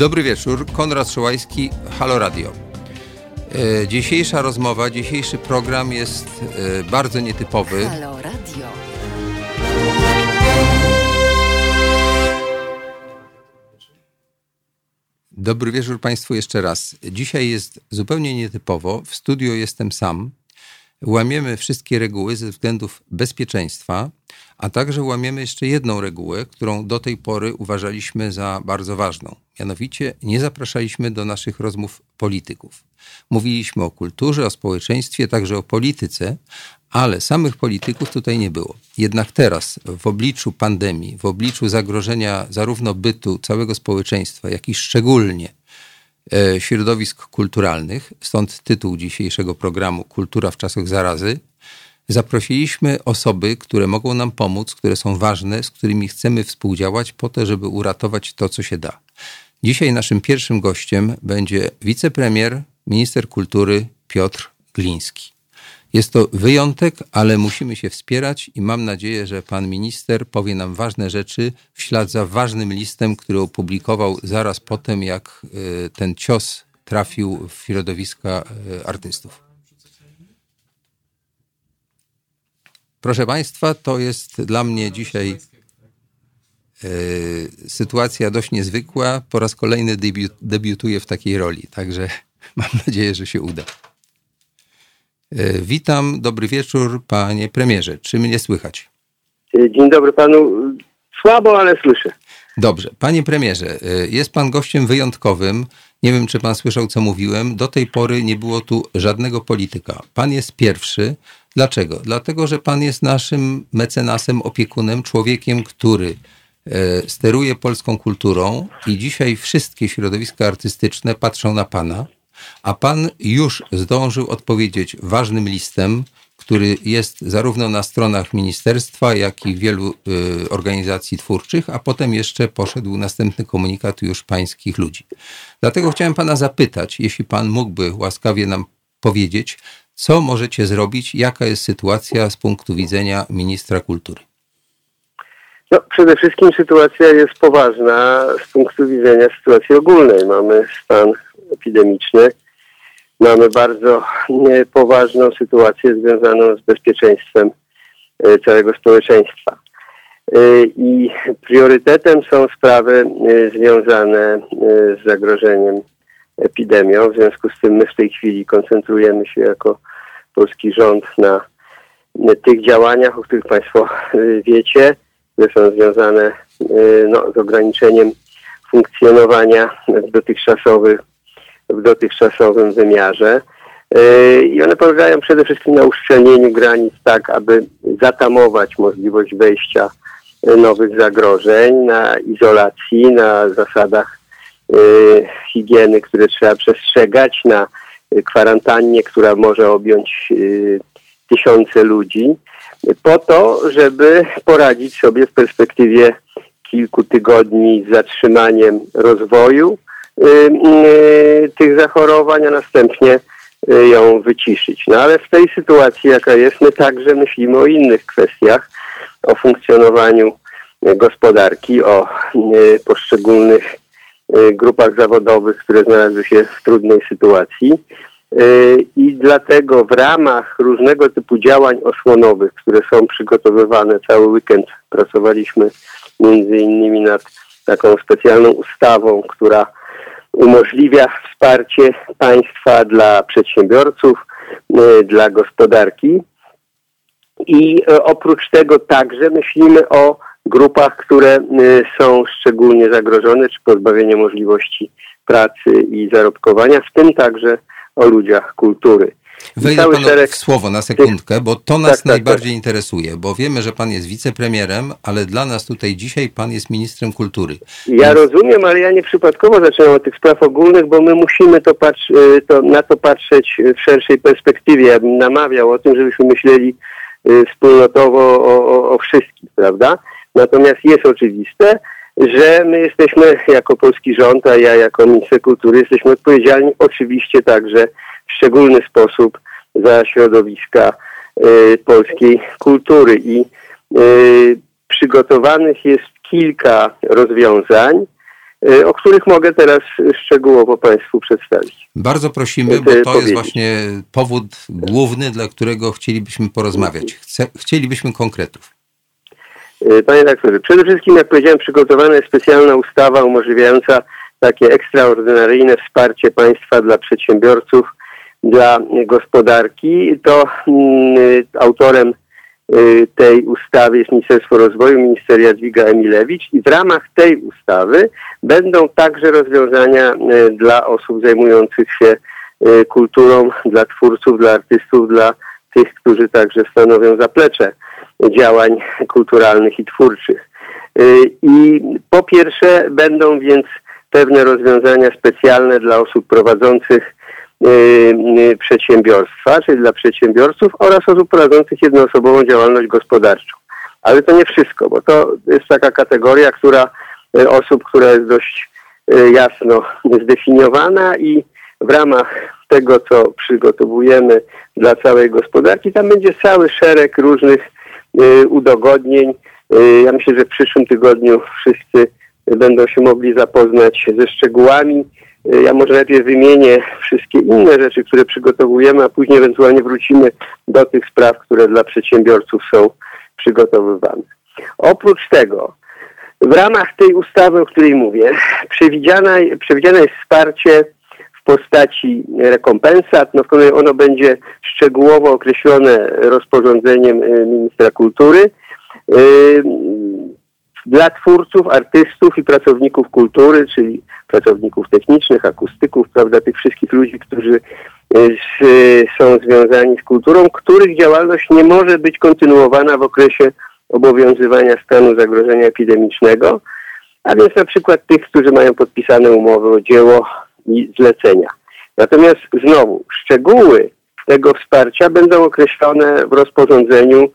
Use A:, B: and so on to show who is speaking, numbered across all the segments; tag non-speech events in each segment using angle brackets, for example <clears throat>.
A: Dobry wieczór, Konrad Szołajski, Halo Radio. E, dzisiejsza rozmowa, dzisiejszy program jest e, bardzo nietypowy.
B: Halo Radio.
A: Dobry wieczór Państwu jeszcze raz. Dzisiaj jest zupełnie nietypowo. W studio jestem sam. Łamiemy wszystkie reguły ze względów bezpieczeństwa, a także łamiemy jeszcze jedną regułę, którą do tej pory uważaliśmy za bardzo ważną. Mianowicie nie zapraszaliśmy do naszych rozmów polityków. Mówiliśmy o kulturze, o społeczeństwie, także o polityce, ale samych polityków tutaj nie było. Jednak teraz, w obliczu pandemii, w obliczu zagrożenia zarówno bytu całego społeczeństwa, jak i szczególnie środowisk kulturalnych, stąd tytuł dzisiejszego programu Kultura w czasach zarazy, zaprosiliśmy osoby, które mogą nam pomóc, które są ważne, z którymi chcemy współdziałać po to, żeby uratować to, co się da. Dzisiaj naszym pierwszym gościem będzie wicepremier, minister kultury Piotr Gliński. Jest to wyjątek, ale musimy się wspierać i mam nadzieję, że pan minister powie nam ważne rzeczy w ślad za ważnym listem, który opublikował zaraz po tym, jak y, ten cios trafił w środowiska y, artystów. Proszę Państwa, to jest dla mnie dzisiaj y, sytuacja dość niezwykła. Po raz kolejny debiut, debiutuję w takiej roli, także <laughs> mam nadzieję, że się uda. E, witam, dobry wieczór, panie premierze. Czy mnie słychać?
C: Dzień dobry panu. Słabo, ale słyszę.
A: Dobrze. Panie premierze, e, jest pan gościem wyjątkowym. Nie wiem, czy pan słyszał, co mówiłem. Do tej pory nie było tu żadnego polityka. Pan jest pierwszy. Dlaczego? Dlatego, że pan jest naszym mecenasem, opiekunem, człowiekiem, który e, steruje polską kulturą i dzisiaj wszystkie środowiska artystyczne patrzą na pana a pan już zdążył odpowiedzieć ważnym listem, który jest zarówno na stronach ministerstwa, jak i wielu y, organizacji twórczych, a potem jeszcze poszedł następny komunikat już pańskich ludzi. Dlatego chciałem pana zapytać, jeśli pan mógłby łaskawie nam powiedzieć, co możecie zrobić, jaka jest sytuacja z punktu widzenia ministra kultury?
C: No, przede wszystkim sytuacja jest poważna z punktu widzenia sytuacji ogólnej. Mamy stan epidemiczny. Mamy bardzo poważną sytuację związaną z bezpieczeństwem e, całego społeczeństwa. E, I priorytetem są sprawy e, związane z zagrożeniem epidemią. W związku z tym my w tej chwili koncentrujemy się jako polski rząd na tych działaniach, o których Państwo wiecie, które są związane no, z ograniczeniem funkcjonowania w dotychczasowych w dotychczasowym wymiarze. E, I one polegają przede wszystkim na uszczelnieniu granic tak, aby zatamować możliwość wejścia e, nowych zagrożeń, na izolacji, na zasadach e, higieny, które trzeba przestrzegać, na kwarantannie, która może objąć tysiące ludzi, po to, żeby poradzić sobie w perspektywie kilku tygodni z zatrzymaniem rozwoju, tych zachorowań, a następnie y, ją wyciszyć. No ale w tej sytuacji, jaka jest, my także myślimy o innych kwestiach, o funkcjonowaniu gospodarki, o poszczególnych grupach zawodowych, które znalazły się w trudnej sytuacji. I dlatego w ramach różnego typu działań osłonowych, które są przygotowywane cały weekend, pracowaliśmy między innymi nad taką specjalną ustawą, która umożliwia wsparcie państwa dla przedsiębiorców, e, dla gospodarki. I e, oprócz tego także myślimy o grupach, które e, są szczególnie zagrożone, czy pozbawienie możliwości pracy i zarobkowania, w tym także o ludziach kultury.
A: Wejdę panu szereg... w słowo na sekundkę, bo to nas tak, tak, najbardziej tak. interesuje, bo wiemy, że pan jest wicepremierem, ale dla nas tutaj dzisiaj pan jest ministrem kultury.
C: Ja Więc... rozumiem, ale ja nie przypadkowo zaczynam od tych spraw ogólnych, bo my musimy to, patrz, y, to na to patrzeć w szerszej perspektywie. Ja bym namawiał o tym, żebyśmy myśleli y, wspólnotowo o, o, o wszystkich, prawda? Natomiast jest oczywiste, że my jesteśmy jako polski rząd, a ja jako minister kultury jesteśmy odpowiedzialni oczywiście także w szczególny sposób za środowiska y, polskiej kultury i y, przygotowanych jest kilka rozwiązań, o których mogę teraz szczegółowo Państwu przedstawić.
A: Bardzo prosimy, bo to jest właśnie powód główny, dla którego chcielibyśmy porozmawiać. Chce, chcielibyśmy konkretów.
C: Panie doktorze, przede wszystkim, jak powiedziałem, przygotowana jest specjalna ustawa umożliwiająca takie ekstraordynaryjne wsparcie państwa dla przedsiębiorców, dla gospodarki. To mm, autorem y, tej ustawy jest Ministerstwo Rozwoju, minister Jadwiga Emilewicz i w ramach tej ustawy będą także rozwiązania y, dla osób zajmujących się y, kulturą, dla twórców, dla artystów, dla tych, którzy także stanowią zaplecze działań kulturalnych i twórczych. I po pierwsze będą więc pewne rozwiązania specjalne dla osób prowadzących y, y, przedsiębiorstwa, czyli dla przedsiębiorców oraz osób prowadzących jednoosobową działalność gospodarczą. Ale to nie wszystko, bo to jest taka kategoria, która y, osób, która jest dość jasno zdefiniowana i w ramach tego, co przygotowujemy dla całej gospodarki, tam będzie cały szereg różnych udogodnień. Ja myślę, że w przyszłym tygodniu wszyscy będą się mogli zapoznać ze szczegółami. Ja może najpierw wymienię wszystkie inne rzeczy, które przygotowujemy, a później ewentualnie wrócimy do tych spraw, które dla przedsiębiorców są przygotowywane. Oprócz tego, w ramach tej ustawy, o której mówię, przewidziane, przewidziane jest wsparcie w postaci rekompensat. No, ono będzie szczegółowo określone rozporządzeniem y, ministra kultury. Dla twórców, artystów i pracowników kultury, czyli pracowników technicznych, akustyków, prawda, tych wszystkich ludzi, którzy e, są związani z kulturą, których działalność nie może być kontynuowana w okresie obowiązywania stanu zagrożenia epidemicznego, a więc na przykład tych, którzy mają podpisane umowy o dzieło i zlecenia. Natomiast znowu, szczegóły tego wsparcia będą określone w rozporządzeniu,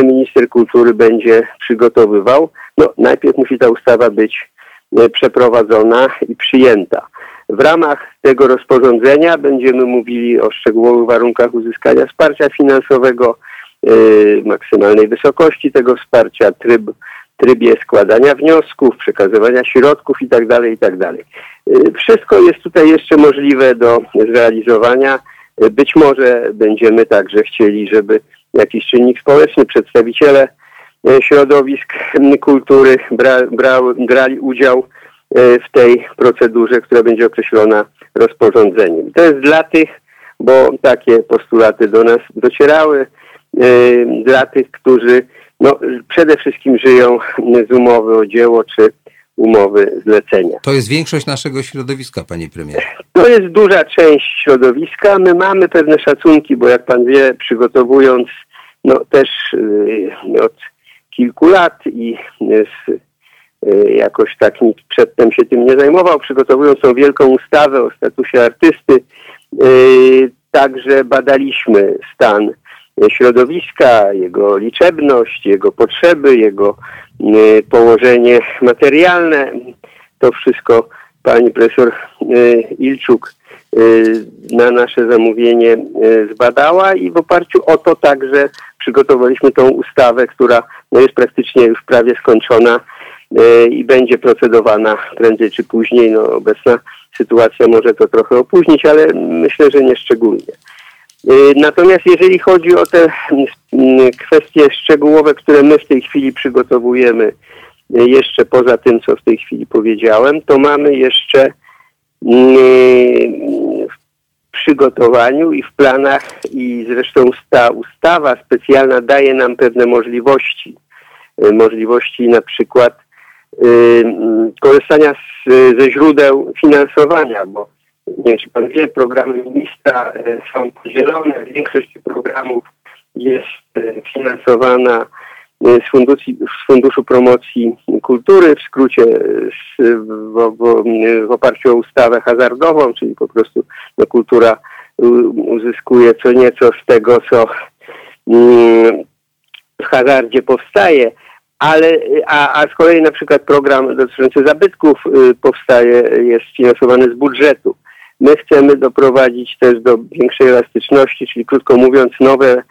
C: minister kultury będzie przygotowywał no, najpierw musi ta ustawa być e, przeprowadzona i przyjęta. W ramach tego rozporządzenia będziemy mówili o szczegółowych warunkach uzyskania wsparcia finansowego, yy, maksymalnej wysokości tego wsparcia, tryb, trybie składania wniosków, przekazywania środków itd. Itd. Yy, wszystko jest tutaj jeszcze możliwe do zrealizowania. Yy, być może będziemy także chcieli, żeby jakiś czynnik społeczny, przedstawiciele E, środowisk kultury bra, bra, brali udział e, w tej procedurze, która będzie określona rozporządzeniem. To jest dla tych, bo takie postulaty do nas docierały, e, dla tych, którzy no, przede wszystkim żyją z umowy o dzieło czy umowy zlecenia.
A: To jest większość naszego środowiska, panie premierze.
C: To jest duża część środowiska. My mamy pewne szacunki, bo jak pan wie, przygotowując no też od kilku lat i z, e, jakoś tak nikt przedtem się tym nie zajmował, przygotowując tą wielką ustawę o statusie artysty. E, także badaliśmy stan środowiska, jego liczebność, jego potrzeby, jego e, położenie materialne. To wszystko pani profesor Ilczuk na nasze zamówienie zbadała i w oparciu o to także przygotowaliśmy tą ustawę, która no jest praktycznie już prawie skończona e, i będzie procedowana prędzej czy później. No, obecna sytuacja może to trochę opóźnić, ale myślę, że nie szczególnie. E, natomiast jeżeli chodzi o te kwestie szczegółowe, które my w tej chwili przygotowujemy, e, jeszcze poza tym, co w tej chwili powiedziałem, to mamy jeszcze przygotowaniu i w planach i zresztą ta ustawa specjalna daje nam pewne możliwości. Y, możliwości na przykład y, korzystania z, ze źródeł finansowania, bo czy pan wie, programy ministra y, są podzielone. Większość programów jest finansowana z, funduszu, z Funduszu Promocji Kultury, w skrócie z, w, w, w, oparciu o ustawę hazardową, czyli po prostu no, kultura uzyskuje co nieco z tego, co mm, w hazardzie powstaje, ale a, a z kolei na przykład program dotyczący zabytków y, powstaje, jest finansowany z budżetu. My chcemy doprowadzić też do większej elastyczności, czyli krótko mówiąc nowe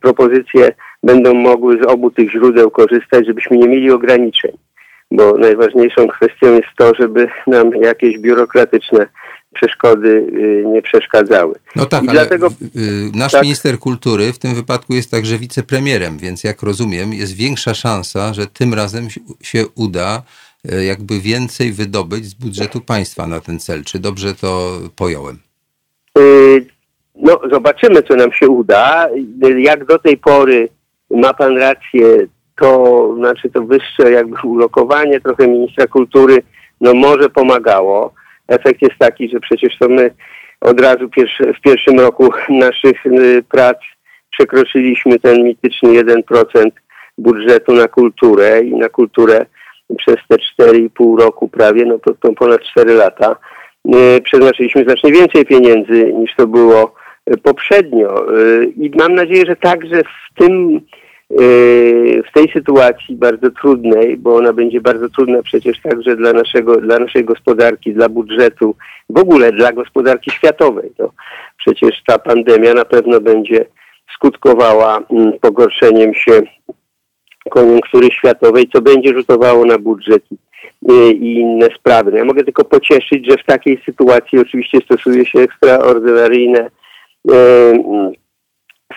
C: propozycje będą mogły z obu tych źródeł korzystać, żebyśmy nie mieli ograniczeń. bo najważniejszą kwestią jest to, żeby nam jakieś biurokratyczne przeszkody y, nie przeszkadzały.
A: No tak, I ale dlatego, y, nasz tak, minister kultury w tym wypadku jest także wicepremierem, więc jak rozumiem, jest większa szansa, że tym razem się uda jakby więcej wydobyć z budżetu państwa na ten cel. Czy dobrze to pojąłem?
C: No, zobaczymy, co nam się uda. Jak do tej pory ma pan rację, to znaczy to wyższe jakby ulokowanie trochę ministra kultury, no może pomagało. Efekt jest taki, że przecież to my od razu pierwszy, w pierwszym roku naszych y, prac przekroczyliśmy ten mityczny 1% budżetu na kulturę i na kulturę przez te 4,5 roku prawie, no to, ponad 4 lata, y, przeznaczyliśmy znacznie więcej pieniędzy niż to było y, poprzednio. I mam nadzieję, że także w tym w tej sytuacji bardzo trudnej, bo ona będzie bardzo trudna przecież także dla, naszego, dla naszej gospodarki, dla budżetu, w ogóle dla gospodarki światowej. No, przecież ta pandemia na pewno będzie skutkowała mm, pogorszeniem się koniunktury światowej, co będzie rzutowało na budżet i inne sprawy. No ja mogę tylko pocieszyć, że w takiej sytuacji oczywiście stosuje się ekstraordynaryjne yy,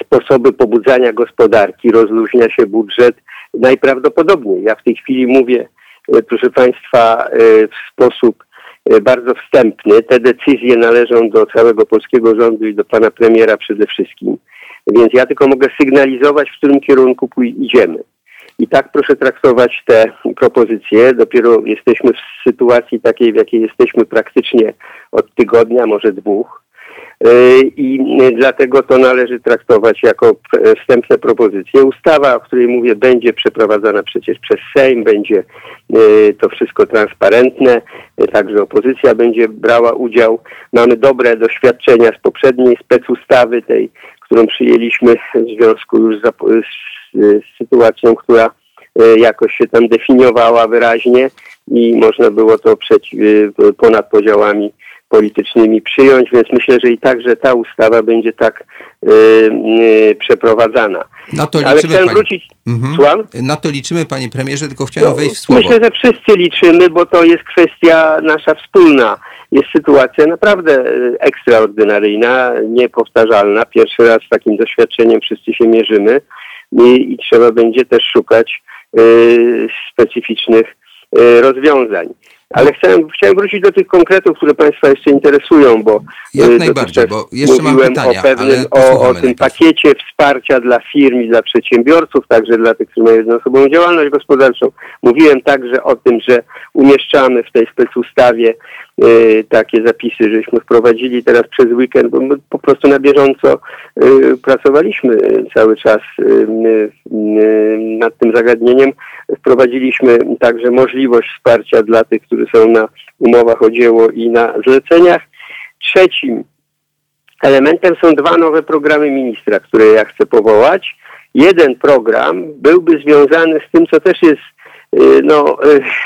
C: sposoby pobudzania gospodarki, rozluźnia się budżet. Najprawdopodobniej, ja w tej chwili mówię, e, proszę Państwa, e, w sposób e, bardzo wstępny. Te decyzje należą do całego polskiego rządu i do pana premiera przede wszystkim. Więc ja tylko mogę sygnalizować, w którym kierunku idziemy. I tak proszę traktować te propozycje. Dopiero jesteśmy w sytuacji takiej, w jakiej jesteśmy praktycznie od tygodnia, może dwóch. Y, i dlatego to należy traktować jako wstępne propozycje. Ustawa, o której mówię, będzie przeprowadzana przecież przez Sejm, będzie y, to wszystko transparentne, y, także opozycja będzie brała udział. Mamy dobre doświadczenia z poprzedniej specustawy, tej, którą przyjęliśmy w związku już z, z sytuacją, która jakoś się tam definiowała wyraźnie i można było to przeciw, ponad podziałami politycznymi przyjąć, więc myślę, że i także ta ustawa będzie tak yy, yy, przeprowadzana.
A: Na to Ale liczymy, chciałem panie... wrócić. Mhm. Na to liczymy, panie premierze, tylko chciałem no, wejść w słowo.
C: Myślę, że wszyscy liczymy, bo to jest kwestia nasza wspólna. Jest sytuacja naprawdę y, ekstraordynaryjna, niepowtarzalna. Pierwszy raz z takim doświadczeniem wszyscy się mierzymy i, i trzeba będzie też szukać y, specyficznych y, rozwiązań. Ale chciałem, chciałem wrócić do tych konkretów, które Państwa jeszcze interesują, bo
A: jak y, najbardziej, bo jeszcze
C: mówiłem mam pytania, o, pewnym, o, o tym pakiecie wsparcia dla firm i dla przedsiębiorców, także dla tych, którzy mają jednoosobową działalność gospodarczą. Mówiłem także o tym, że umieszczamy w tej specustawie takie zapisy, żeśmy wprowadzili teraz przez weekend, bo my po prostu na bieżąco y, pracowaliśmy cały czas y, y, y, nad tym zagadnieniem. Wprowadziliśmy także możliwość wsparcia dla tych, którzy są na umowach o dzieło i na zleceniach. Trzecim elementem są dwa nowe programy ministra, które ja chcę powołać. Jeden program byłby związany z tym, co też jest y, no,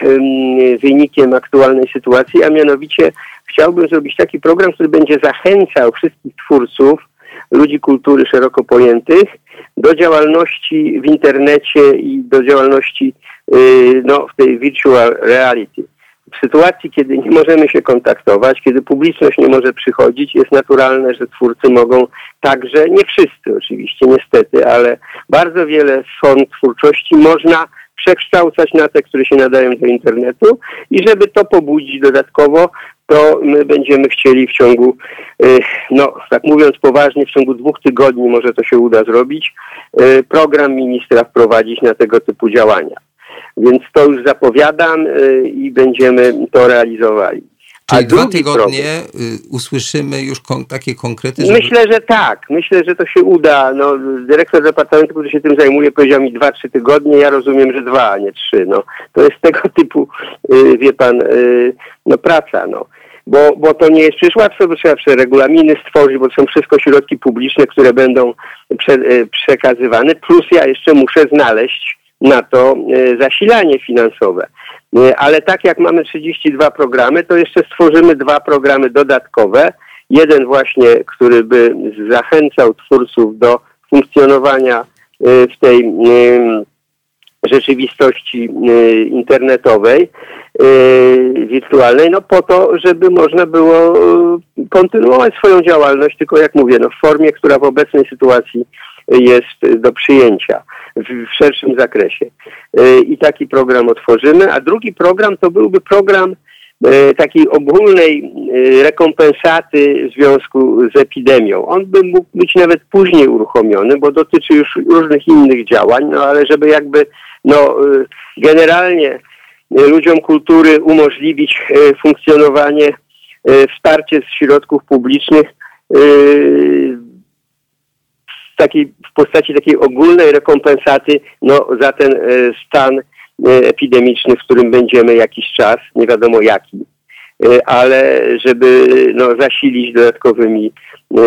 C: y, wynikiem aktualnej sytuacji, a mianowicie chciałbym zrobić taki program, który będzie zachęcał wszystkich twórców, ludzi kultury szeroko pojętych do działalności w internecie i do działalności y, no, w tej virtual reality. W sytuacji, kiedy nie możemy się kontaktować, kiedy publiczność nie może przychodzić, jest naturalne, że twórcy mogą także, nie wszyscy oczywiście, niestety, ale bardzo wiele form twórczości można przekształcać na te, które się nadają do internetu i żeby to pobudzić dodatkowo, to my będziemy chcieli w ciągu, y, no tak mówiąc poważnie, w ciągu dwóch tygodni może to się uda zrobić, y, program ministra wprowadzić na tego typu działania. Więc to już zapowiadam y, i będziemy to realizowali.
A: Czyli dwa tygodnie problem, usłyszymy już kon takie konkrety?
C: Żeby... Myślę, że tak. Myślę, że to się uda. No, dyrektor departamentu, który się tym zajmuje, powiedział mi dwa, trzy tygodnie. Ja rozumiem, że dwa, a nie trzy. No, to jest tego <laughs> typu, y, wie pan, y, no, praca. No. Bo, bo to nie jest przecież łatwe, bo trzeba regulaminy stworzyć, bo to są wszystko środki publiczne, które będą prze, przekazywane. Plus ja jeszcze muszę znaleźć na to e, zasilanie finansowe. E, ale tak jak mamy 32 programy, to jeszcze stworzymy dwa programy dodatkowe. Jeden właśnie, który by zachęcał twórców do funkcjonowania e, w tej rzeczywistości internetowej, wirtualnej, no po to, żeby można było kontynuować swoją działalność, tylko jak mówię, no w formie, która w obecnej sytuacji jest do przyjęcia w, w szerszym zakresie. I taki program otworzymy, a drugi program to byłby program E, takiej ogólnej e, rekompensaty w związku z epidemią. On by mógł być nawet później uruchomiony, bo dotyczy już różnych innych działań, no ale żeby jakby no, e, generalnie ludziom kultury umożliwić funkcjonowanie, wsparcie z środków publicznych takiej, w postaci takiej ogólnej rekompensaty no, za ten stan E, epidemiczny, w którym będziemy jakiś czas, nie wiadomo jaki, e, ale żeby no, zasilić dodatkowymi, e,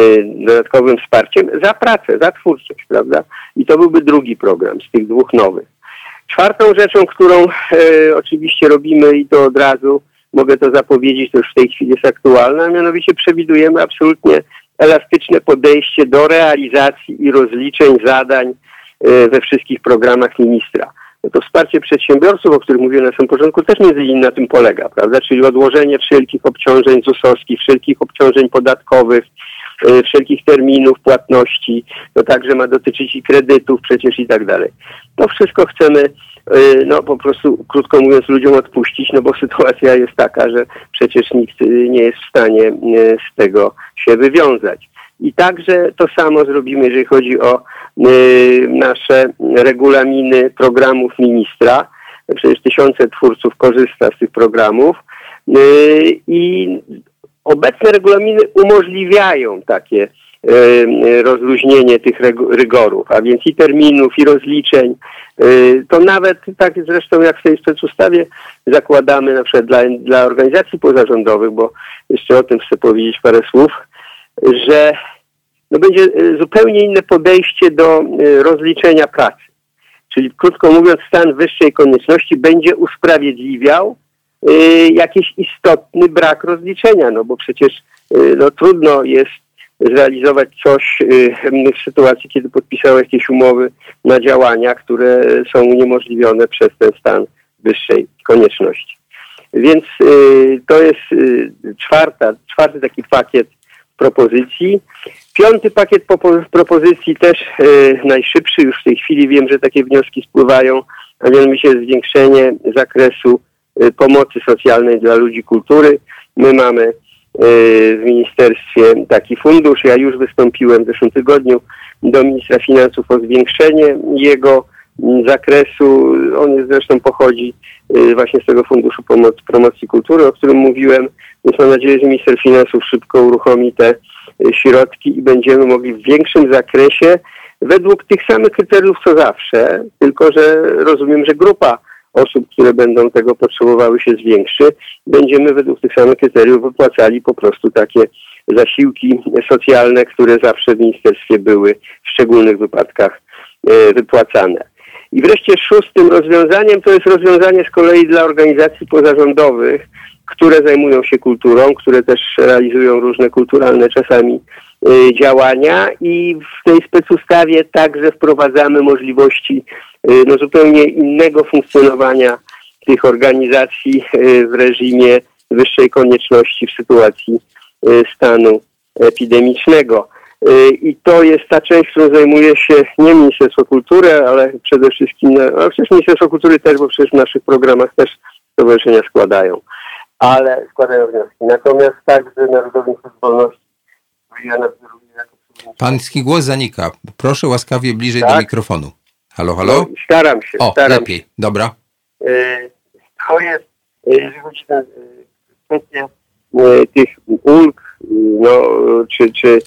C: dodatkowym wsparciem za pracę, za twórczość, prawda? I to byłby drugi program z tych dwóch nowych. Czwartą rzeczą, którą e, oczywiście robimy i to od razu, mogę to zapowiedzieć, to już w tej chwili jest aktualne, a mianowicie przewidujemy absolutnie elastyczne podejście do realizacji i rozliczeń zadań e, we wszystkich programach ministra to wsparcie przedsiębiorców, o których mówiłem na samym początku, też między innymi na tym polega, prawda? Czyli odłożenie wszelkich obciążeń ZUS-owskich, wszelkich obciążeń podatkowych, e, wszelkich terminów płatności, to także ma dotyczyć i kredytów przecież i tak dalej. To wszystko chcemy, no po prostu, krótko mówiąc, ludziom odpuścić, no bo <laughs> sytuacja jest taka, że przecież nikt nie jest w stanie e, z tego się wywiązać. I także to samo zrobimy, jeżeli chodzi o y, nasze regulaminy programów ministra. Przecież tysiące twórców korzysta z tych programów y, i obecne regulaminy umożliwiają takie y, rozluźnienie tych rygorów, a więc i terminów, i rozliczeń. To nawet tak zresztą jak w tej specustawie zakładamy na przykład dla, dla organizacji pozarządowych, bo jeszcze o tym chcę powiedzieć parę słów, że no będzie zupełnie inne podejście do rozliczenia pracy. Czyli krótko mówiąc, stan wyższej konieczności będzie usprawiedliwiał jakiś istotny brak rozliczenia, no bo przecież no, trudno jest zrealizować coś w sytuacji, kiedy podpisał jakieś umowy na działania, które są uniemożliwione przez ten stan wyższej konieczności. Więc to jest czwarta, czwarty taki pakiet propozycji. Piąty pakiet propozycji też najszybszy, już w tej chwili wiem, że takie wnioski spływają, a mianowicie zwiększenie zakresu pomocy socjalnej dla ludzi kultury. My mamy w ministerstwie taki fundusz. Ja już wystąpiłem w zeszłym tygodniu do ministra finansów o zwiększenie jego zakresu. On jest zresztą pochodzi właśnie z tego Funduszu Pomocy, Promocji Kultury, o którym mówiłem. Więc mam nadzieję, że minister finansów szybko uruchomi te e, środki i będziemy mogli w większym zakresie, według tych samych kryteriów co zawsze, tylko że rozumiem, że grupa osób, które będą tego potrzebowały się zwiększy, będziemy według tych samych kryteriów wypłacali po prostu takie zasiłki socjalne, które zawsze w ministerstwie były w szczególnych wypadkach e, wypłacane. I wreszcie szóstym rozwiązaniem to jest rozwiązanie z kolei dla organizacji pozarządowych, które zajmują się kulturą, które też realizują różne kulturalne czasami działania i w tej specustawie także wprowadzamy możliwości y, no, zupełnie innego funkcjonowania tych organizacji y, w reżimie wyższej konieczności w sytuacji stanu epidemicznego. I to jest ta część, którą zajmuje się nie Ministerstwo Kultury, ale przede wszystkim, a przecież Ministerstwo Kultury też, bo przecież w naszych programach też stowarzyszenia składają ale składają wnioski. Natomiast także Narodowy Instytut Wolności, jako
A: Pański głos zanika. Proszę łaskawie bliżej tak? do mikrofonu. Halo, halo? No,
C: staram się.
A: O,
C: staram
A: lepiej. Się. Dobra.
C: E, to jest, e, jeżeli chodzi o e, kwestię tych ulg, no, czy, czy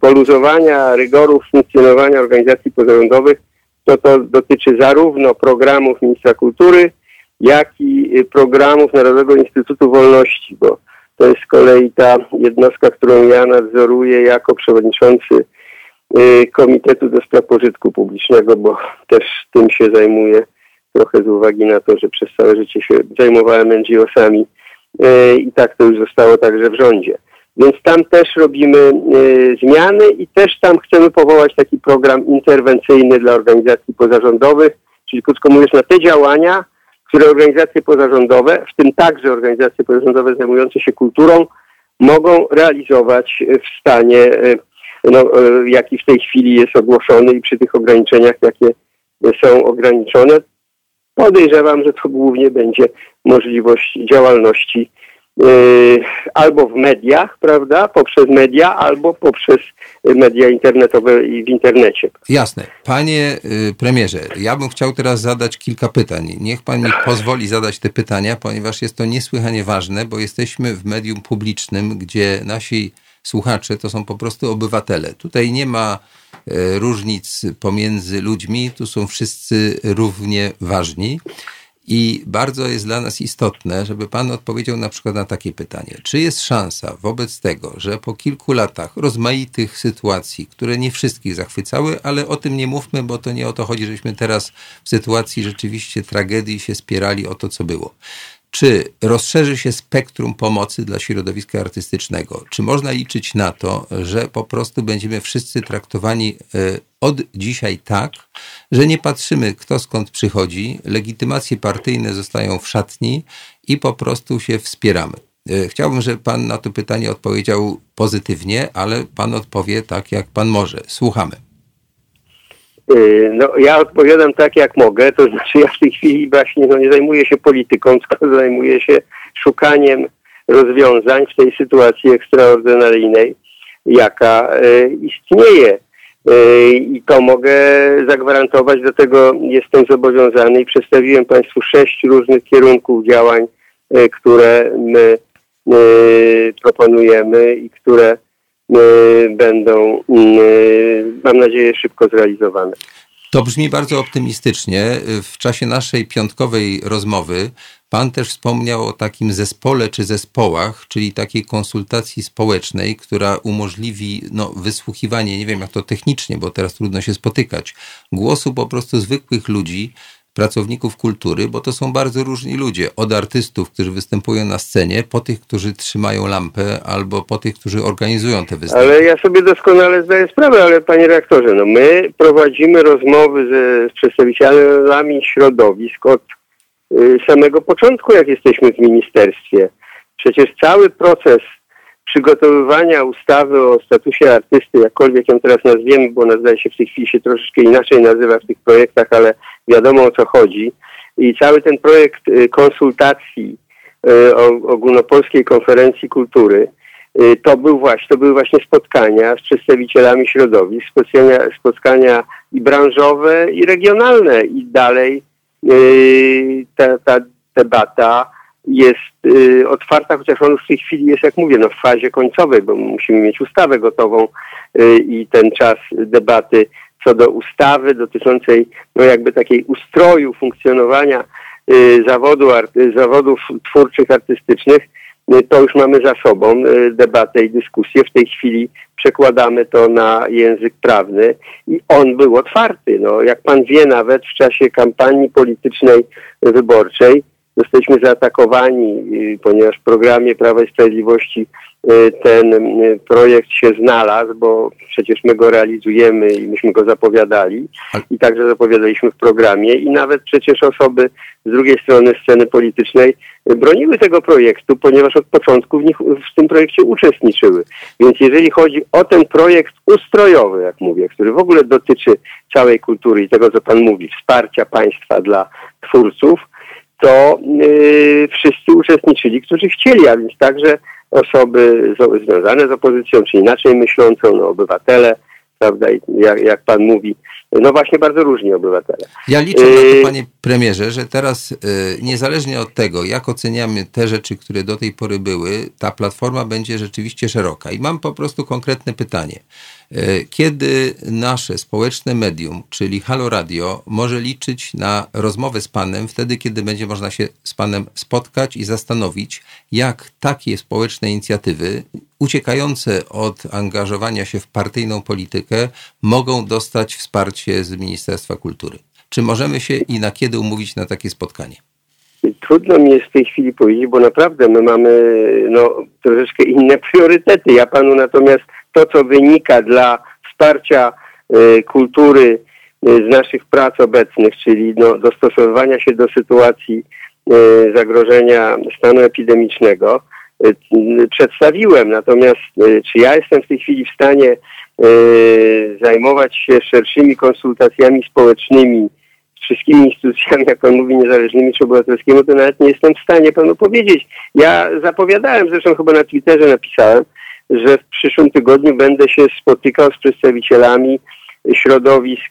C: poluzowania rygorów funkcjonowania organizacji pozarządowych, to to dotyczy zarówno programów Ministra Kultury, jak i programów Narodowego Instytutu Wolności, bo to jest z kolei ta jednostka, którą ja nadzoruję jako przewodniczący y, Komitetu do Spraw Pożytku Publicznego, bo też tym się zajmuję trochę z uwagi na to, że przez całe życie się zajmowałem NGO-sami y, i tak to już zostało także w rządzie. Więc tam też robimy zmiany i też tam chcemy powołać taki program interwencyjny dla organizacji pozarządowych, czyli krótko mówiąc na te działania, które organizacje pozarządowe, w tym także organizacje pozarządowe zajmujące się kulturą, mogą realizować w stanie, no, jaki w tej chwili jest ogłoszony i przy tych ograniczeniach, jakie są ograniczone. Podejrzewam, że to głównie będzie możliwość działalności albo w mediach, prawda, poprzez media, albo poprzez media internetowe i w internecie.
A: Jasne. Panie y, premierze, ja bym chciał teraz zadać kilka pytań. Niech pan mi pozwoli zadać te pytania, ponieważ jest to niesłychanie ważne, bo jesteśmy w medium publicznym, gdzie nasi słuchacze to są po prostu obywatele. Tutaj nie ma e, różnic pomiędzy ludźmi, tu są wszyscy równie ważni. I bardzo jest dla nas istotne, żeby Pan odpowiedział na przykład na takie pytanie. Czy jest szansa wobec tego, że po kilku latach rozmaitych sytuacji, które nie wszystkich zachwycały, ale o tym nie mówmy, bo to nie o to chodzi, żeśmy teraz w sytuacji rzeczywiście tragedii się spierali o to, co było. Czy rozszerzy się spektrum pomocy dla środowiska artystycznego? Czy można liczyć na to, że po prostu będziemy wszyscy traktowani e, od dzisiaj tak, że nie patrzymy, kto skąd przychodzi, legitymacje partyjne zostają w szatni i po prostu się wspieramy? E, chciałbym, żeby Pan na to pytanie odpowiedział pozytywnie, ale Pan odpowie tak, jak Pan może. Słuchamy.
C: Y, no, ja odpowiadam tak, jak mogę, to znaczy ja w tej chwili właśnie no, nie zajmuję się polityką, <laughs> tylko zajmuję się szukaniem rozwiązań w tej sytuacji ekstraordynaryjnej, jaka y, istnieje. Y, I to mogę zagwarantować, do tego jestem zobowiązany i przedstawiłem Państwu sześć różnych kierunków działań, które my proponujemy i które będą, mam nadzieję, szybko zrealizowane.
A: To brzmi bardzo optymistycznie. W czasie naszej piątkowej rozmowy Pan też wspomniał o takim zespole czy zespołach, czyli takiej konsultacji społecznej, która umożliwi no, wysłuchiwanie, nie wiem jak to technicznie, bo teraz trudno się spotykać, głosu po prostu zwykłych ludzi, pracowników kultury, bo to są bardzo różni ludzie. Od artystów, którzy występują na scenie, po tych, którzy trzymają lampę, albo po tych, którzy organizują te występy.
C: Ale ja sobie doskonale zdaję sprawę, ale panie rektorze, no my prowadzimy rozmowy ze, z przedstawicielami środowisk od y, samego początku, jak jesteśmy w ministerstwie. Przecież cały proces przygotowywania ustawy o statusie artysty, jakkolwiek ją teraz nazwiemy, bo ona zdaje się w tej chwili się troszeczkę inaczej nazywa w tych projektach, ale wiadomo o co chodzi. I cały ten projekt y, konsultacji y, ogólnopolskiej konferencji kultury, y, to, był właśnie, to były właśnie spotkania z przedstawicielami środowisk, spotkania, spotkania i branżowe, i regionalne. I dalej ta, ta debata jest y, otwarta, chociaż on w tej chwili jest, jak mówię, no, w fazie końcowej, bo musimy mieć ustawę gotową y, i ten czas debaty co do ustawy dotyczącej no, jakby takiej ustroju funkcjonowania y, zawodu, zawodów twórczych, artystycznych, to już mamy za sobą debatę i dyskusję. W tej chwili przekładamy to na język prawny i on był otwarty. No, jak pan wie, nawet w czasie kampanii politycznej wyborczej Jesteśmy zaatakowani, y, ponieważ w programie Prawa i Sprawiedliwości y, ten y, projekt się znalazł, bo przecież my go realizujemy i myśmy go zapowiadali. I także zapowiadaliśmy w programie. I nawet przecież osoby z drugiej strony sceny politycznej broniły tego projektu, ponieważ od początku w, nich, w tym projekcie uczestniczyły. Więc jeżeli chodzi o ten projekt ustrojowy, jak mówię, który w ogóle dotyczy całej kultury i tego, co Pan mówi, wsparcia państwa dla twórców, to yy, wszyscy uczestniczyli, którzy chcieli, a więc także osoby z, związane z opozycją, czy inaczej myślącą, no, obywatele, prawda, jak, jak pan mówi, no właśnie bardzo różni obywatele.
A: Ja liczę na to, y, panie premierze, że teraz y, niezależnie od tego, jak oceniamy te rzeczy, które do tej pory były, ta platforma będzie rzeczywiście szeroka. I mam po prostu konkretne pytanie. E, kiedy nasze społeczne medium, czyli Halo Radio, może liczyć na rozmowę z Panem, wtedy, kiedy będzie można się z Panem spotkać i zastanowić, jak takie społeczne inicjatywy, uciekające od angażowania się w partyjną politykę, mogą dostać wsparcie z Ministerstwa Kultury. Czy możemy się i na kiedy umówić na takie spotkanie?
C: Trudno mi jest w tej chwili powiedzieć, bo naprawdę my mamy no, troszeczkę inne <laughs> priorytety. Ja panu natomiast to, co wynika dla wsparcia y, kultury z naszych prac obecnych, czyli no, dostosowywania się do sytuacji zagrożenia stanu epidemicznego, przedstawiłem. Natomiast czy ja jestem w tej chwili w stanie zajmować się szerszymi konsultacjami społecznymi z wszystkimi instytucjami, jak pan mówi, niezależnymi czy obywatelskimi, to nawet nie jestem w stanie panu powiedzieć. Ja zapowiadałem, zresztą chyba na Twitterze napisałem, że w przyszłym tygodniu będę się spotykał z przedstawicielami środowisk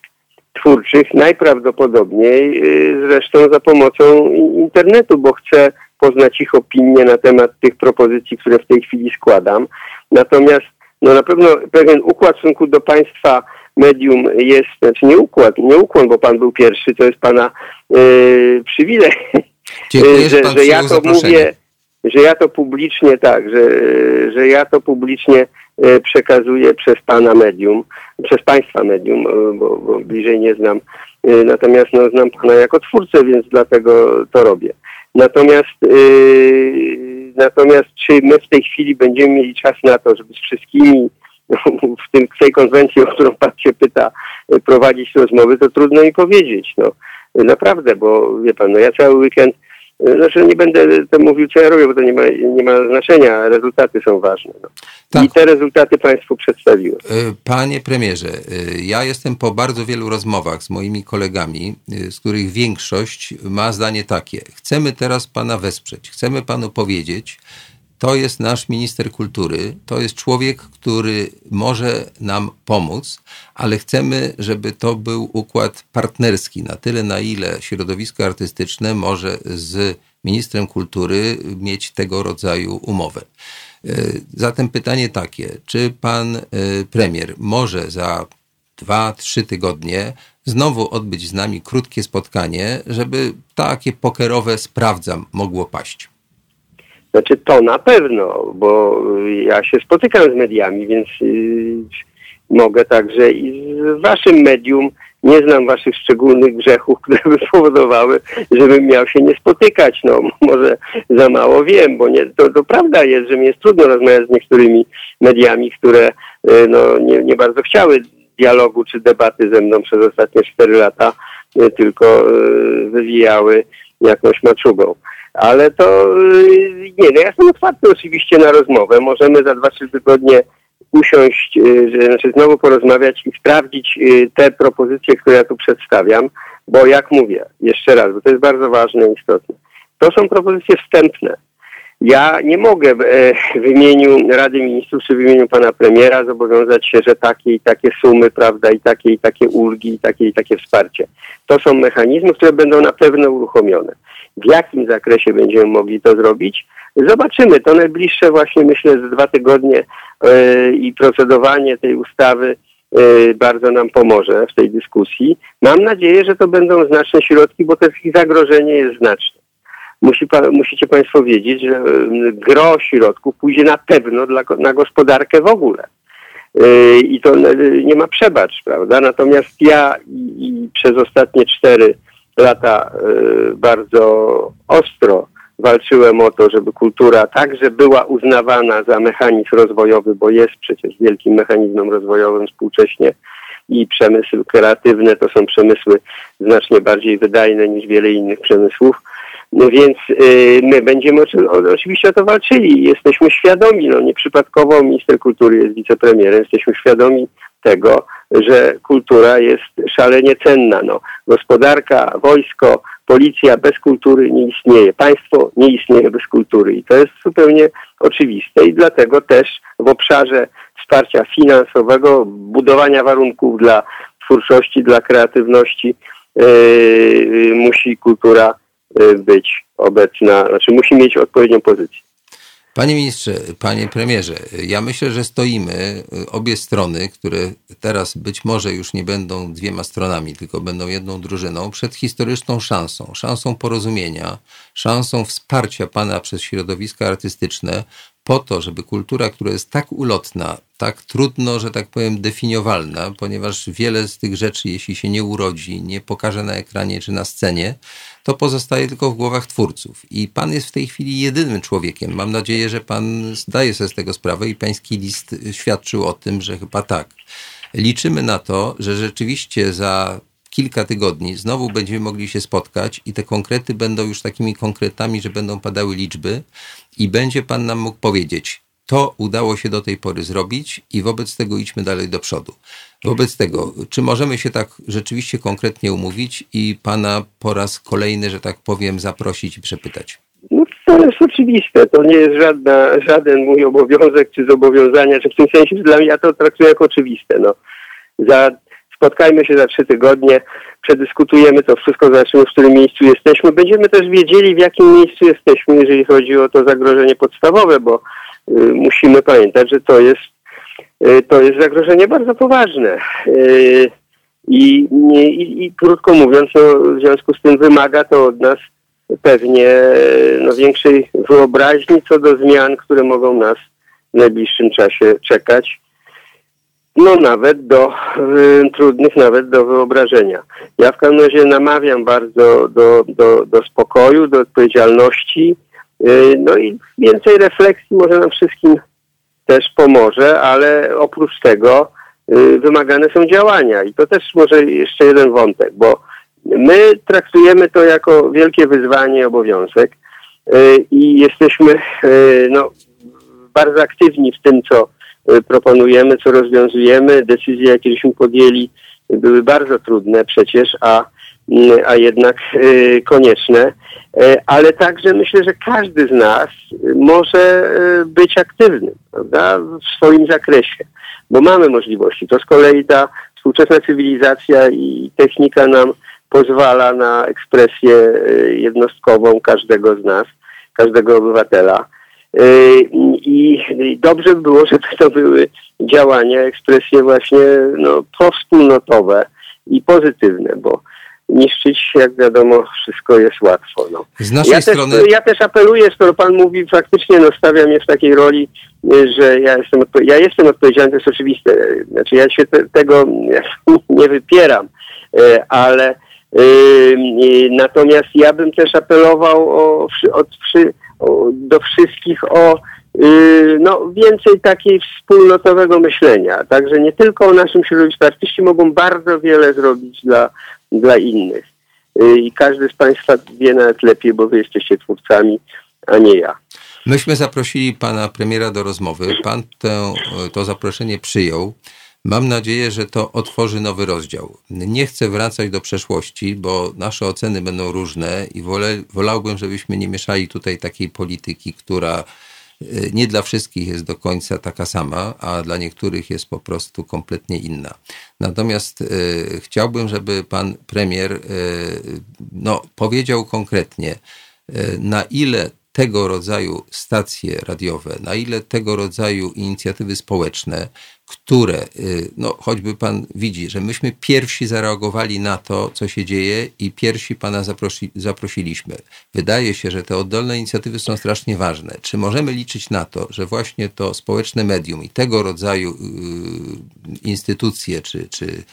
C: twórczych, najprawdopodobniej y, zresztą za pomocą internetu, bo chcę poznać ich opinię na temat tych propozycji, które w tej chwili składam. Natomiast no na pewno pewien układ w stosunku do państwa medium jest, znaczy nie układ, nie ukłon, bo pan był pierwszy, to jest pana yy, przywilej,
A: Dziękuję, że, <laughs>
C: że ja to mówię, że ja to publicznie tak, że, że ja to publicznie e, przekazuję przez pana medium, przez państwa medium, e, bo, bo bliżej nie znam. E, natomiast no, znam pana jako twórcę, więc dlatego to robię. Natomiast yy, natomiast czy my w tej chwili będziemy mieli czas na to, żeby z wszystkimi w, tym, w tej konwencji, o którą pan się pyta, prowadzić rozmowy, to trudno mi powiedzieć. No, naprawdę, bo wie pan, no ja cały weekend znaczy nie będę to mówił, co ja robię, bo to nie ma, nie ma znaczenia. Rezultaty są ważne. No. Tak. I te rezultaty Państwu przedstawiłem.
A: E, panie premierze, e, ja jestem po bardzo wielu rozmowach z moimi kolegami, e, z których większość ma zdanie takie. Chcemy teraz Pana wesprzeć. Chcemy Panu powiedzieć, to jest nasz minister kultury, to jest człowiek, który może nam pomóc, ale chcemy, żeby to był układ partnerski, na tyle, na ile środowisko artystyczne może z ministrem kultury mieć tego rodzaju umowę. E, zatem pytanie takie, czy pan e, premier może za dwa, trzy tygodnie znowu odbyć z nami krótkie spotkanie, żeby takie pokerowe sprawdzam mogło paść?
C: Znaczy to na pewno, bo ja się spotykam z mediami, więc yy, mogę także i z waszym medium. Nie znam waszych szczególnych grzechów, <laughs> które by powodowały, żebym miał się nie spotykać. No może za mało wiem, bo nie, to, to prawda jest, że mi jest trudno rozmawiać z niektórymi mediami, które yy, no, nie, nie bardzo chciały dialogu czy debaty ze mną przez ostatnie cztery lata, yy, tylko yy, wywijały jakąś maczugą ale to y, nie, no ja jestem otwarty oczywiście na rozmowę. Możemy za dwa, trzy tygodnie usiąść, y, znaczy znowu porozmawiać i sprawdzić y, te propozycje, które ja tu przedstawiam, bo jak mówię, jeszcze raz, bo to jest bardzo ważne i istotne, to są propozycje wstępne. Ja nie mogę e, w imieniu Rady Ministrów czy w imieniu pana premiera zobowiązać się, że takie i takie sumy, prawda, i takie i takie ulgi, i takie i takie wsparcie. To są mechanizmy, które będą na pewno uruchomione. W jakim zakresie będziemy mogli to zrobić? Zobaczymy. To najbliższe właśnie myślę z dwa tygodnie yy, i procedowanie tej ustawy yy, bardzo nam pomoże w tej dyskusji. Mam nadzieję, że to będą znaczne środki, bo to zagrożenie jest znaczne. Musi musicie Państwo wiedzieć, że gro środków pójdzie na pewno dla, na gospodarkę w ogóle. Yy, I to nie ma przebacz, prawda? Natomiast ja i, przez ostatnie cztery lata y, bardzo ostro walczyłem o to, żeby kultura także była uznawana za mechanizm rozwojowy, bo jest przecież wielkim mechanizmem rozwojowym współcześnie i przemysł kreatywny to są przemysły znacznie bardziej wydajne niż wiele innych przemysłów. No więc y, my będziemy oczywiście o to walczyli. Jesteśmy świadomi, no nieprzypadkowo minister kultury jest wicepremierem, jesteśmy świadomi tego, że kultura jest szalenie cenna. No, gospodarka, wojsko, policja bez kultury nie istnieje. Państwo nie istnieje bez kultury i to jest zupełnie oczywiste i dlatego też w obszarze wsparcia finansowego, budowania warunków dla twórczości, dla kreatywności yy, musi kultura być obecna, znaczy musi mieć odpowiednią pozycję.
A: Panie ministrze, panie premierze, ja myślę, że stoimy obie strony, które teraz być może już nie będą dwiema stronami, tylko będą jedną drużyną, przed historyczną szansą, szansą porozumienia, szansą wsparcia pana przez środowiska artystyczne po to, żeby kultura, która jest tak ulotna, tak trudno, że tak powiem, definiowalna, ponieważ wiele z tych rzeczy, jeśli się nie urodzi, nie pokaże na ekranie czy na scenie, to pozostaje tylko w głowach twórców. I pan jest w tej chwili jedynym człowiekiem. Mam nadzieję, że pan zdaje sobie z tego sprawę i pański list świadczył o tym, że chyba tak. Liczymy na to, że rzeczywiście za kilka tygodni znowu będziemy mogli się spotkać i te konkrety będą już takimi konkretami, że będą padały liczby i będzie Pan nam mógł powiedzieć, to udało się do tej pory zrobić i wobec tego idźmy dalej do przodu. Wobec tego, czy możemy się tak rzeczywiście konkretnie umówić i Pana po raz kolejny, że tak powiem, zaprosić i przepytać?
C: No to jest oczywiste. To nie jest żadna, żaden mój obowiązek czy zobowiązania, czy w tym sensie dla mnie ja to traktuję jako oczywiste. No. Za, spotkajmy się za trzy tygodnie, przedyskutujemy to wszystko, zobaczymy w którym miejscu jesteśmy. Będziemy też wiedzieli w jakim miejscu jesteśmy, jeżeli chodzi o to zagrożenie podstawowe, bo y, musimy pamiętać, że to jest, y, to jest zagrożenie bardzo poważne. Y, i, i, I krótko mówiąc, no, w związku z tym wymaga to od nas pewnie no, większej wyobraźni co do zmian, które mogą nas w najbliższym czasie czekać. No nawet do y, trudnych, nawet do wyobrażenia. Ja w każdym razie namawiam bardzo do, do, do spokoju, do odpowiedzialności. Y, no i więcej refleksji może nam wszystkim też pomoże, ale oprócz tego y, wymagane są działania. I to też może jeszcze jeden wątek, bo My traktujemy to jako wielkie wyzwanie, obowiązek y, i jesteśmy y, no, bardzo aktywni w tym, co proponujemy, co rozwiązujemy. Decyzje, jakieśmy podjęli, były bardzo trudne przecież, a, a jednak konieczne. Ale także myślę, że każdy z nas może być aktywnym prawda, w swoim zakresie, bo mamy możliwości. To z kolei ta współczesna cywilizacja i technika nam pozwala na ekspresję y, jednostkową każdego z nas, każdego obywatela. Y, I dobrze by było, żeby to były działania, ekspresje właśnie no, powspólnotowe i pozytywne, bo niszczyć, jak wiadomo, wszystko jest łatwo. No.
A: Z naszej
C: ja,
A: strony...
C: też, ja też apeluję, skoro Pan mówi, faktycznie no, stawia mnie w takiej roli, że ja jestem, ja jestem odpowiedzialny, to jest oczywiste. Znaczy ja się te, tego <laughs> nie wypieram, y, ale Natomiast ja bym też apelował o, o, do wszystkich o y, no, więcej takiej wspólnotowego myślenia. Także nie tylko o naszym środowisku. Artyści mogą bardzo wiele zrobić dla, dla innych. Y, I każdy z Państwa wie nawet lepiej, bo Wy jesteście twórcami, a nie ja.
A: Myśmy zaprosili pana premiera do rozmowy. Pan to zaproszenie przyjął. Mam nadzieję, że to otworzy nowy rozdział. Nie chcę wracać do przeszłości, bo nasze oceny będą różne i wolę, wolałbym, żebyśmy nie mieszali tutaj takiej polityki, która y, nie dla wszystkich jest do końca taka sama, a dla niektórych jest po prostu kompletnie inna. Natomiast y, chciałbym, żeby pan premier y, no, powiedział konkretnie, na ile tego rodzaju stacje radiowe, na ile tego rodzaju inicjatywy społeczne które, y, no choćby pan widzi, że myśmy pierwsi zareagowali na to, co się dzieje i pierwsi pana zaprosi, zaprosiliśmy. Wydaje się, że te oddolne inicjatywy są strasznie ważne. Czy możemy liczyć na to, że właśnie to społeczne medium i tego rodzaju y, instytucje czy, czy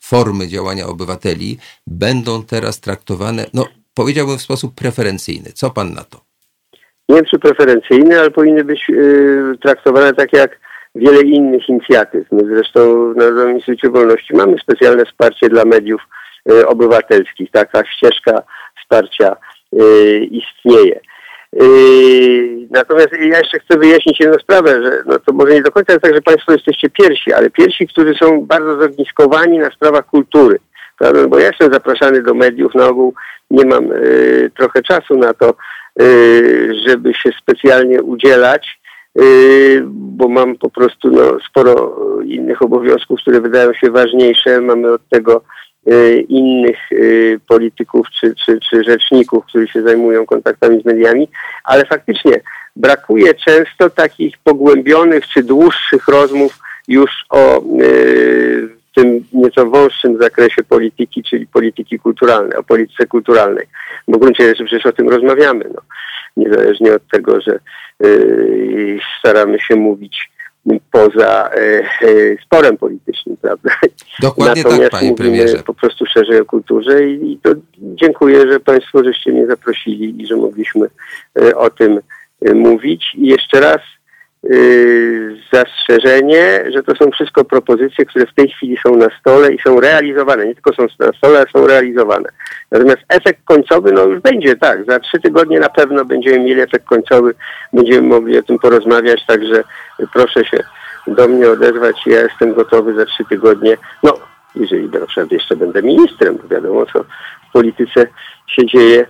A: formy działania obywateli będą teraz traktowane, no powiedziałbym w sposób preferencyjny. Co pan na to?
C: Nie wiem, czy preferencyjny, ale powinny być y, traktowane tak jak wiele innych inicjatyw. My zresztą w Narodowym Instytucie Wolności mamy specjalne wsparcie dla mediów y, obywatelskich. Taka ścieżka wsparcia y, istnieje. Natomiast ja jeszcze chcę wyjaśnić jedną sprawę, że no to może nie do końca jest tak, że Państwo jesteście pierwsi, ale pierwsi, którzy są bardzo zogniskowani na sprawach kultury. Prawda? Bo ja jestem zapraszany do mediów, na ogół nie mam y, trochę czasu na to, żeby się specjalnie udzielać. Y, bo mam po prostu no, sporo innych obowiązków, które wydają się ważniejsze. Mamy od tego y, innych y, polityków czy, czy, czy rzeczników, którzy się zajmują kontaktami z mediami, ale faktycznie brakuje często takich pogłębionych czy dłuższych rozmów już o tym nieco wąższym zakresie polityki, czyli polityki kulturalnej, o polityce kulturalnej. Bo w gruncie rzeczy przecież o tym rozmawiamy. No. Niezależnie od tego, że y, staramy się mówić poza y, y, sporem politycznym, prawda?
A: Dokładnie tak, Natomiast tak, panie premierze.
C: po prostu szerzej o kulturze i, i to dziękuję, że państwo żeście mnie zaprosili i że mogliśmy y, o tym mówić. I jeszcze raz yy, zastrzeżenie, że to są wszystko propozycje, które w tej chwili są na stole i są realizowane. Nie tylko są na stole, ale są realizowane. Natomiast efekt końcowy, no już będzie tak. Za trzy tygodnie na pewno będziemy mieli efekt końcowy, będziemy mogli o tym porozmawiać, także proszę się do mnie odezwać. Ja jestem gotowy za trzy tygodnie. No, jeżeli na przykład jeszcze będę ministrem, bo wiadomo co w polityce się dzieje,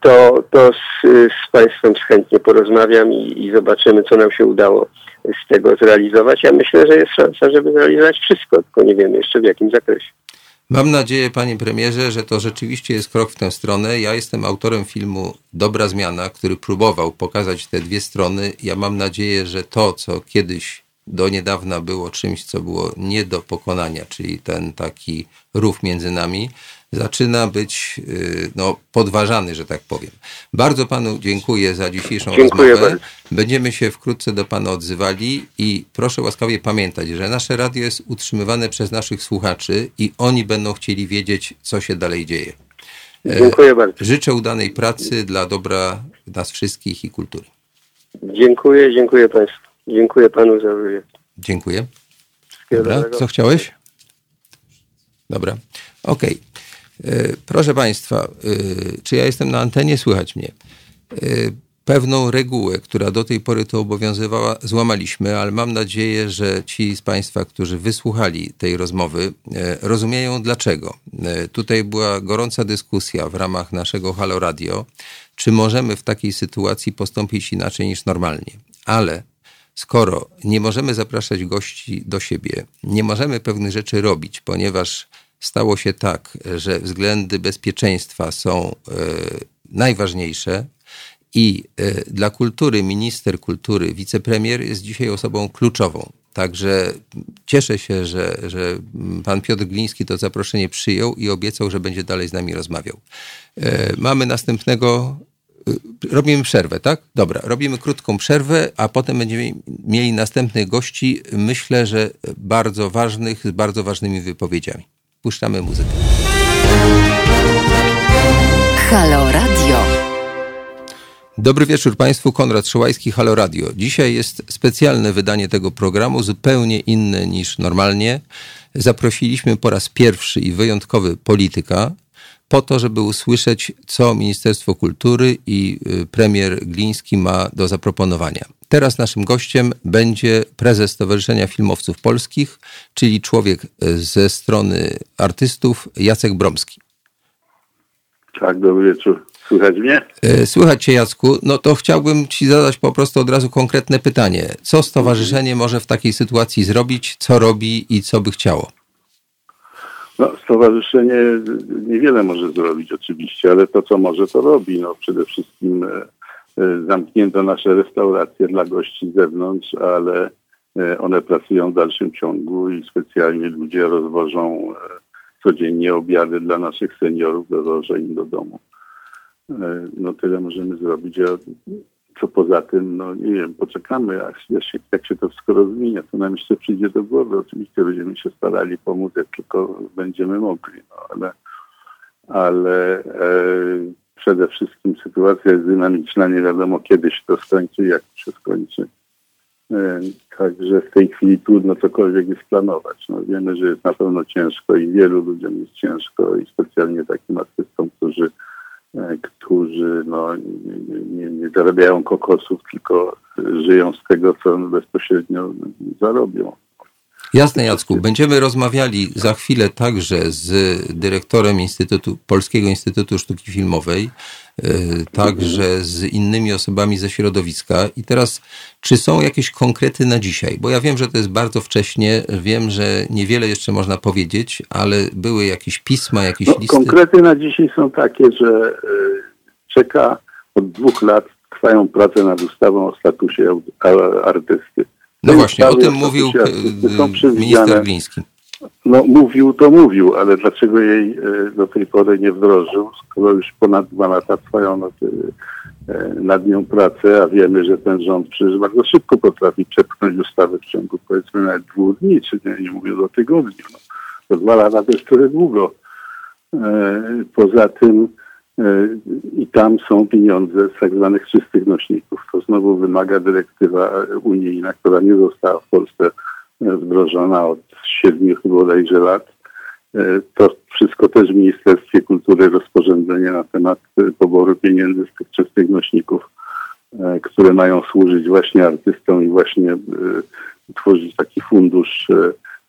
C: to, to z, z Państwem chętnie porozmawiam i, i zobaczymy, co nam się udało z tego zrealizować. Ja myślę, że jest szansa, żeby zrealizować wszystko, tylko nie wiemy jeszcze w jakim zakresie.
A: Mam nadzieję, panie premierze, że to rzeczywiście jest krok w tę stronę. Ja jestem autorem filmu Dobra Zmiana, który próbował pokazać te dwie strony. Ja mam nadzieję, że to, co kiedyś do niedawna było czymś, co było nie do pokonania, czyli ten taki rów między nami, zaczyna być y, no, podważany, że tak powiem. Bardzo panu dziękuję za dzisiejszą dziękuję rozmowę. Bardzo. Będziemy się wkrótce do pana odzywali i proszę łaskawie pamiętać, że nasze radio jest utrzymywane przez naszych słuchaczy i oni będą chcieli wiedzieć, co się dalej dzieje.
C: E, dziękuję bardzo.
A: Życzę udanej pracy dla dobra nas wszystkich i kultury.
C: Dziękuję, dziękuję państwu. Dziękuję panu za wywiad.
A: Dziękuję. Dobra, co chciałeś? Dobra, okej. Okay. E, proszę Państwa, e, czy ja jestem na antenie? Słychać mnie. E, pewną regułę, która do tej pory to obowiązywała, złamaliśmy, ale mam nadzieję, że ci z Państwa, którzy wysłuchali tej rozmowy, rozumieją dlaczego. Tutaj była gorąca dyskusja w ramach naszego Halo Radio, czy możemy w takiej sytuacji postąpić inaczej niż normalnie. Ale skoro nie możemy zapraszać gości do siebie, nie możemy pewnych rzeczy robić, ponieważ stało się tak, że względy bezpieczeństwa są e, najważniejsze i e, dla kultury minister kultury, wicepremier jest dzisiaj osobą kluczową. Także cieszę się, że, że pan Piotr Gliński to zaproszenie przyjął i obiecał, że będzie dalej z nami rozmawiał. E, mamy następnego robimy przerwę, tak? Dobra, robimy krótką przerwę, a potem będziemy mieli następnych gości, myślę, że bardzo ważnych, z bardzo ważnymi wypowiedziami. Puszczamy muzykę. Halo Radio. Dobry wieczór Państwu, Konrad Szołajski, Halo Radio. Dzisiaj jest specjalne wydanie tego programu, zupełnie inne niż normalnie. Zaprosiliśmy po raz pierwszy i wyjątkowy polityka, po to, żeby usłyszeć, co Ministerstwo Kultury i y, premier Gliński ma do zaproponowania. Teraz naszym gościem będzie prezes Stowarzyszenia Filmowców Polskich, czyli człowiek y, ze strony artystów Jacek Bromski.
B: Tak, dobry wieczór. Słychać mnie?
A: Y, słychać cię, Jacku. No to chciałbym ci zadać po prostu od razu konkretne pytanie. Co stowarzyszenie może w takiej sytuacji zrobić, co robi i co by chciało?
B: No, stowarzyszenie niewiele może zrobić oczywiście, ale to, co może, to robi. No, przede wszystkim e, e, zamknięto nasze restauracje dla gości z zewnątrz, ale e, one pracują w dalszym ciągu i specjalnie ludzie rozwożą codziennie obiady dla naszych seniorów, dowożą im do domu. No tyle możemy zrobić. Co poza tym, no nie wiem, poczekamy, jak, jak, się, jak się to wszystko rozwinie, to nam jeszcze przyjdzie do głowy. Oczywiście będziemy się starali pomóc, jak tylko będziemy mogli, no ale, ale e, przede wszystkim sytuacja jest dynamiczna, nie wiadomo kiedy się to skończy, jak się skończy. E, także w tej chwili trudno cokolwiek jest planować. No, wiemy, że jest na pewno ciężko i wielu ludziom jest ciężko i specjalnie takim artystom, którzy którzy no, nie, nie, zarabiają kokosów, tylko żyją z tego, co bezpośrednio zarobią.
A: Jasne, Jacku. Będziemy rozmawiali za chwilę także z dyrektorem Instytutu, Polskiego Instytutu Sztuki Filmowej, e, także z innymi osobami ze środowiska. I teraz, czy są jakieś konkrety na dzisiaj? Bo ja wiem, że to jest bardzo wcześnie, wiem, że niewiele jeszcze można powiedzieć, ale były jakieś pisma, jakieś no, listy.
B: Konkrety na dzisiaj są takie, że e, czeka od dwóch lat, trwają prace nad ustawą o statusie artysty.
A: No właśnie, o tym mówił minister Gliński.
B: No mówił, to mówił, ale dlaczego jej e, do tej pory nie wdrożył, skoro już ponad dwa lata trwają nad, e, nad nią prace, a wiemy, że ten rząd przecież bardzo szybko potrafi przepchnąć ustawę w ciągu powiedzmy nawet dwóch dni, czy nie, nie mówię o tygodniu. No. To dwa lata to jest trochę długo. E, poza tym i tam są pieniądze z tak zwanych czystych nośników. To znowu wymaga dyrektywa unijna, która nie została w Polsce wdrożona od siedmiu bodajże lat. To wszystko też w Ministerstwie Kultury rozporządzenie na temat poboru pieniędzy z tych czystych nośników, które mają służyć właśnie artystom i właśnie tworzyć taki fundusz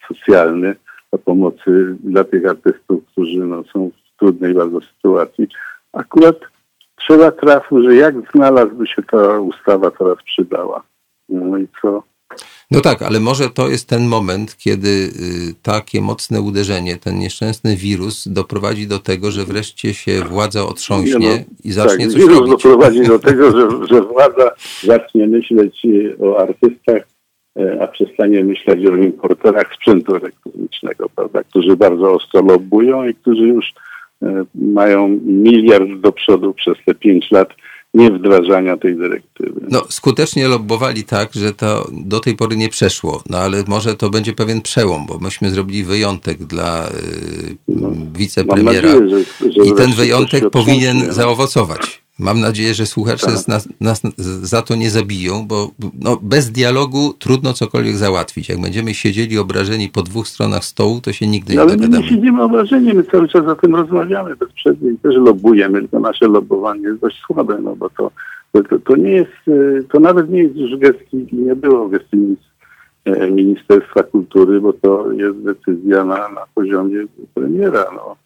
B: socjalny do pomocy dla tych artystów, którzy no, są w trudnej bardzo sytuacji. Akurat trzeba trafił, że jak znalazłby się ta ustawa teraz przydała. No i co?
A: No tak, ale może to jest ten moment, kiedy y, takie mocne uderzenie, ten nieszczęsny wirus doprowadzi do tego, że wreszcie się władza otrząśnie no, i zacznie tak, coś wirus robić.
B: doprowadzi do <laughs> tego, że, że władza zacznie myśleć o artystach E, a przestanie myśleć o importerach sprzętu elektronicznego, prawda, którzy bardzo ostro lobbują i którzy już mają miliard do przodu przez te pięć lat nie wdrażania tej dyrektywy.
A: No, skutecznie lobbowali tak, że to do tej pory nie przeszło, no ale może to będzie pewien przełom, bo myśmy zrobili wyjątek dla y, no, wicepremiera nadzieję, że, że i ten wyjątek powinien no. zaowocować. Mam nadzieję, że słuchacze tak. nas, nas, za to nie zabiją, bo no, bez dialogu trudno cokolwiek załatwić. Jak będziemy siedzieli obrażeni po dwóch stronach stołu, to się nigdy nie dogadamy.
B: Ale my nie siedzimy obrażeni, my cały czas o tym rozmawiamy bezprzednie i też lobujemy, tylko nasze lobowanie jest dość słabe, no bo to, to, to nie jest, to nawet nie jest już gest i nie było gestii e, Ministerstwa Kultury, bo to jest decyzja na, na poziomie premiera. No.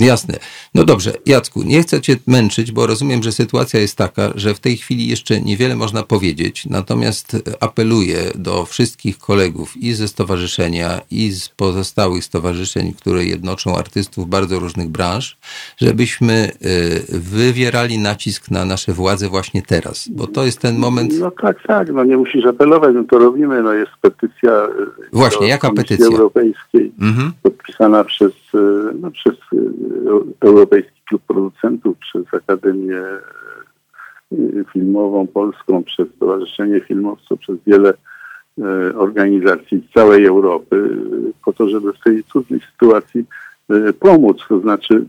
A: Jasne. No dobrze, Jacku, nie chcę Cię męczyć, bo rozumiem, że sytuacja jest taka, że w tej chwili jeszcze niewiele można powiedzieć, natomiast apeluję do wszystkich kolegów i ze stowarzyszenia, i z pozostałych stowarzyszeń, które jednoczą artystów bardzo różnych branż, żebyśmy e, wywierali nacisk na nasze władze właśnie teraz, bo to jest ten moment.
B: No tak, tak, no nie musisz apelować, no to robimy, no jest petycja. E,
A: właśnie, jaka
B: Komisji
A: petycja?
B: Europejskiej, mhm. podpisana przez, e, no, przez Europejski Klub Producentów, przez Akademię e, Filmową Polską, przez Stowarzyszenie Filmowców, przez wiele e, organizacji z całej Europy, po to, żeby w tej trudnej sytuacji pomóc, to znaczy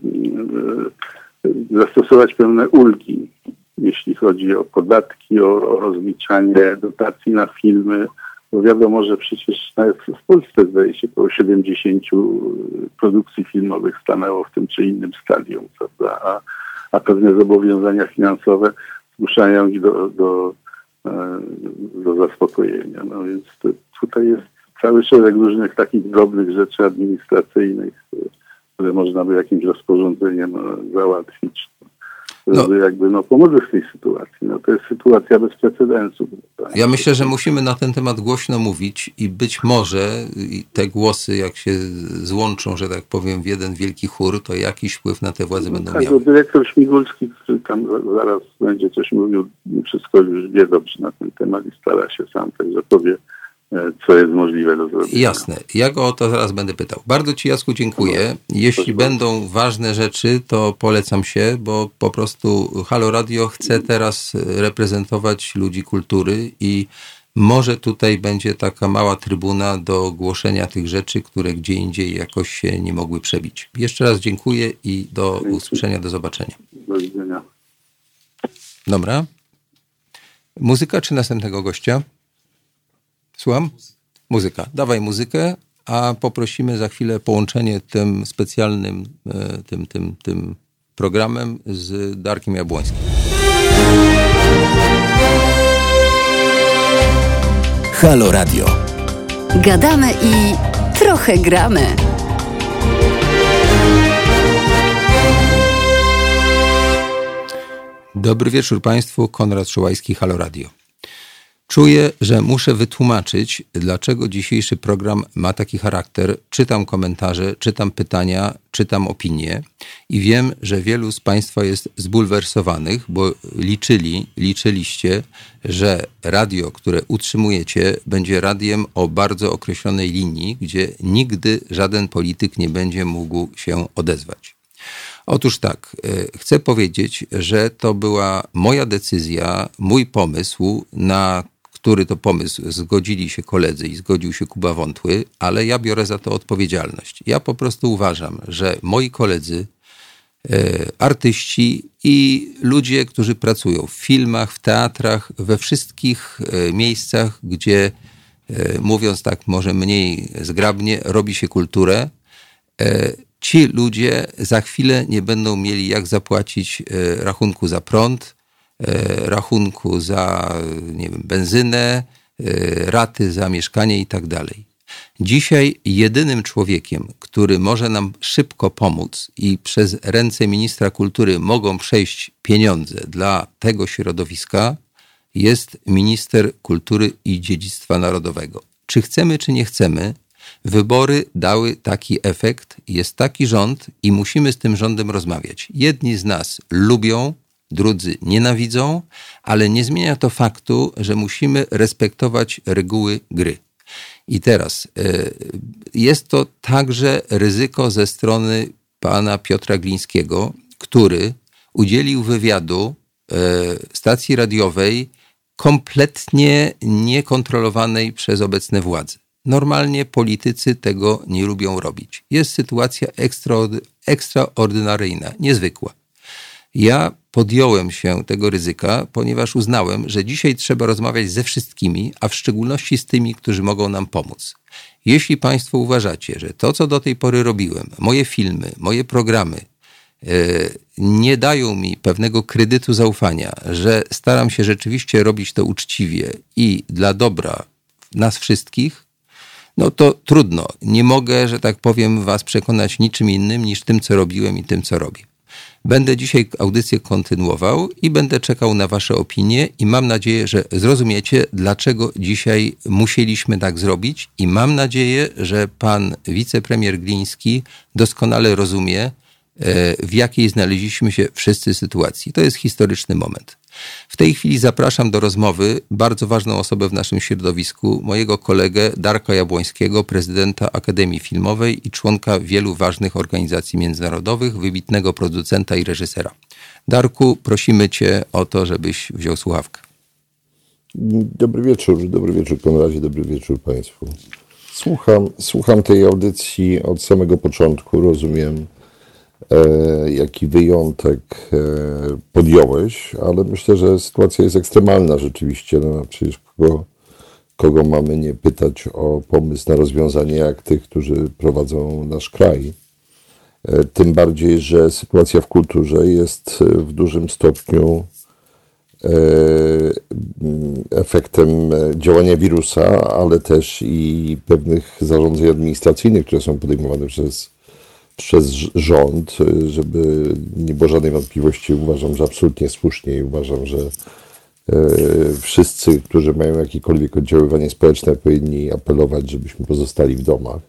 B: zastosować pewne ulgi, jeśli chodzi o podatki, o rozliczanie dotacji na filmy, bo wiadomo, że przecież w Polsce zdaje się około 70 produkcji filmowych stanęło w tym czy innym stadium, prawda? A, a pewne zobowiązania finansowe zmuszają ich do, do, e, do zaspokojenia. No więc to, tutaj jest cały szereg różnych takich drobnych rzeczy administracyjnych, które można by jakimś rozporządzeniem e, załatwić no. jakby no, pomogły w tej sytuacji. No, to jest sytuacja bez precedensu.
A: Ja myślę, że musimy na ten temat głośno mówić i być może te głosy, jak się złączą, że tak powiem, w jeden wielki chór, to jakiś wpływ na te władze no, będą tak, miały.
B: Dyrektor Śmigulski, który tam zaraz będzie coś mówił, wszystko już wie dobrze na ten temat i stara się sam, także powie co jest możliwe do zrobienia.
A: Jasne. Ja go o to zaraz będę pytał. Bardzo Ci, Jasku, dziękuję. Jeśli będą ważne rzeczy, to polecam się, bo po prostu Halo Radio chce teraz reprezentować ludzi kultury i może tutaj będzie taka mała trybuna do głoszenia tych rzeczy, które gdzie indziej jakoś się nie mogły przebić. Jeszcze raz dziękuję i do usłyszenia, do zobaczenia.
B: Do widzenia.
A: Dobra. Muzyka czy następnego gościa? Słucham? Muzyka. Dawaj muzykę, a poprosimy za chwilę połączenie tym specjalnym, e, tym, tym, tym programem z Darkiem Jabłońskim.
D: Halo Radio. Gadamy i trochę gramy.
A: Dobry wieczór Państwu, Konrad Szołajski, Halo Radio. Czuję, że muszę wytłumaczyć, dlaczego dzisiejszy program ma taki charakter. Czytam komentarze, czytam pytania, czytam opinie i wiem, że wielu z Państwa jest zbulwersowanych, bo liczyli, liczyliście, że radio, które utrzymujecie, będzie radiem o bardzo określonej linii, gdzie nigdy żaden polityk nie będzie mógł się odezwać. Otóż tak, e, chcę powiedzieć, że to była moja decyzja, mój pomysł na który to pomysł zgodzili się koledzy i zgodził się Kuba Wątły, ale ja biorę za to odpowiedzialność. Ja po prostu uważam, że moi koledzy artyści i ludzie, którzy pracują w filmach, w teatrach, we wszystkich miejscach, gdzie mówiąc tak może mniej zgrabnie, robi się kulturę ci ludzie za chwilę nie będą mieli jak zapłacić e, rachunku za prąd, e, rachunku za nie wiem, benzynę, e, raty za mieszkanie i tak dalej. Dzisiaj jedynym człowiekiem, który może nam szybko pomóc i przez ręce ministra kultury mogą przejść pieniądze dla tego środowiska, jest minister kultury i dziedzictwa narodowego. Czy chcemy, czy nie chcemy, Wybory dały taki efekt, jest taki rząd i musimy z tym rządem rozmawiać. Jedni z nas lubią, drudzy nienawidzą, ale nie zmienia to faktu, że musimy respektować reguły gry. I teraz e, jest to także ryzyko ze strony pana Piotra Glińskiego, który udzielił wywiadu e, stacji radiowej kompletnie niekontrolowanej przez obecne władze. Normalnie politycy tego nie lubią robić. Jest sytuacja ekstraordynaryjna, niezwykła. Ja podjąłem się tego ryzyka, ponieważ uznałem, że dzisiaj trzeba rozmawiać ze wszystkimi, a w szczególności z tymi, którzy mogą nam pomóc. Jeśli Państwo uważacie, że to, co do tej pory robiłem, moje filmy, moje programy, e, nie dają mi pewnego kredytu zaufania, że staram się rzeczywiście robić to uczciwie i dla dobra nas wszystkich, no to trudno. Nie mogę, że tak powiem, was przekonać niczym innym niż tym, co robiłem i tym, co robię. Będę dzisiaj audycję kontynuował i będę czekał na Wasze opinie i mam nadzieję, że zrozumiecie, dlaczego dzisiaj musieliśmy tak zrobić i mam nadzieję, że pan wicepremier Gliński doskonale rozumie, e, w jakiej znaleźliśmy się wszyscy sytuacji. To jest historyczny moment. W tej chwili zapraszam do rozmowy bardzo ważną osobę w naszym środowisku, mojego kolegę Darka Jabłońskiego, prezydenta Akademii Filmowej i członka wielu ważnych organizacji międzynarodowych, wybitnego producenta i reżysera. Darku, prosimy Cię o to, żebyś wziął słuchawkę.
E: Dobry wieczór, dobry wieczór Konradzie, dobry wieczór Państwu. Słucham, słucham tej audycji od samego początku, rozumiem jaki wyjątek e, podjąłeś, ale myślę, że sytuacja jest ekstremalna rzeczywiście. No, przecież kogo, kogo mamy nie pytać o pomysł na rozwiązanie, jak tych, którzy prowadzą nasz kraj. E, tym bardziej, że sytuacja w kulturze jest w dużym stopniu efektem działania wirusa, ale też i pewnych zarządzeń administracyjnych, które są podejmowane przez przez rząd, żeby nie było żadnej wątpliwości, uważam, że absolutnie słusznie i uważam, że e, wszyscy, którzy mają jakiekolwiek oddziaływanie społeczne, powinni apelować, żebyśmy pozostali w domach,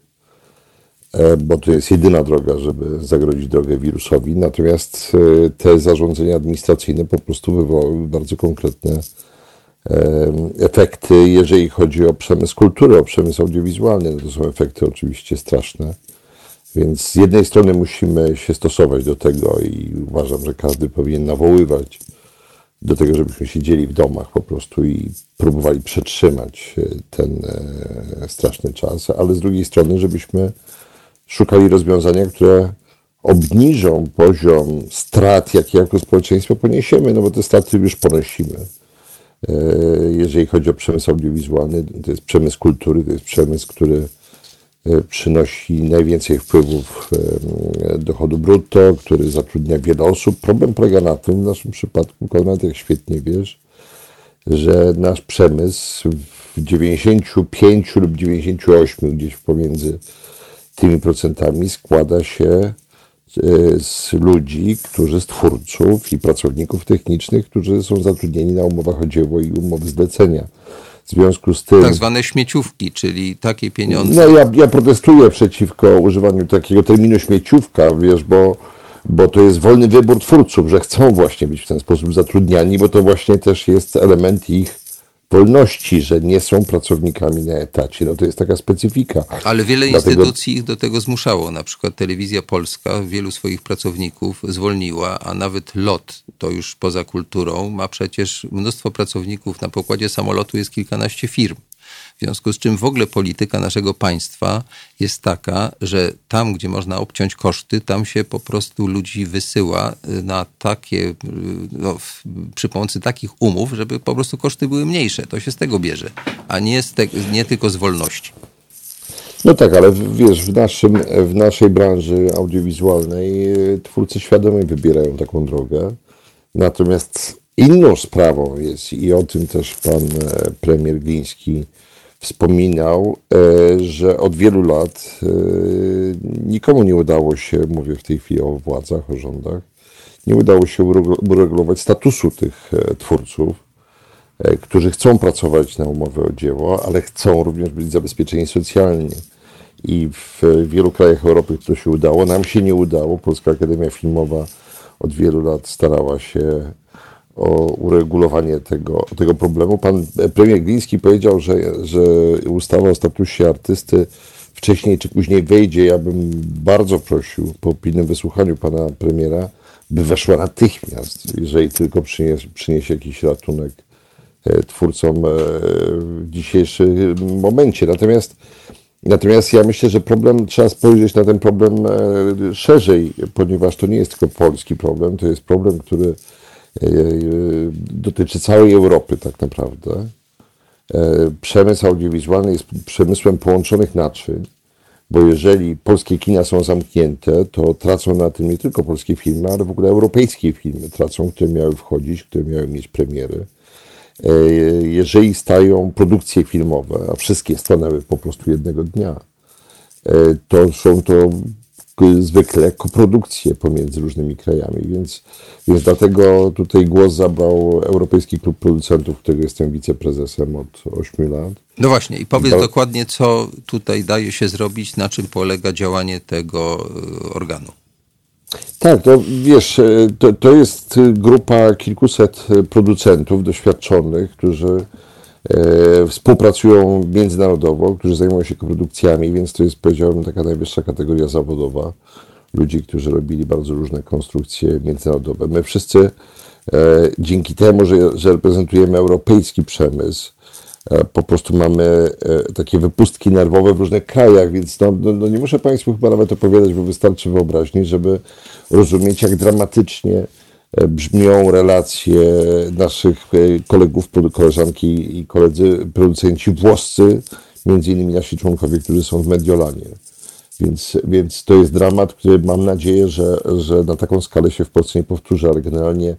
E: e, bo to jest jedyna droga, żeby zagrodzić drogę wirusowi. Natomiast e, te zarządzenia administracyjne po prostu wywołały bardzo konkretne efekty, jeżeli chodzi o przemysł kultury, o przemysł audiowizualny. To są efekty oczywiście straszne więc z jednej strony musimy się stosować do tego i uważam, że każdy powinien nawoływać do tego, żebyśmy siedzieli w domach po prostu i próbowali przetrzymać e, ten e, straszny czas, ale z drugiej strony, żebyśmy szukali rozwiązania, które obniżą poziom strat, jakie jako społeczeństwo poniesiemy, no bo te straty już ponosimy. E, jeżeli chodzi o przemysł audiowizualny, to jest przemysł kultury, to jest przemysł, który przynosi najwięcej wpływów e, dochodu brutto, który zatrudnia wiele osób. Problem polega na tym, w naszym przypadku, Konrad, jak świetnie wiesz, że nasz przemysł w 95 lub 98 gdzieś pomiędzy tymi procentami składa się z ludzi, którzy z twórców i pracowników technicznych, którzy są zatrudnieni na umowach o dzieło i umowy zlecenia w związku z tym...
A: Tak zwane śmieciówki, czyli takie pieniądze.
E: No ja, ja protestuję przeciwko używaniu takiego terminu śmieciówka, wiesz, bo, bo to jest wolny wybór twórców, że chcą właśnie być w ten sposób zatrudniani, bo to właśnie też jest element ich wolności, że nie są pracownikami na etacie. No to jest taka specyfika.
A: Ale wiele Dlatego... instytucji ich do tego zmuszało. Na przykład Telewizja Polska wielu swoich pracowników zwolniła, a nawet LOT, to już poza kulturą, ma przecież mnóstwo pracowników. Na pokładzie samolotu jest kilkanaście firm. W związku z czym w ogóle polityka naszego państwa jest taka, że tam, gdzie można obciąć koszty, tam się po prostu ludzi wysyła y, na takie, y, no, przy pomocy takich umów, żeby po prostu koszty były mniejsze. To się z tego bierze, a nie, te, nie tylko z wolności.
E: No tak, ale wiesz, w, naszym, w naszej branży audiowizualnej y, twórcy świadomie wybierają taką drogę. Natomiast inną sprawą jest, i o tym też pan e, premier Gliński wspominał, e, że od wielu lat e, nikomu nie udało się, mówię w tej chwili o władzach, o rządach, nie udało się uregulować statusu tych twórców, którzy chcą pracować na umowę o dzieło, ale chcą również być zabezpieczeni socjalnie i w wielu krajach Europy to się udało. Nam się nie udało. Polska Akademia Filmowa od wielu lat starała się o uregulowanie tego, tego problemu. Pan premier Gliński powiedział, że, że ustawa o statusie artysty wcześniej czy później wejdzie. Ja bym bardzo prosił po pilnym wysłuchaniu pana premiera, by weszła natychmiast, jeżeli tylko przyniesie, przyniesie jakiś ratunek e, twórcom e, w dzisiejszym momencie. Natomiast Natomiast ja myślę, że problem, trzeba spojrzeć na ten problem e, szerzej, ponieważ to nie jest tylko polski problem, to jest problem, który dotyczy całej Europy tak naprawdę. Przemysł audiowizualny jest przemysłem połączonych naczyń, bo jeżeli polskie kina są zamknięte, to tracą na tym nie tylko polskie filmy, ale w ogóle europejskie filmy tracą, które miały wchodzić, które miały mieć premiery. E, jeżeli stają produkcje filmowe, a wszystkie stanęły po prostu jednego dnia, e, to są to zwykle koprodukcje pomiędzy różnymi krajami, więc, więc dlatego tutaj głos zabrał Europejski Klub Producentów, którego jestem wiceprezesem od 8 lat.
A: No właśnie i powiedz dokładnie, co tutaj daje się zrobić, na czym polega działanie tego e, organu.
E: Tak, to wiesz, e, to, to jest grupa kilkuset producentów doświadczonych, którzy e, współpracują międzynarodowo, którzy zajmują się koprodukcjami, więc to jest, powiedziałbym, taka najwyższa kategoria zawodowa ludzi, którzy robili bardzo różne konstrukcje międzynarodowe. My wszyscy e, dzięki temu, że, że reprezentujemy europejski przemysł, E, po prostu mamy e, takie wypustki nerwowe w różnych krajach, więc no, no, no nie muszę Państwu chyba nawet opowiadać, bo wystarczy wyobraźni, żeby rozumieć, jak dramatycznie e, brzmią relacje naszych kolegów, koleżanki i koledzy producenci włoscy, między innymi nasi członkowie, którzy są w Mediolanie. Więc, więc to jest dramat, który mam nadzieję, że, że na taką skalę się w Polsce nie powtórzy, ale generalnie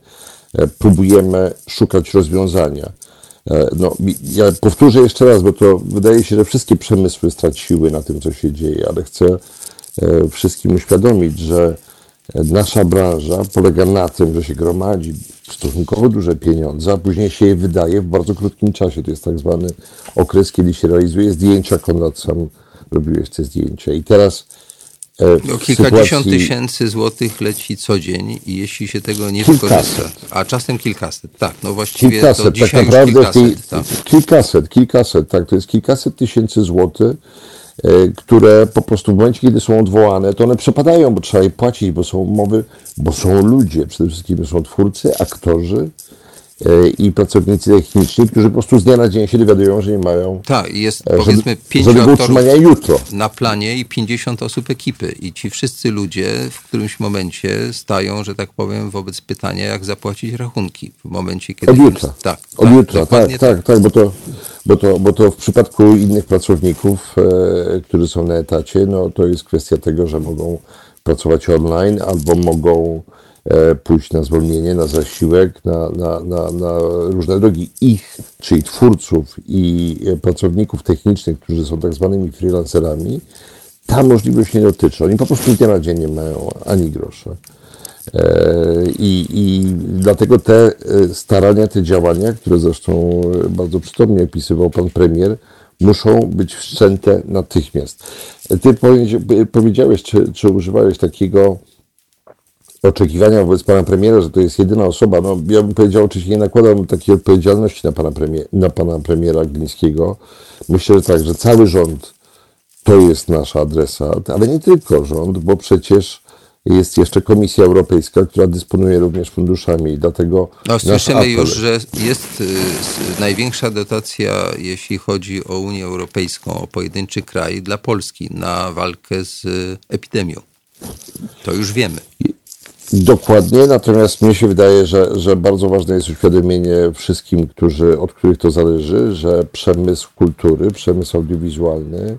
E: próbujemy szukać rozwiązania. E, no, ja powtórzę jeszcze raz, bo to wydaje się, że wszystkie przemysły straciły na tym, co się dzieje, ale chcę e, wszystkim uświadomić, że nasza branża polega na tym, że się gromadzi stosunkowo duże pieniądze, a później się je wydaje w bardzo krótkim czasie. To jest tak zwany okres, kiedy się realizuje zdjęcia. Konrad sam robiłeś te zdjęcia. I teraz
A: E, no, kilkadziesiąt sytuacji... tysięcy złotych leci co dzień i jeśli się tego nie wykorzysta, a czasem kilkaset, tak, no właściwie kilkaset, to tak dzisiaj tak naprawdę kilkaset, tej, tak.
E: kilkaset, kilkaset, tak, to jest kilkaset tysięcy złotych, które po prostu w momencie, kiedy są odwołane, to one przepadają, bo trzeba je płacić, bo są umowy, bo są ludzie, przede wszystkim są twórcy, aktorzy, E, i pracownicy techniczni, którzy po prostu z dnia na dzień się dowiadują, że nie mają.
A: Tak, jest e, powiedzmy pięciu aktorów jutro. na planie i 50 osób ekipy. I ci wszyscy ludzie w którymś momencie stają, że tak powiem, wobec pytania, jak zapłacić rachunki. W momencie, kiedy.
E: Od jutra. Tak, Od tak, jutra, tak, tak, tak, tak, bo to, bo, to, bo to w przypadku innych pracowników, e, którzy są na etacie, no to jest kwestia tego, że mogą pracować online albo mogą E, pójść na zwolnienie, na zasiłek, na, na, na, na różne drogi. Ich, czyli twórców i pracowników technicznych, którzy są tak zwanymi freelancerami, ta możliwość nie dotyczy. Oni po prostu dnia na dzień nie mają ani grosza. E, I, I dlatego te e, starania, te działania, które zresztą bardzo przytomnie opisywał pan premier, muszą być wszczęte natychmiast. Ty powiedziałeś, czy, czy używałeś takiego oczekiwania wobec pana premiera, że to jest jedyna osoba, no ja bym powiedział, oczywiście nie nakładam takiej odpowiedzialności na pana, premier, na pana premiera Glińskiego. Myślę, że tak, że cały rząd to jest nasza adresat, ale nie tylko rząd, bo przecież jest jeszcze Komisja Europejska, która dysponuje również funduszami i dlatego...
A: No, słyszymy już, że jest y, największa dotacja, jeśli chodzi o Unię Europejską, o pojedynczy kraj dla Polski na walkę z epidemią. To już wiemy.
E: Dokładnie, natomiast mnie się wydaje, że, że bardzo ważne jest uświadomienie wszystkim, którzy, od których to zależy, że przemysł kultury, przemysł audiowizualny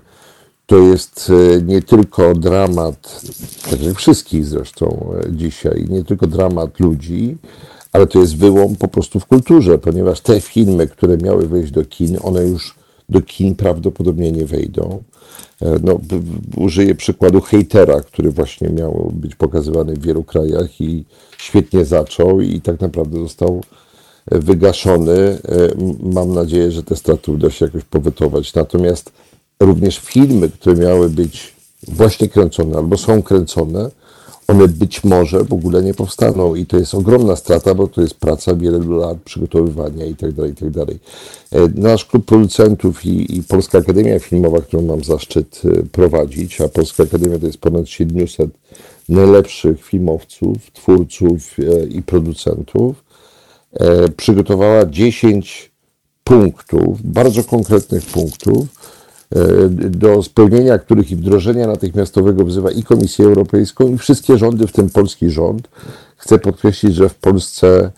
E: to jest e, nie tylko dramat, tak jak wszystkich zresztą e, dzisiaj, nie tylko dramat ludzi, ale to jest wyłom po prostu w kulturze, ponieważ te filmy, które miały wejść do kin, one już do kin prawdopodobnie nie wejdą. E, no, użyję przykładu hejtera, który właśnie miał być pokazywany w wielu krajach i świetnie zaczął i tak naprawdę został wygaszony. Mam nadzieję, że te straty uda się jakoś powetować. Natomiast również filmy, które miały być właśnie kręcone albo są kręcone, one być może w ogóle nie powstaną i to jest ogromna strata, bo to jest praca wielu lat przygotowywania i tak dalej, i tak. E, nasz klub producentów i, i Polska Akademia Filmowa, którą mam zaszczyt e, prowadzić, a Polska Akademia to jest ponad 700 najlepszych filmowców, twórców e, i producentów, przygotowała 10 punktów, bardzo konkretnych punktów, do spełnienia których i wdrożenia natychmiastowego wzywa i Komisję Europejską, i wszystkie rządy, w tym polski rząd. Chcę podkreślić, że w Polsce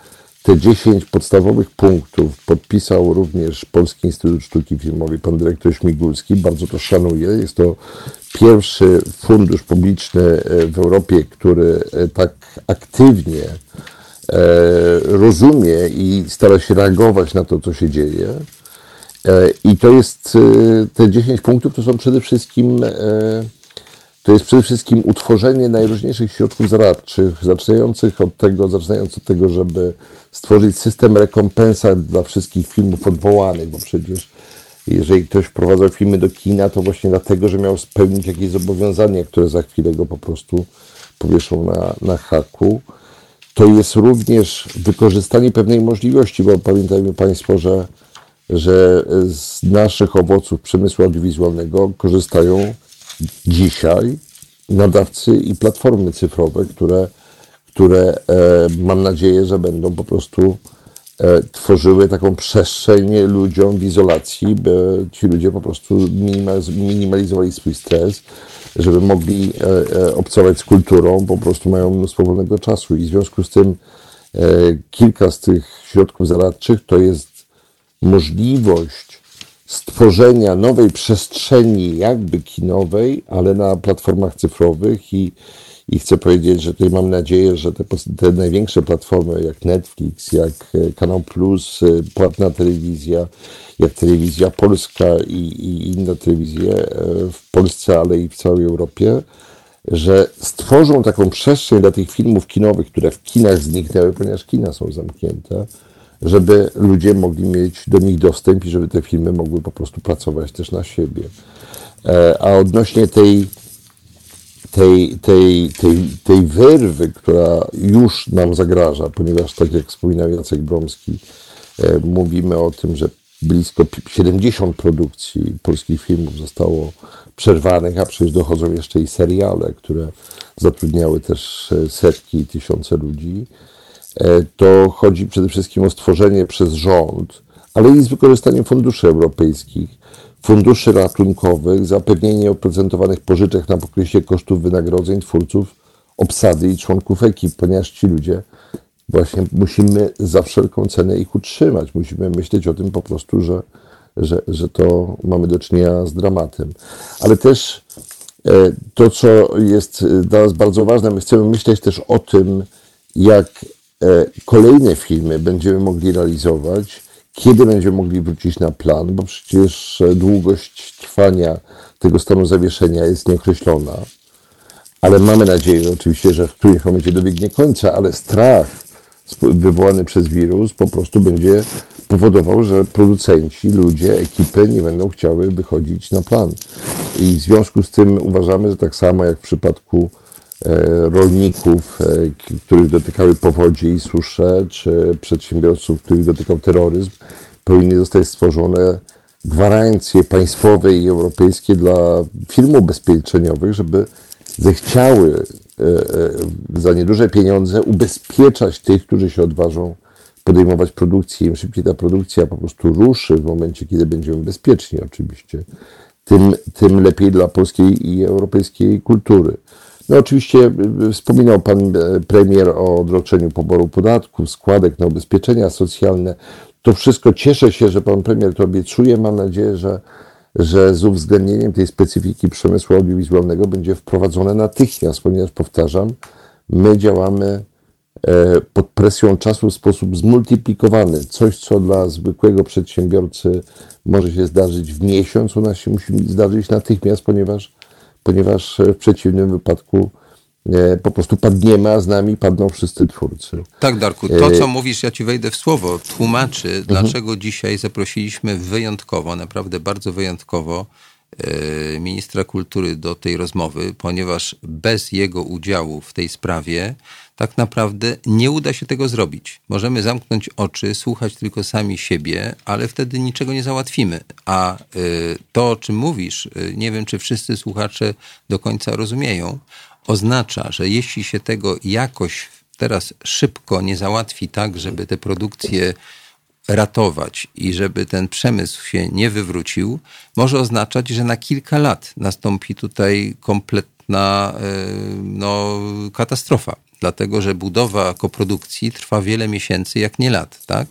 E: te 10 podstawowych punktów podpisał również Polski Instytut Sztuki Filmowej, pan dyrektor Śmigulski. Bardzo to szanuję. Jest to pierwszy fundusz publiczny e, w Europie, który e, tak aktywnie rozumie i stara się reagować na to, co się dzieje. E, I to jest, e, te 10 punktów to są przede wszystkim, e, to jest przede wszystkim utworzenie najróżniejszych środków zaradczych, zaczynających od tego, zaczynając od tego, żeby stworzyć system rekompensat dla wszystkich filmów odwołanych, bo przecież jeżeli ktoś wprowadzał filmy do kina, to właśnie dlatego, że miał spełnić jakieś zobowiązania, które za chwilę go po prostu powieszą na, na haku. To jest również wykorzystanie pewnej możliwości, bo pamiętajmy Państwo, że że z naszych owoców przemysłu audiowizualnego korzystają dzisiaj nadawcy i platformy cyfrowe, które, które e, mam nadzieję, że będą po prostu e, tworzyły taką przestrzeń ludziom w izolacji, by ci ludzie po prostu minimalizowali swój stres, żeby mogli e, obcować z kulturą, po prostu mają mnóstwo wolnego czasu. I w związku z tym kilka z tych środków zaradczych to jest możliwość stworzenia nowej przestrzeni jakby kinowej, ale na platformach cyfrowych i, i chcę powiedzieć, że tutaj mam nadzieję, że te, te największe platformy jak Netflix, jak e, Kanał Plus, e, płatna telewizja, jak Telewizja Polska i, i inne telewizje e, w Polsce, ale i w całej Europie, że stworzą taką przestrzeń dla tych filmów kinowych, które w kinach zniknęły, ponieważ kina są zamknięte, żeby ludzie mogli mieć do nich dostęp i żeby te filmy mogły po prostu pracować też na siebie. E, a odnośnie tej, tej, tej, tej, tej wyrwy, która już nam zagraża, ponieważ tak jak wspominał Jacek Bromski, e, mówimy o tym, że blisko 70 produkcji polskich filmów zostało przerwanych, a przecież dochodzą jeszcze i seriale, które zatrudniały też e, setki i tysiące ludzi. E, to chodzi przede wszystkim o stworzenie przez rząd, ale i z wykorzystaniem funduszy europejskich, funduszy ratunkowych, zapewnienie oprocentowanych pożyczek na pokrycie kosztów wynagrodzeń twórców, obsady i członków ekip, ponieważ ci ludzie właśnie musimy za wszelką cenę ich utrzymać. Musimy myśleć o tym po prostu, że, że, że to mamy do czynienia z dramatem. Ale też e, to, co jest dla nas bardzo ważne, my chcemy myśleć też o tym, jak kolejne filmy będziemy mogli realizować, kiedy będziemy mogli wrócić na plan, bo przecież e, długość trwania tego stanu zawieszenia jest nieokreślona. Ale mamy nadzieję oczywiście, że w którymś momencie dobiegnie końca, ale strach wywołany przez wirus po prostu będzie powodował, że producenci, ludzie, ekipy nie będą chciały wychodzić na plan. I w związku z tym uważamy, że tak samo jak w przypadku E, rolników, e, których dotykały powodzi i susze, czy przedsiębiorców, których dotykał terroryzm, powinny zostać stworzone gwarancje państwowe i europejskie dla firm ubezpieczeniowych, żeby zechciały za nieduże pieniądze ubezpieczać tych, którzy się odważą podejmować produkcję. Im szybciej ta produkcja po prostu ruszy w momencie, kiedy będziemy bezpieczni oczywiście, tym, tym lepiej dla polskiej i europejskiej kultury. No oczywiście wspominał pan premier o odroczeniu poboru podatków, składek na ubezpieczenia socjalne. To wszystko cieszę się, że pan premier to obiecuje. Mam nadzieję, że, że z uwzględnieniem tej specyfiki przemysłu audiowizualnego będzie wprowadzone natychmiast, ponieważ powtarzam, my działamy e, pod presją czasu w sposób zmultiplikowany. Coś, co dla zwykłego przedsiębiorcy może się zdarzyć w miesiąc, u nas się musi zdarzyć natychmiast, ponieważ, ponieważ w przeciwnym wypadku po prostu padniemy, a z nami padną wszyscy twórcy.
A: Tak, Darku, to co mówisz, ja ci wejdę w słowo, tłumaczy, mhm. dlaczego dzisiaj zaprosiliśmy wyjątkowo, naprawdę bardzo wyjątkowo e, ministra kultury do tej rozmowy, ponieważ bez jego udziału w tej sprawie tak naprawdę nie uda się tego zrobić. Możemy zamknąć oczy, słuchać tylko sami siebie, ale wtedy niczego nie załatwimy. A e, to, o czym mówisz, e, nie wiem, czy wszyscy słuchacze do końca rozumieją, oznacza, że jeśli się tego jakoś teraz szybko nie załatwi tak, żeby te produkcje ratować i żeby ten przemysł się nie wywrócił, może oznaczać, że na kilka lat nastąpi tutaj kompletna e, no, katastrofa. Dlatego, że budowa koprodukcji trwa wiele miesięcy, jak nie lat, tak?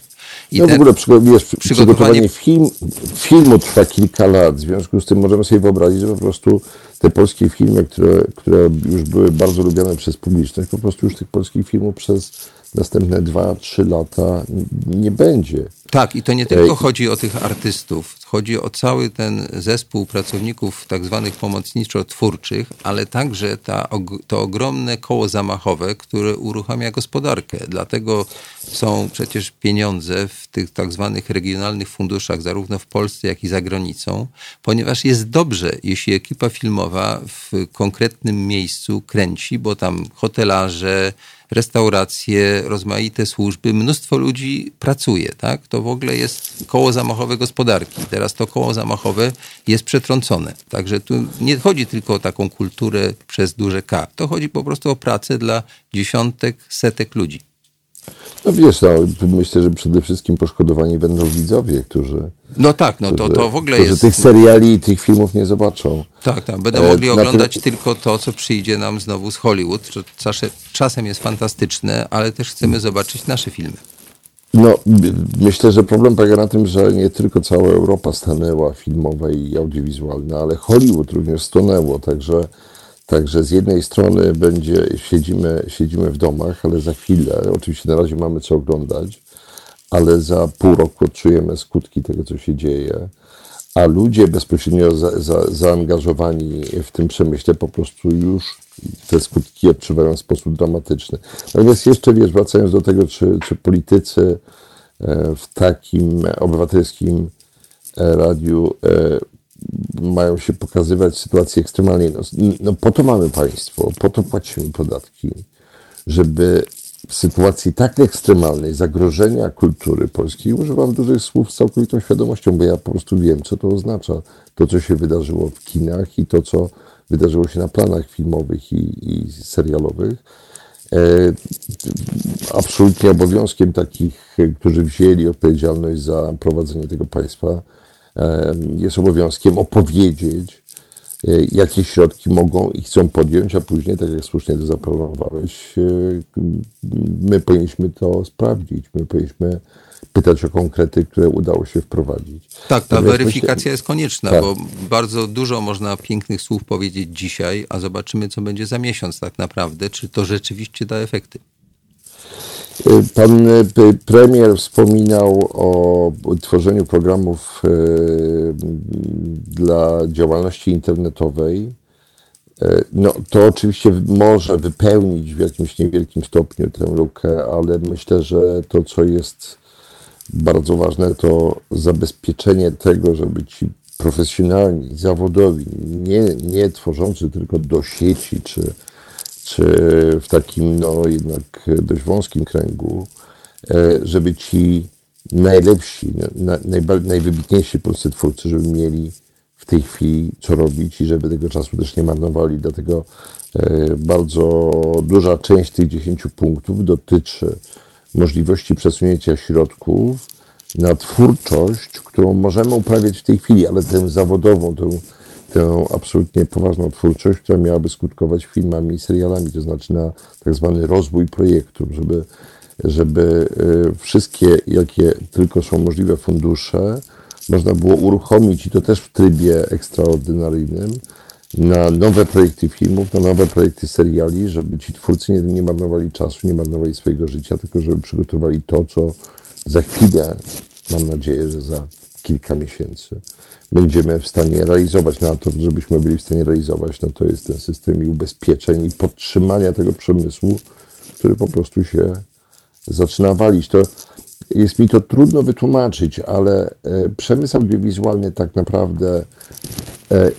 E: I no w ogóle wiesz, przygotowanie film, filmu trwa kilka lat. W związku z tym możemy sobie wyobrazić, że po prostu te polskie filmy, które, które już były bardzo lubiane przez publiczność, po prostu już tych polskich filmów przez następne 2-3 lata nie będzie.
A: Tak, i to nie tylko chodzi o tych artystów, chodzi o cały ten zespół pracowników tak zwanych pomocniczo-twórczych, ale także ta, to ogromne koło zamachowe, które uruchamia gospodarkę. Dlatego są przecież pieniądze w tych tak zwanych regionalnych funduszach, zarówno w Polsce, jak i za granicą, ponieważ jest dobrze, jeśli ekipa filmowa w konkretnym miejscu kręci, bo tam hotelarze, restauracje, rozmaite służby, mnóstwo ludzi pracuje, tak? To w ogóle jest koło zamachowe gospodarki. Teraz to koło zamachowe jest przetrącone. Także tu nie chodzi tylko o taką kulturę przez duże K. To chodzi po prostu o pracę dla dziesiątek, setek ludzi.
E: No wiesz, no, myślę, że przede wszystkim poszkodowani będą widzowie, którzy.
A: No tak, no to, to w ogóle
E: którzy
A: jest.
E: tych seriali i tych filmów nie zobaczą.
A: Tak, tak. Będą e, mogli oglądać tym... tylko to, co przyjdzie nam znowu z Hollywood, co czasem jest fantastyczne, ale też chcemy zobaczyć nasze filmy.
E: No, myślę, że problem polega na tym, że nie tylko cała Europa stanęła filmowa i audiowizualna, ale Hollywood również stonęło, także Także z jednej strony będzie, siedzimy, siedzimy w domach, ale za chwilę, oczywiście na razie mamy co oglądać, ale za pół roku odczujemy skutki tego, co się dzieje, a ludzie bezpośrednio za, za, zaangażowani w tym przemyśle po prostu już te skutki odczuwają w sposób dramatyczny. Natomiast jeszcze, wiesz, wracając do tego, czy, czy politycy e, w takim obywatelskim e, radiu e, mają się pokazywać w sytuacji ekstremalnej. No, no po to mamy państwo, po to płacimy podatki, żeby w sytuacji tak ekstremalnej zagrożenia kultury polskiej, używam dużych słów z całkowitą świadomością, bo ja po prostu wiem, co to oznacza. To, co się wydarzyło w kinach i to, co wydarzyło się na planach filmowych i, i serialowych. E, absolutnie obowiązkiem takich, którzy wzięli odpowiedzialność za prowadzenie tego państwa, jest obowiązkiem opowiedzieć, e, jakie środki mogą i chcą podjąć, a później, tak jak słusznie to zaproponowałeś, e, my powinniśmy to sprawdzić. My powinniśmy pytać o konkrety, które udało się wprowadzić.
A: Tak, ta Natomiast weryfikacja myślę, jest konieczna, tak. bo bardzo dużo można pięknych słów powiedzieć dzisiaj, a zobaczymy, co będzie za miesiąc tak naprawdę, czy to rzeczywiście da efekty.
E: Pan e, premier wspominał o tworzeniu programów e, dla działalności internetowej. E, no, to oczywiście może wypełnić w jakimś niewielkim stopniu tę lukę, ale myślę, że to, co jest bardzo ważne, to zabezpieczenie tego, żeby ci profesjonalni, zawodowi, nie, nie tworzący tylko do sieci czy czy w takim no jednak dość wąskim kręgu, e, żeby ci najlepsi, najwybitniejsi polscy twórcy, żeby mieli w tej chwili co robić i żeby tego czasu też nie marnowali. Dlatego Bardzo duża część tych 10 punktów dotyczy możliwości przesunięcia środków na twórczość, którą możemy uprawiać w tej chwili, ale tę zawodową, tę, tę absolutnie poważną twórczość, która miałaby skutkować filmami i serialami, to znaczy na tak zwany rozwój projektów, żeby, żeby e, wszystkie, jakie tylko są możliwe fundusze, można było uruchomić i to też w trybie ekstraordynaryjnym, na nowe projekty filmów, na nowe projekty seriali, żeby ci twórcy nie, nie marnowali czasu, nie marnowali swojego życia, tylko żeby przygotowali to, co za chwilę, mam nadzieję, że za kilka miesięcy będziemy w stanie realizować. Na to, żebyśmy byli w stanie realizować, no to jest ten system i ubezpieczeń i podtrzymania tego przemysłu, który po prostu się zaczyna walić. To jest mi to trudno wytłumaczyć, ale e, przemysł audiowizualny tak naprawdę e,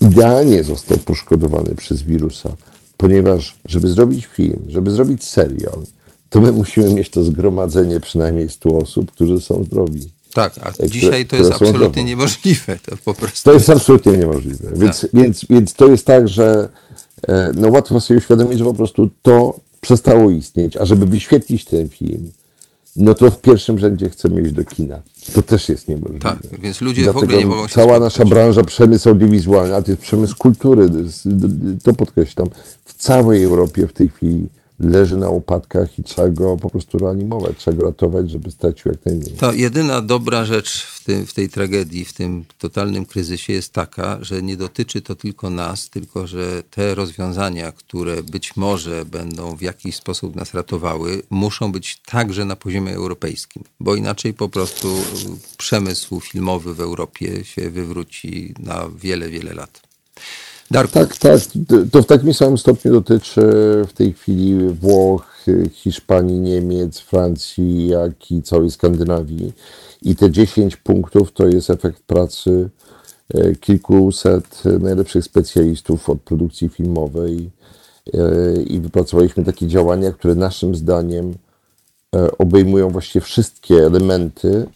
E: idealnie został poszkodowany przez wirusa, ponieważ żeby zrobić film, żeby zrobić serial, to my musimy mieć to zgromadzenie przynajmniej 100 osób, którzy są zdrowi.
A: Tak, a które, dzisiaj to jest absolutnie niemożliwe. To, po prostu...
E: to jest absolutnie niemożliwe. Więc, tak. więc, więc to jest tak, że e, no łatwo sobie uświadomić, że po prostu to przestało istnieć, a żeby wyświetlić ten film, no to w pierwszym rzędzie chcemy iść do kina. To też jest niemożliwe.
A: Tak, więc ludzie Dlatego w ogóle nie mogą się
E: Cała nasza branża, przemysł audiowizualny, a to jest przemysł kultury, to podkreślam, w całej Europie w tej chwili leży na upadkach i trzeba go po prostu reanimować, trzeba go ratować, żeby stracił jak najmniej.
A: To jedyna dobra rzecz w, tym, w tej tragedii, w tym totalnym kryzysie jest taka, że nie dotyczy to tylko nas, tylko że te rozwiązania, które być może będą w jakiś sposób nas ratowały, muszą być także na poziomie europejskim, bo inaczej po prostu przemysł filmowy w Europie się wywróci na wiele, wiele lat.
E: Darku. Tak, tak. To w takim samym stopniu dotyczy w tej chwili Włoch, Hiszpanii, Niemiec, Francji, jak i całej Skandynawii. I te 10 punktów to jest efekt pracy e, kilkuset najlepszych specjalistów od produkcji filmowej e, i wypracowaliśmy takie działania, które naszym zdaniem e, obejmują właściwie wszystkie elementy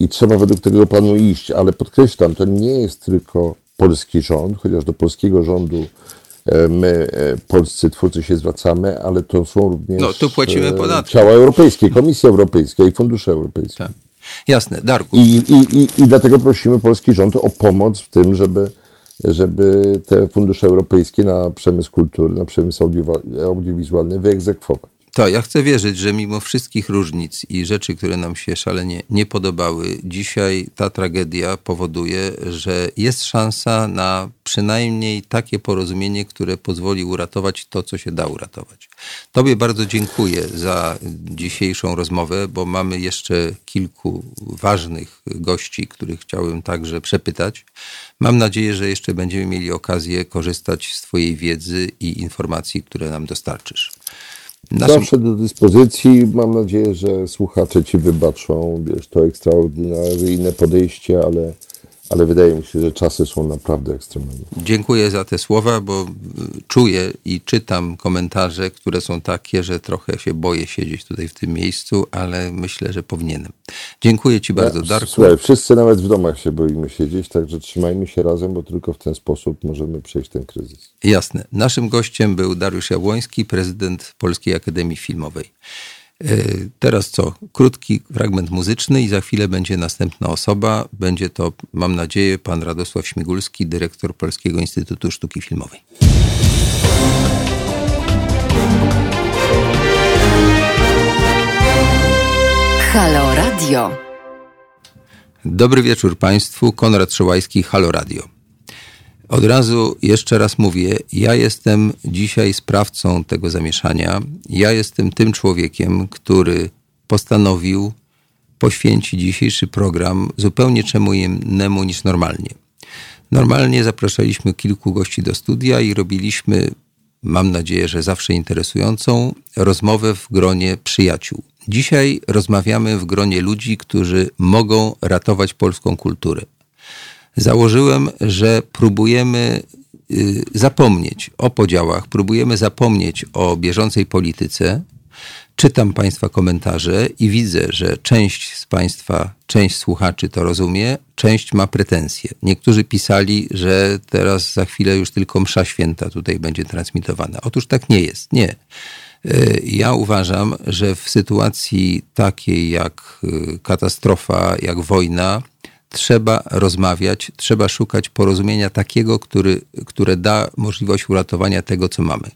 E: i trzeba według tego planu iść, ale podkreślam, to nie jest tylko polski rząd, chociaż do polskiego rządu e, my, e, polscy twórcy się zwracamy, ale to są również
A: no, tu płacimy e, podatki.
E: ciała europejskie, Komisja Europejska i fundusze europejskie. Tak.
A: Jasne, Darku.
E: I, i, i, I dlatego prosimy polski rząd o pomoc w tym, żeby, żeby te fundusze europejskie na przemysł kultury, na przemysł audiowizualny wyegzekwować.
A: To ja chcę wierzyć, że mimo wszystkich różnic i rzeczy, które nam się szalenie nie podobały, dzisiaj ta tragedia powoduje, że jest szansa na przynajmniej takie porozumienie, które pozwoli uratować to, co się da uratować. Tobie bardzo dziękuję za dzisiejszą rozmowę, bo mamy jeszcze kilku ważnych gości, których chciałbym także przepytać. Mam nadzieję, że jeszcze będziemy mieli okazję korzystać z Twojej wiedzy i informacji, które nam dostarczysz.
E: Naszym... Zawsze do dyspozycji. Mam nadzieję, że słuchacze ci wybaczą. Wiesz, to ekstraordynaryjne podejście, ale ale wydaje mi się, że czasy są naprawdę ekstremalne.
A: Dziękuję za te słowa, bo y, czuję i czytam komentarze, które są takie, że trochę się boję siedzieć tutaj w tym miejscu, ale myślę, że powinienem. Dziękuję Ci bardzo, Darku.
E: Słuchaj, wszyscy nawet w domach się boimy siedzieć, także trzymajmy się razem, bo tylko w ten sposób możemy przejść ten kryzys.
A: Jasne. Naszym gościem był Dariusz Jabłoński, prezydent Polskiej Akademii Filmowej. E, teraz co? Krótki fragment muzyczny i za chwilę będzie następna osoba. Będzie to, mam nadzieję, pan Radosław Śmigulski, dyrektor Polskiego Instytutu Sztuki Filmowej.
D: Halo Radio.
A: Dobry wieczór Państwu. Konrad Szołajski, Halo Radio. Od razu jeszcze raz mówię, ja jestem dzisiaj sprawcą tego zamieszania. Ja jestem tym człowiekiem, który postanowił poświęcić dzisiejszy program zupełnie czemu innemu niż normalnie. Normalnie zapraszaliśmy kilku gości do studia i robiliśmy, mam nadzieję, że zawsze interesującą, rozmowę w gronie przyjaciół. Dzisiaj rozmawiamy w gronie ludzi, którzy mogą ratować polską kulturę założyłem, że próbujemy y, zapomnieć o podziałach, próbujemy zapomnieć o bieżącej polityce, czytam Państwa komentarze i widzę, że część z Państwa, część słuchaczy to rozumie, część ma pretensje. Niektórzy pisali, że teraz za chwilę już tylko msza święta tutaj będzie transmitowana. Otóż tak nie jest. Nie. Ja uważam, że w sytuacji takiej jak katastrofa, jak wojna, trzeba rozmawiać, trzeba szukać porozumienia takiego, który, które da możliwość uratowania tego, co mamy.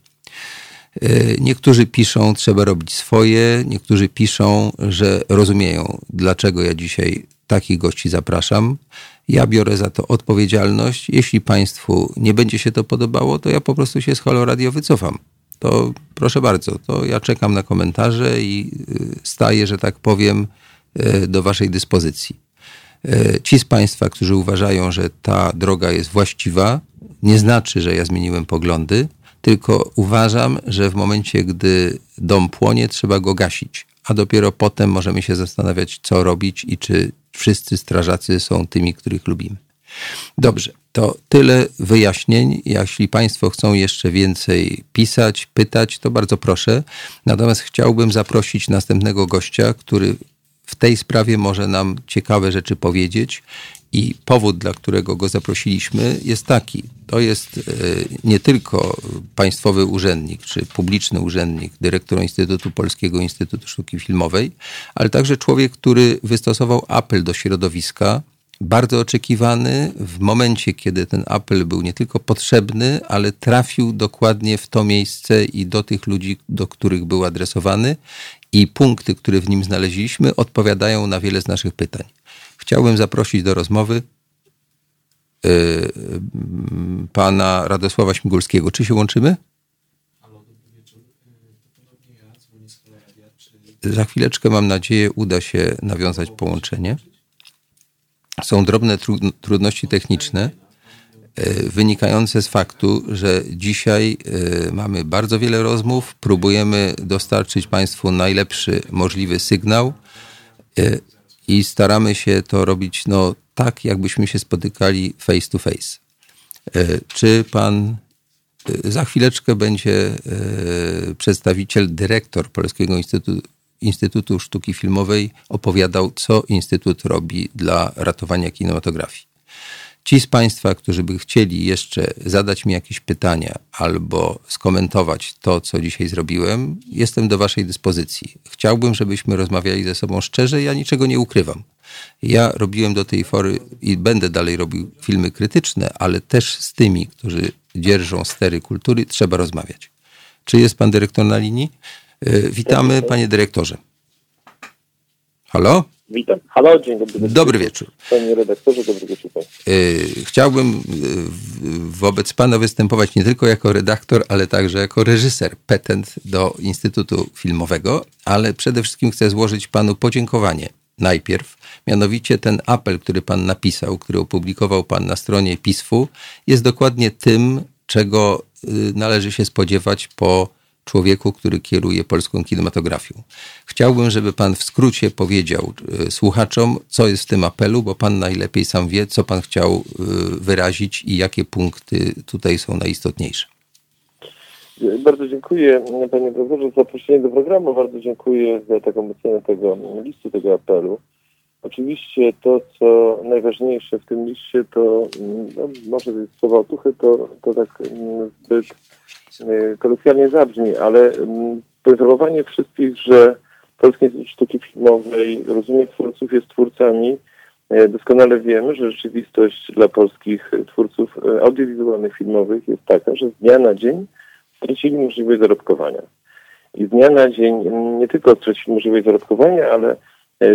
A: E, niektórzy piszą, trzeba robić swoje, niektórzy piszą, że rozumieją, dlaczego ja dzisiaj takich gości zapraszam. Ja biorę za to odpowiedzialność. Jeśli Państwu nie będzie się to podobało, to ja po prostu się z Halo Radio wycofam. To proszę bardzo, to ja czekam na komentarze i y, staję, że tak powiem, y, do Waszej dyspozycji. Y, ci z Państwa, którzy uważają, że ta droga jest właściwa, nie znaczy, że ja zmieniłem poglądy tylko uważam, że w momencie, gdy dom płonie, trzeba go gasić, a dopiero potem możemy się zastanawiać, co robić i czy wszyscy strażacy są tymi, których lubimy. Dobrze, to tyle wyjaśnień. Jeśli Państwo chcą jeszcze więcej pisać, pytać, to bardzo proszę. Natomiast chciałbym zaprosić następnego gościa, który w tej sprawie może nam ciekawe rzeczy powiedzieć i powód, dla którego go zaprosiliśmy, jest taki. To jest e, nie tylko państwowy urzędnik, czy publiczny urzędnik, dyrektor Instytutu Polskiego Instytutu Sztuki Filmowej, ale także człowiek, który wystosował apel do środowiska, bardzo oczekiwany w momencie, kiedy ten apel był nie tylko potrzebny, ale trafił dokładnie w to miejsce i do tych ludzi, do których był adresowany, i punkty, które w nim znaleźliśmy, odpowiadają na wiele z naszych pytań. Chciałbym zaprosić do rozmowy yy, pana Radosława Śmigulskiego. Czy się łączymy? Za chwileczkę, mam nadzieję, uda się nawiązać połączenie. Są drobne trudności techniczne yy, wynikające z faktu, że dzisiaj yy, mamy bardzo wiele rozmów, próbujemy dostarczyć Państwu najlepszy możliwy sygnał i staramy się to robić no, tak, jakbyśmy się spotykali face to face. E, czy pan e, za chwileczkę będzie e, przedstawiciel, dyrektor Polskiego Instytutu, Instytutu Sztuki Filmowej opowiadał, co Instytut robi dla ratowania kinematografii. Ci z Państwa, którzy by chcieli jeszcze zadać mi jakieś pytania albo skomentować to, co dzisiaj zrobiłem, jestem do Waszej dyspozycji. Chciałbym, żebyśmy rozmawiali ze sobą szczerze. Ja niczego nie ukrywam. Ja robiłem do tej pory i będę dalej robił filmy krytyczne, ale też z tymi, którzy dzierżą stery kultury, trzeba rozmawiać. Czy jest Pan dyrektor na linii? E, witamy, Panie dyrektorze. Halo?
F: Witam. Halo, dzień dobry.
A: Dobry wieczór.
F: Panie redaktorze, dobry wieczór.
A: Yy, chciałbym yy, wobec Pana występować nie tylko jako redaktor, ale także jako reżyser, petent do Instytutu Filmowego, ale przede wszystkim chcę złożyć Panu podziękowanie najpierw. Mianowicie ten apel, który Pan napisał, który opublikował Pan na stronie PISF-u, jest dokładnie tym, czego yy, należy się spodziewać po człowieku, który kieruje polską kinematografią. Chciałbym, żeby pan w skrócie powiedział e, słuchaczom, co jest w tym apelu, bo pan najlepiej sam wie, co pan chciał e, wyrazić i jakie punkty tutaj są najistotniejsze.
F: Bardzo dziękuję panie profesorze za zaproszenie do programu. Bardzo dziękuję za taką ocenę tego listu, tego apelu. Oczywiście to, co najważniejsze w tym liście, to no, może słowa otuchy, to, to tak mm, zbyt kolokwialnie zabrzmi, ale mm, poinformowanie wszystkich, że Polski Instytut Sztuki Filmowej rozumie twórców, jest twórcami. Y, doskonale wiemy, że rzeczywistość dla polskich twórców y, audiowizualnych, filmowych jest taka, że z dnia na dzień stracili możliwość zarobkowania. I z dnia na dzień nie tylko stracili możliwość zarobkowania, ale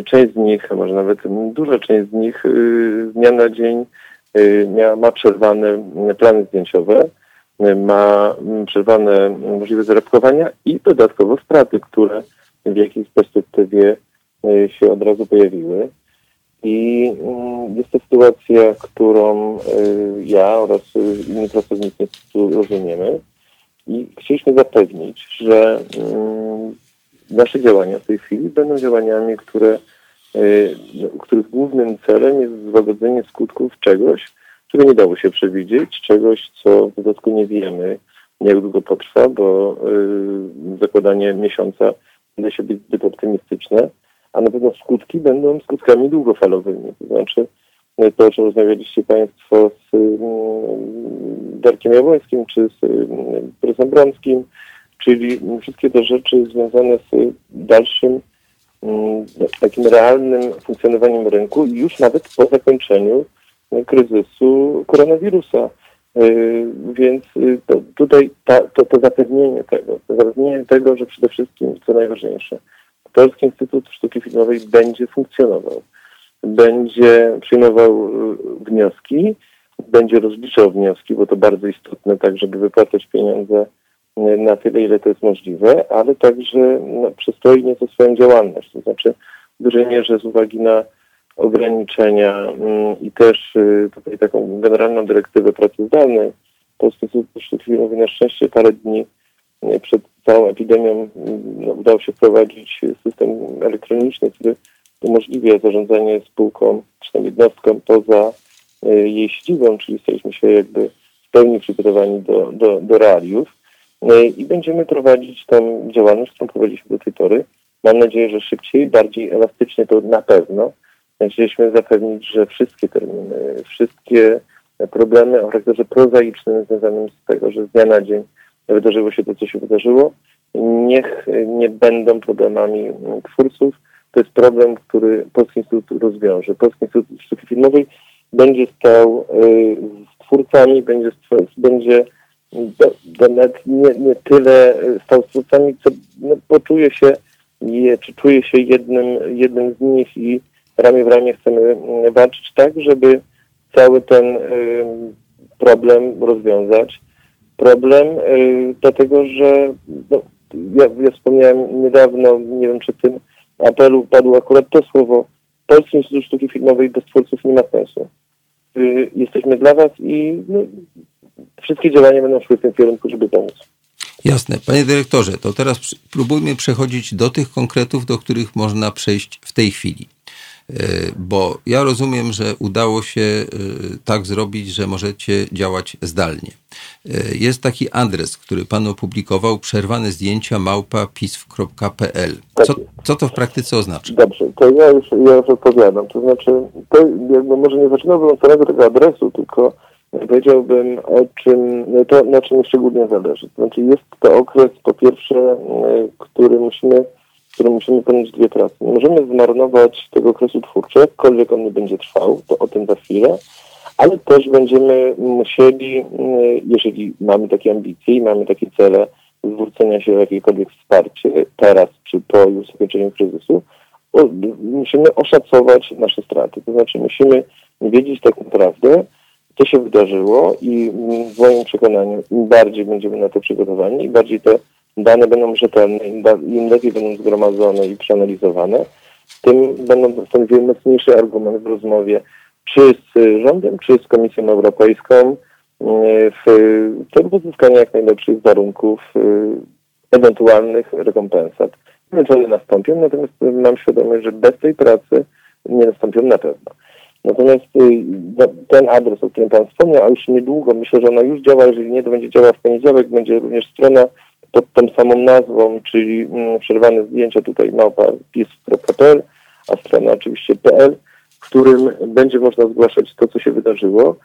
F: część z nich, a może nawet duża część z nich z dnia na dzień ma przerwane plany zdjęciowe, ma przerwane możliwość zarobkowania i dodatkowo straty, które w jakiejś perspektywie e, się od razu pojawiły. I mm, jest to sytuacja, którą e, ja oraz inni pracownicy Instytutu rozumiemy i chcieliśmy zapewnić, że mm, nasze działania w tej chwili będą działaniami, które, e, których głównym celem jest złagodzenie skutków czegoś, czego nie dało się przewidzieć, czegoś, co w dodatku nie wiemy, jak długo potrwa, bo yy, zakładanie miesiąca da się być zbyt optymistyczne, a na pewno skutki będą skutkami długofalowymi. To znaczy to, o czym rozmawialiście Państwo z mm, Darkiem Jabłońskim czy z mm, prezesem Brąskim, czyli wszystkie te rzeczy związane z dalszym mm, takim realnym funkcjonowaniem rynku już nawet po zakończeniu kryzysu koronawirusa. Y, więc y, to, tutaj ta, to, to zapewnienie tego, to zapewnienie tego, że przede wszystkim, co najważniejsze, Polski Instytut Sztuki Filmowej będzie funkcjonował, będzie przyjmował y, wnioski, będzie rozliczał wnioski, bo to bardzo istotne, tak żeby wypłacać pieniądze na tyle, ile to jest możliwe, ale także no, przystoi nieco swoją działalność, to znaczy w dużej mierze z uwagi na ograniczenia mm, i też y, tutaj taką generalną dyrektywę pracy zdalnej. Polski Instytut Sztuki Filmowej na szczęście parę dni y, przed całą epidemią mm, no, udało się wprowadzić system elektroniczny, który umożliwia zarządzanie spółką czy tam jednostką poza y, jej siedzibą, czyli staliśmy się jakby w pełni przygotowani do, do, do realiów i będziemy prowadzić tą działalność, którą prowadziliśmy do tej pory. Mam nadzieję, że szybciej, bardziej elastycznie to na pewno, Chcieliśmy zapewnić, że wszystkie terminy, wszystkie problemy o charakterze prozaicznym związanym z tego, że z dnia na dzień wydarzyło się to, co się wydarzyło, niech nie będą problemami twórców. To jest problem, który Polski Instytut rozwiąże. Polski Instytut Sztuki Filmowej będzie stał y, z twórcami, będzie, będzie nawet nie, nie tyle stał z twórcami, co no, poczuje się, je, czy czuje się jednym, jednym z nich i ramię w ramię chcemy mm, walczyć tak, żeby cały ten problem rozwiązać. Problem y, dlatego, że no, ja, ja wspomniałem niedawno, nie wiem czy tym apelu padło akurat to słowo, Polski Instytut Sztuki Filmowej bez twórców nie ma sensu. Y, jesteśmy dla Was i no, wszystkie działania będą szły w tym kierunku, żeby pomóc.
A: Jasne. Panie dyrektorze, to teraz próbujmy przechodzić do tych konkretów, do których można przejść w tej chwili. E, bo ja rozumiem, że udało się e, tak zrobić, że możecie działać zdalnie. E, jest taki adres, który pan opublikował, przerwane zdjęcia małpa pisw.pl. Co, co to w praktyce oznacza?
F: Dobrze, to ja już, ja już odpowiadam. To znaczy, to jakby może nie zaczynałbym od samego tego adresu, tylko powiedziałbym o czym, to na czym szczególnie zależy. To znaczy jest to okres po pierwsze, który musimy którym musimy podjąć dwie prace. Nie możemy zmarnować tego okresu twórczego, jakkolwiek on nie będzie trwał, to o tym za chwilę, ale też będziemy musieli, mm, jeżeli mamy takie ambicje i mamy takie cele zwrócenia się o jakiekolwiek wsparcie teraz czy po już zakończeniu kryzysu, musimy oszacować nasze straty. To znaczy musimy wiedzieć tak naprawdę, co się wydarzyło i w moim przekonaniu im bardziej będziemy na to przygotowani, im bardziej te dane będą rzetelne, im lepiej będą zgromadzone i przeanalizowane, tym będą stanowiły mocniejszy argument w rozmowie czy z rządem, czy z Komisją Europejską e, w celu pozyskania jak najlepszych warunków e, ewentualnych rekompensat. Nie wiem, one nastąpią, natomiast mam świadomość, że bez tej pracy nie nastąpią na pewno. Natomiast e, no, ten adres, o którym Pan wspomniał, a już niedługo, myślę, że ona już działa, jeżeli nie, to będzie działała w poniedziałek, będzie również strona pod tą samą nazwą, czyli mm, przerwane zdjęcia tutaj małpa pis.pl, a strona oczywiście PL, w którym będzie można zgłaszać to, co się wydarzyło.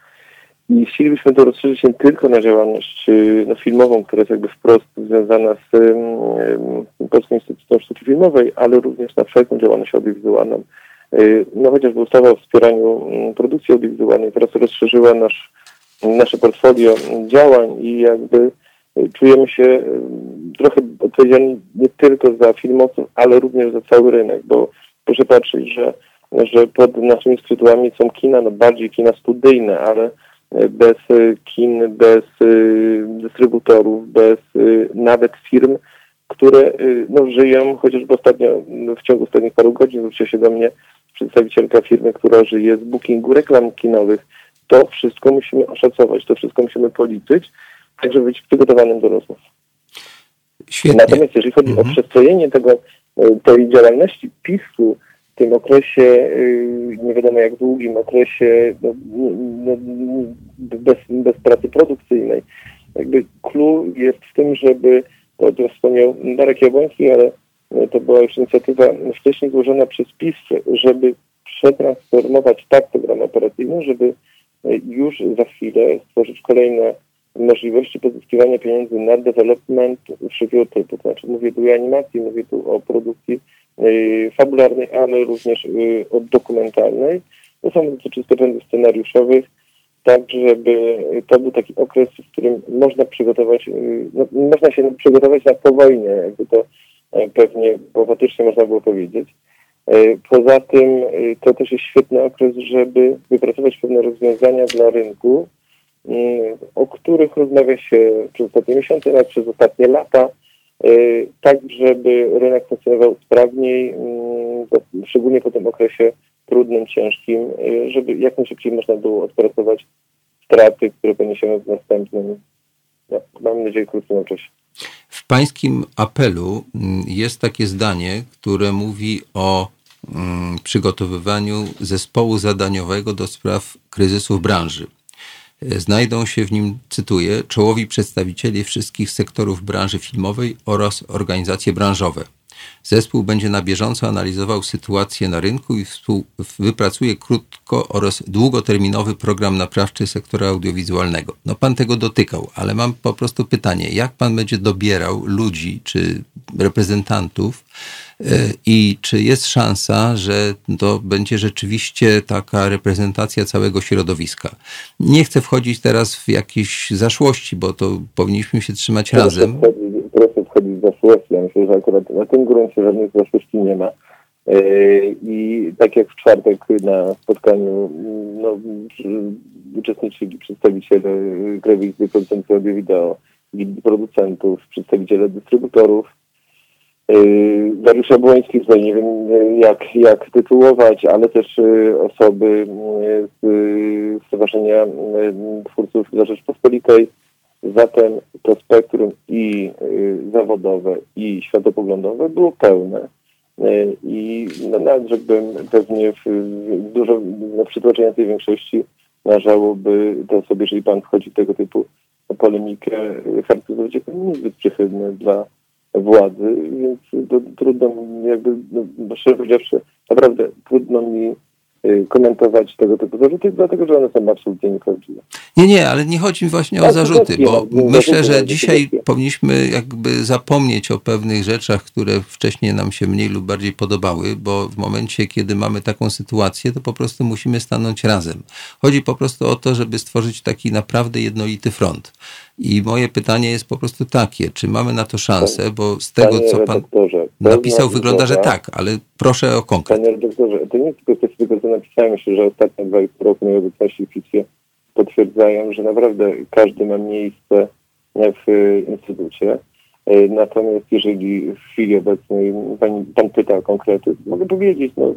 F: I chcielibyśmy to rozszerzyć nie tylko na działalność y, no, filmową, która jest jakby wprost związana z um, Polską Instytutem Sztuki Filmowej, ale również na wszelką działalność audiowizualną. Y, no chociażby ustawa o wspieraniu um, produkcji audiowizualnej teraz rozszerzyła nasz, nasze portfolio działań i jakby czujemy się e, trochę odpowiedzialni nie tylko za filmowców, ale również za cały rynek, bo proszę patrzeć, że, że pod naszymi skrzydłami są kina, no bardziej kina studyjne, ale e, bez e, kin, bez dystrybutorów, bez nawet firm, które no, żyją, chociażby ostatnio, w ciągu ostatnich paru godzin zwróciła się do mnie przedstawicielka firmy, która żyje z bookingu reklam kinowych. To wszystko musimy oszacować, to wszystko musimy policzyć tak żeby być przygotowanym do rozmów. Świetnie. Natomiast jeżeli chodzi mhm. o przestrojenie tego, e, tej działalności PiSu w tym okresie, e, nie wiadomo jak długim okresie, no, no, bez, bez pracy produkcyjnej, jakby clue jest w tym, żeby, to o tym wspomniał Darek Jabłoński, ale to była już inicjatywa wcześniej złożona przez PiS, żeby przetransformować tak program operacyjny, żeby już za chwilę stworzyć kolejne możliwości pozyskiwania pieniędzy na development wszelkiego typu. To znaczy mówię tu o animacji, mówię tu o produkcji y, fabularnej, ale również y, o dokumentalnej. To są to czysto błędów scenariuszowych, tak żeby to był taki okres, w którym można przygotować, y, no, można się przygotować na powojnę, jakby to pewnie powatycznie można było powiedzieć. Poza tym to też jest świetny okres, żeby wypracować pewne rozwiązania dla rynku, o których rozmawia się przez ostatnie miesiące, nawet przez ostatnie lata, e, tak żeby rynek funkcjonował sprawniej, mm, szczególnie po tym okresie trudnym, ciężkim, żeby jak najszybciej można było odpracować straty, które poniesiemy w następnym, no, mam nadzieję, krótkim okresie.
A: W pańskim apelu mm, jest takie zdanie, które mówi o mm, przygotowywaniu zespołu zadaniowego do spraw kryzysów branży. Znajdą się w nim, cytuję, czołowi przedstawiciele wszystkich sektorów branży filmowej oraz organizacje branżowe. Zespół będzie na bieżąco analizował sytuację na rynku i wypracuje krótko oraz długoterminowy program naprawczy sektora audiowizualnego. No pan tego dotykał, ale mam po prostu pytanie, jak pan będzie dobierał ludzi czy reprezentantów e, i czy jest szansa, że to będzie rzeczywiście taka reprezentacja całego środowiska? Nie chcę wchodzić teraz w jakieś zaszłości, bo to powinniśmy się trzymać razem
F: wchodzić w zaszłości. Ja myślę, że akurat na tym gruncie żadnych zaszłości nie ma. E, I tak jak w czwartek na spotkaniu no, uczestniczyli przedstawiciele Krajowej Producentów Audio Wideo, producentów, przedstawiciele dystrybutorów, e, Dariusz Jabłoński, tutaj nie wiem jak, jak tytułować, ale też e, osoby z Stowarzyszenia Twórców za Rzeczpospolitej, Zatem to spektrum i y, zawodowe, i światopoglądowe było pełne. Y, I no, nawet, żebym pewnie w, w dużo na przytłaczenia tej większości należałoby to sobie, jeżeli pan wchodzi w tego typu polemikę, charakteryzować jako niezbyt przychylny dla władzy, więc to trudno mi jakby, no, szczerze powiedziawszy, naprawdę trudno mi komentować tego typu zarzuty, dlatego że one są absolutnie nieprawdziwe.
A: Nie, nie, ale nie chodzi mi właśnie o zarzuty, bo myślę, że dzisiaj powinniśmy jakby zapomnieć o pewnych rzeczach, które wcześniej nam się mniej lub bardziej podobały, bo w momencie, kiedy mamy taką sytuację, to po prostu musimy stanąć razem. Chodzi po prostu o to, żeby stworzyć taki naprawdę jednolity front. I moje pytanie jest po prostu takie, czy mamy na to szansę, bo z tego, co pan napisał, wygląda, że tak, ale proszę o konkret.
F: Panie redaktorze, to nie jest tylko kwestia tego, co napisałem, myślę, że ostatnie dwa roku mojej obecności w fikcję potwierdzają, że naprawdę każdy ma miejsce w instytucie. E, natomiast jeżeli w chwili obecnej pani, pan pyta o konkrety, mogę powiedzieć, no,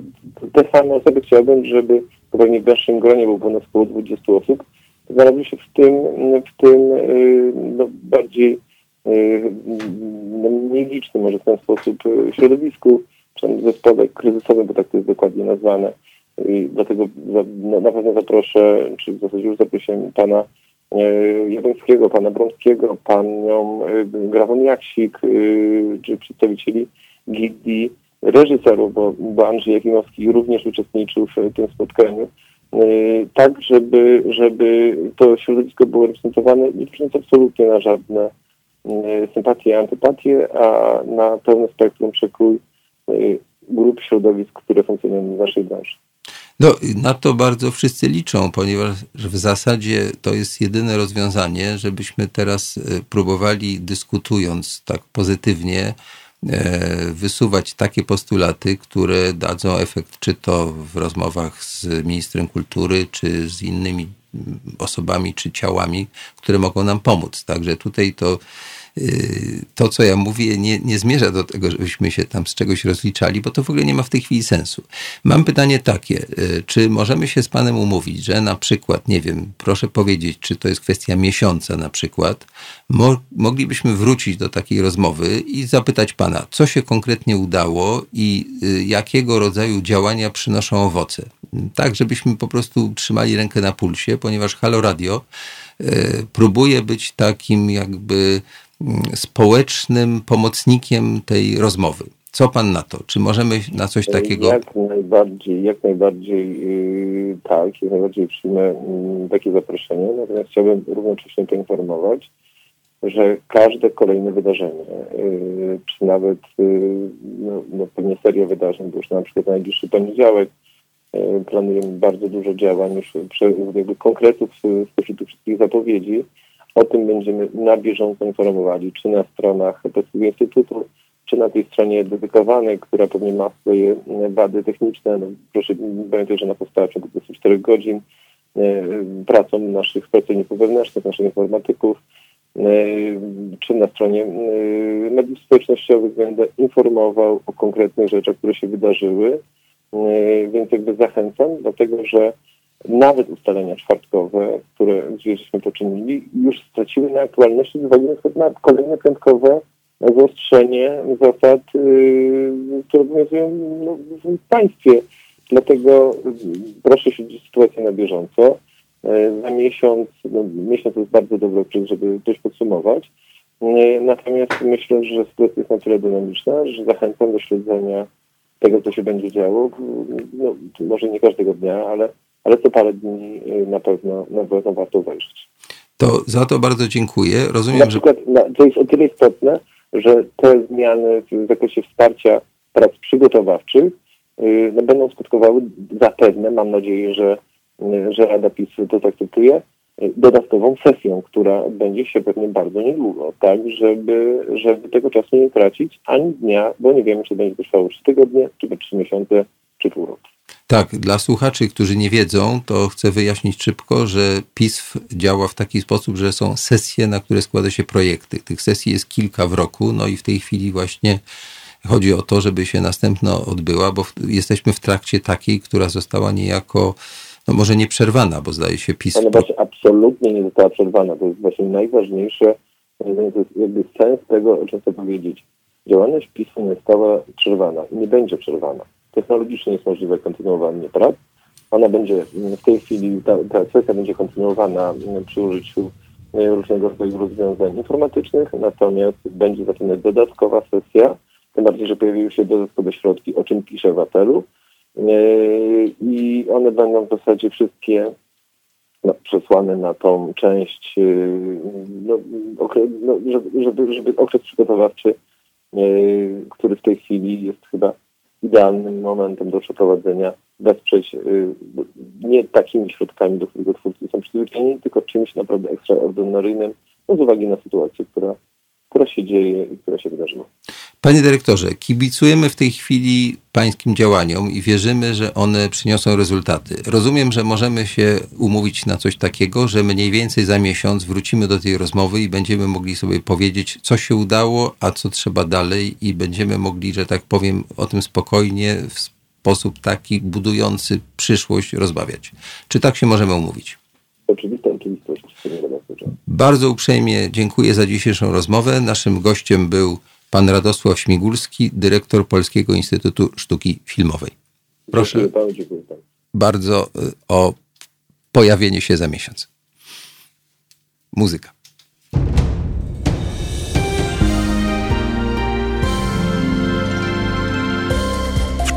F: te same osoby chciałbym, żeby pewnie w węższym gronie, było nas około 20 osób, znalazły się w tym, w tym y, no, bardziej y, no, mniej licznym może w ten sposób y, środowisku, zespole kryzysowym, bo tak to jest dokładnie nazwane. I dlatego no, na pewno zaproszę, czy w zasadzie już zaprosiłem pana Jabłońskiego, pana Brąskiego, panią Grawon Jaksik, czy przedstawicieli gildii reżyserów, bo, bo Andrzej Jakimowski również uczestniczył w tym spotkaniu. Y, tak, żeby, żeby to środowisko było reprezentowane nie patrząc absolutnie na żadne y, sympatie i antypatie, a na pełne spektrum przekrój y, grup środowisk, które funkcjonują w naszej branży.
A: No, na to bardzo wszyscy liczą, ponieważ w zasadzie to jest jedyne rozwiązanie, żebyśmy teraz próbowali, dyskutując tak pozytywnie, E, wysuwać takie postulaty, które dadzą efekt, czy to w rozmowach z ministrem kultury, czy z innymi osobami, czy ciałami, które mogą nam pomóc. Także tutaj to to, co ja mówię, nie, nie zmierza do tego, żebyśmy się tam z czegoś rozliczali, bo to w ogóle nie ma w tej chwili sensu. Mam pytanie takie, y, czy możemy się z Panem umówić, że na przykład, nie wiem, proszę powiedzieć, czy to jest kwestia miesiąca na przykład, mo moglibyśmy wrócić do takiej rozmowy i zapytać Pana, co się konkretnie udało i y, jakiego rodzaju działania przynoszą owoce. Tak, żebyśmy po prostu trzymali rękę na pulsie, ponieważ Halo Radio y, próbuje być takim jakby społecznym pomocnikiem tej rozmowy. Co pan na to? Czy możemy na coś takiego...
F: Jak najbardziej, jak najbardziej yy, tak, jak najbardziej przyjmę yy, takie zaproszenie, natomiast chciałbym równocześnie poinformować, że każde kolejne wydarzenie, yy, czy nawet yy, no, no, pewnie seria wydarzeń, bo już na przykład na najbliższy poniedziałek yy, planujemy bardzo dużo działań, już prze, jakby konkretów spośród tych wszystkich zapowiedzi. O tym będziemy na bieżąco informowali, czy na stronach Polskiego Instytutu, czy na tej stronie dedykowanej, która pewnie ma swoje wady techniczne. No, proszę pamiętać, że ona powstała w ciągu 24 godzin e, pracą naszych pracowników wewnętrznych, naszych informatyków, e, czy na stronie e, mediów społecznościowych będę informował o konkretnych rzeczach, które się wydarzyły. Więc jakby zachęcam, dlatego że nawet ustalenia czwartkowe, które żeśmy poczynili, już straciły na aktualności z uwagi na kolejne piątkowe zaostrzenie zasad, yy, które obowiązują no, w państwie. Dlatego proszę śledzić sytuację na bieżąco. Yy, za miesiąc, no, miesiąc jest bardzo dobry okres, żeby coś podsumować. Yy, natomiast myślę, że sytuacja jest na tyle dynamiczna, że zachęcam do śledzenia tego, co się będzie działo. No, może nie każdego dnia, ale, ale co parę dni na pewno, na pewno warto zajrzeć.
A: To za to bardzo dziękuję. Rozumiem,
F: na przykład, że... to jest o tyle istotne, że te zmiany w zakresie wsparcia prac przygotowawczych y, no, będą skutkowały zapewne, mam nadzieję, że, y, że Rada PiS to zaakceptuje, y, dodatkową sesją, która będzie się pewnie bardzo niedługo, tak, żeby, żeby tego czasu nie tracić ani dnia, bo nie wiemy, czy będzie trwało trzy tygodnie, czy trzy miesiące, czy pół roku.
A: Tak, dla słuchaczy, którzy nie wiedzą, to chcę wyjaśnić szybko, że PIS działa w taki sposób, że są sesje, na które składa się projekty. Tych sesji jest kilka w roku, no i w tej chwili właśnie chodzi o to, żeby się następna odbyła, bo jesteśmy w trakcie takiej, która została niejako, no może nie przerwana, bo zdaje się PiS...
F: Ona właśnie absolutnie nie została przerwana. To jest właśnie najważniejsze, to jest jakby sens tego, o czym chcę powiedzieć. Działalność PiSu nie została przerwana i nie będzie przerwana technologicznie jest możliwe kontynuowanie prac. Ona będzie w tej chwili, ta, ta sesja będzie kontynuowana przy użyciu e, różnego rodzaju rozwiązań informatycznych, natomiast będzie zapewne dodatkowa sesja, tym bardziej, że pojawiły się dodatkowe środki, o czym piszę w apelu e, i one będą w zasadzie wszystkie no, przesłane na tą część, e, no, no, żeby, żeby, żeby okres przygotowawczy, który w tej chwili jest chyba idealnym momentem do przeprowadzenia wesprzeć y, nie takimi środkami, do których twórcy są przyzwyczajeni, tylko czymś naprawdę ekstraordynaryjnym no, z uwagi na sytuację, która, która się dzieje i która się wydarzyła.
A: Panie dyrektorze, kibicujemy w tej chwili pańskim działaniom i wierzymy, że one przyniosą rezultaty. Rozumiem, że możemy się umówić na coś takiego, że mniej więcej za miesiąc wrócimy do tej rozmowy i będziemy mogli sobie powiedzieć, co się udało, a co trzeba dalej, i będziemy mogli, że tak powiem, o tym spokojnie, w sposób taki budujący przyszłość rozmawiać. Czy tak się możemy umówić?
F: Oczywiste, oczywistość.
A: Bardzo uprzejmie dziękuję za dzisiejszą rozmowę. Naszym gościem był pan Radosław Śmigulski, dyrektor Polskiego Instytutu Sztuki Filmowej. Proszę
F: dziękuję dziękuję
A: bardzo y, o pojawienie się za miesiąc. Muzyka.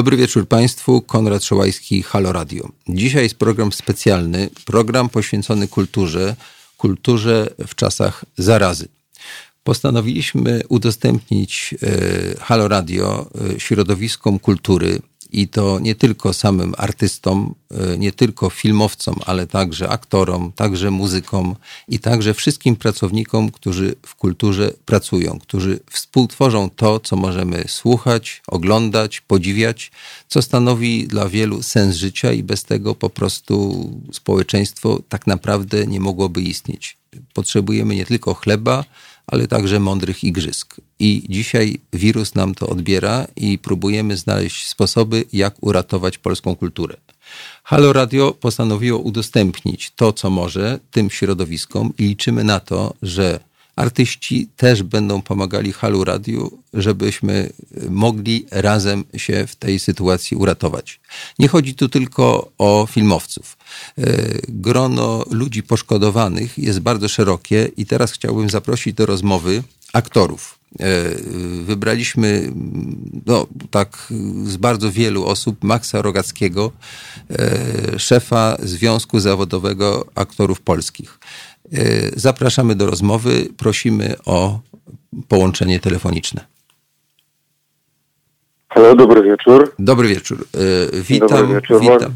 A: Dobry wieczór Państwu, Konrad Szołajski, Halo Radio. Dzisiaj jest program specjalny, program poświęcony kulturze, kulturze w czasach zarazy. Postanowiliśmy udostępnić e, Halo Radio e, środowiskom kultury, i to nie tylko samym artystom, e, nie tylko filmowcom, ale także aktorom, także muzykom i także wszystkim pracownikom, którzy w kulturze pracują, którzy współtworzą to, co możemy słuchać, oglądać, podziwiać, co stanowi dla wielu sens życia i bez tego po prostu społeczeństwo tak naprawdę nie mogłoby istnieć. Potrzebujemy nie tylko chleba, ale także mądrych igrzysk. I dzisiaj wirus nam to odbiera i próbujemy znaleźć sposoby, jak uratować polską kulturę. Halo Radio postanowiło udostępnić to, co może tym środowiskom i liczymy na to, że artyści też będą pomagali Halu Radiu, żebyśmy mogli razem się w tej sytuacji uratować. Nie chodzi tu tylko o filmowców. E, grono ludzi poszkodowanych jest bardzo szerokie i teraz chciałbym zaprosić do rozmowy aktorów. E, wybraliśmy no, tak z bardzo wielu osób Maxa Rogackiego, e, szefa Związku Zawodowego Aktorów Polskich. E, zapraszamy do rozmowy. Prosimy o połączenie telefoniczne.
G: Halo, dobry wieczór.
A: Dobry wieczór. E, witam.
G: Dobry wieczór.
A: witam.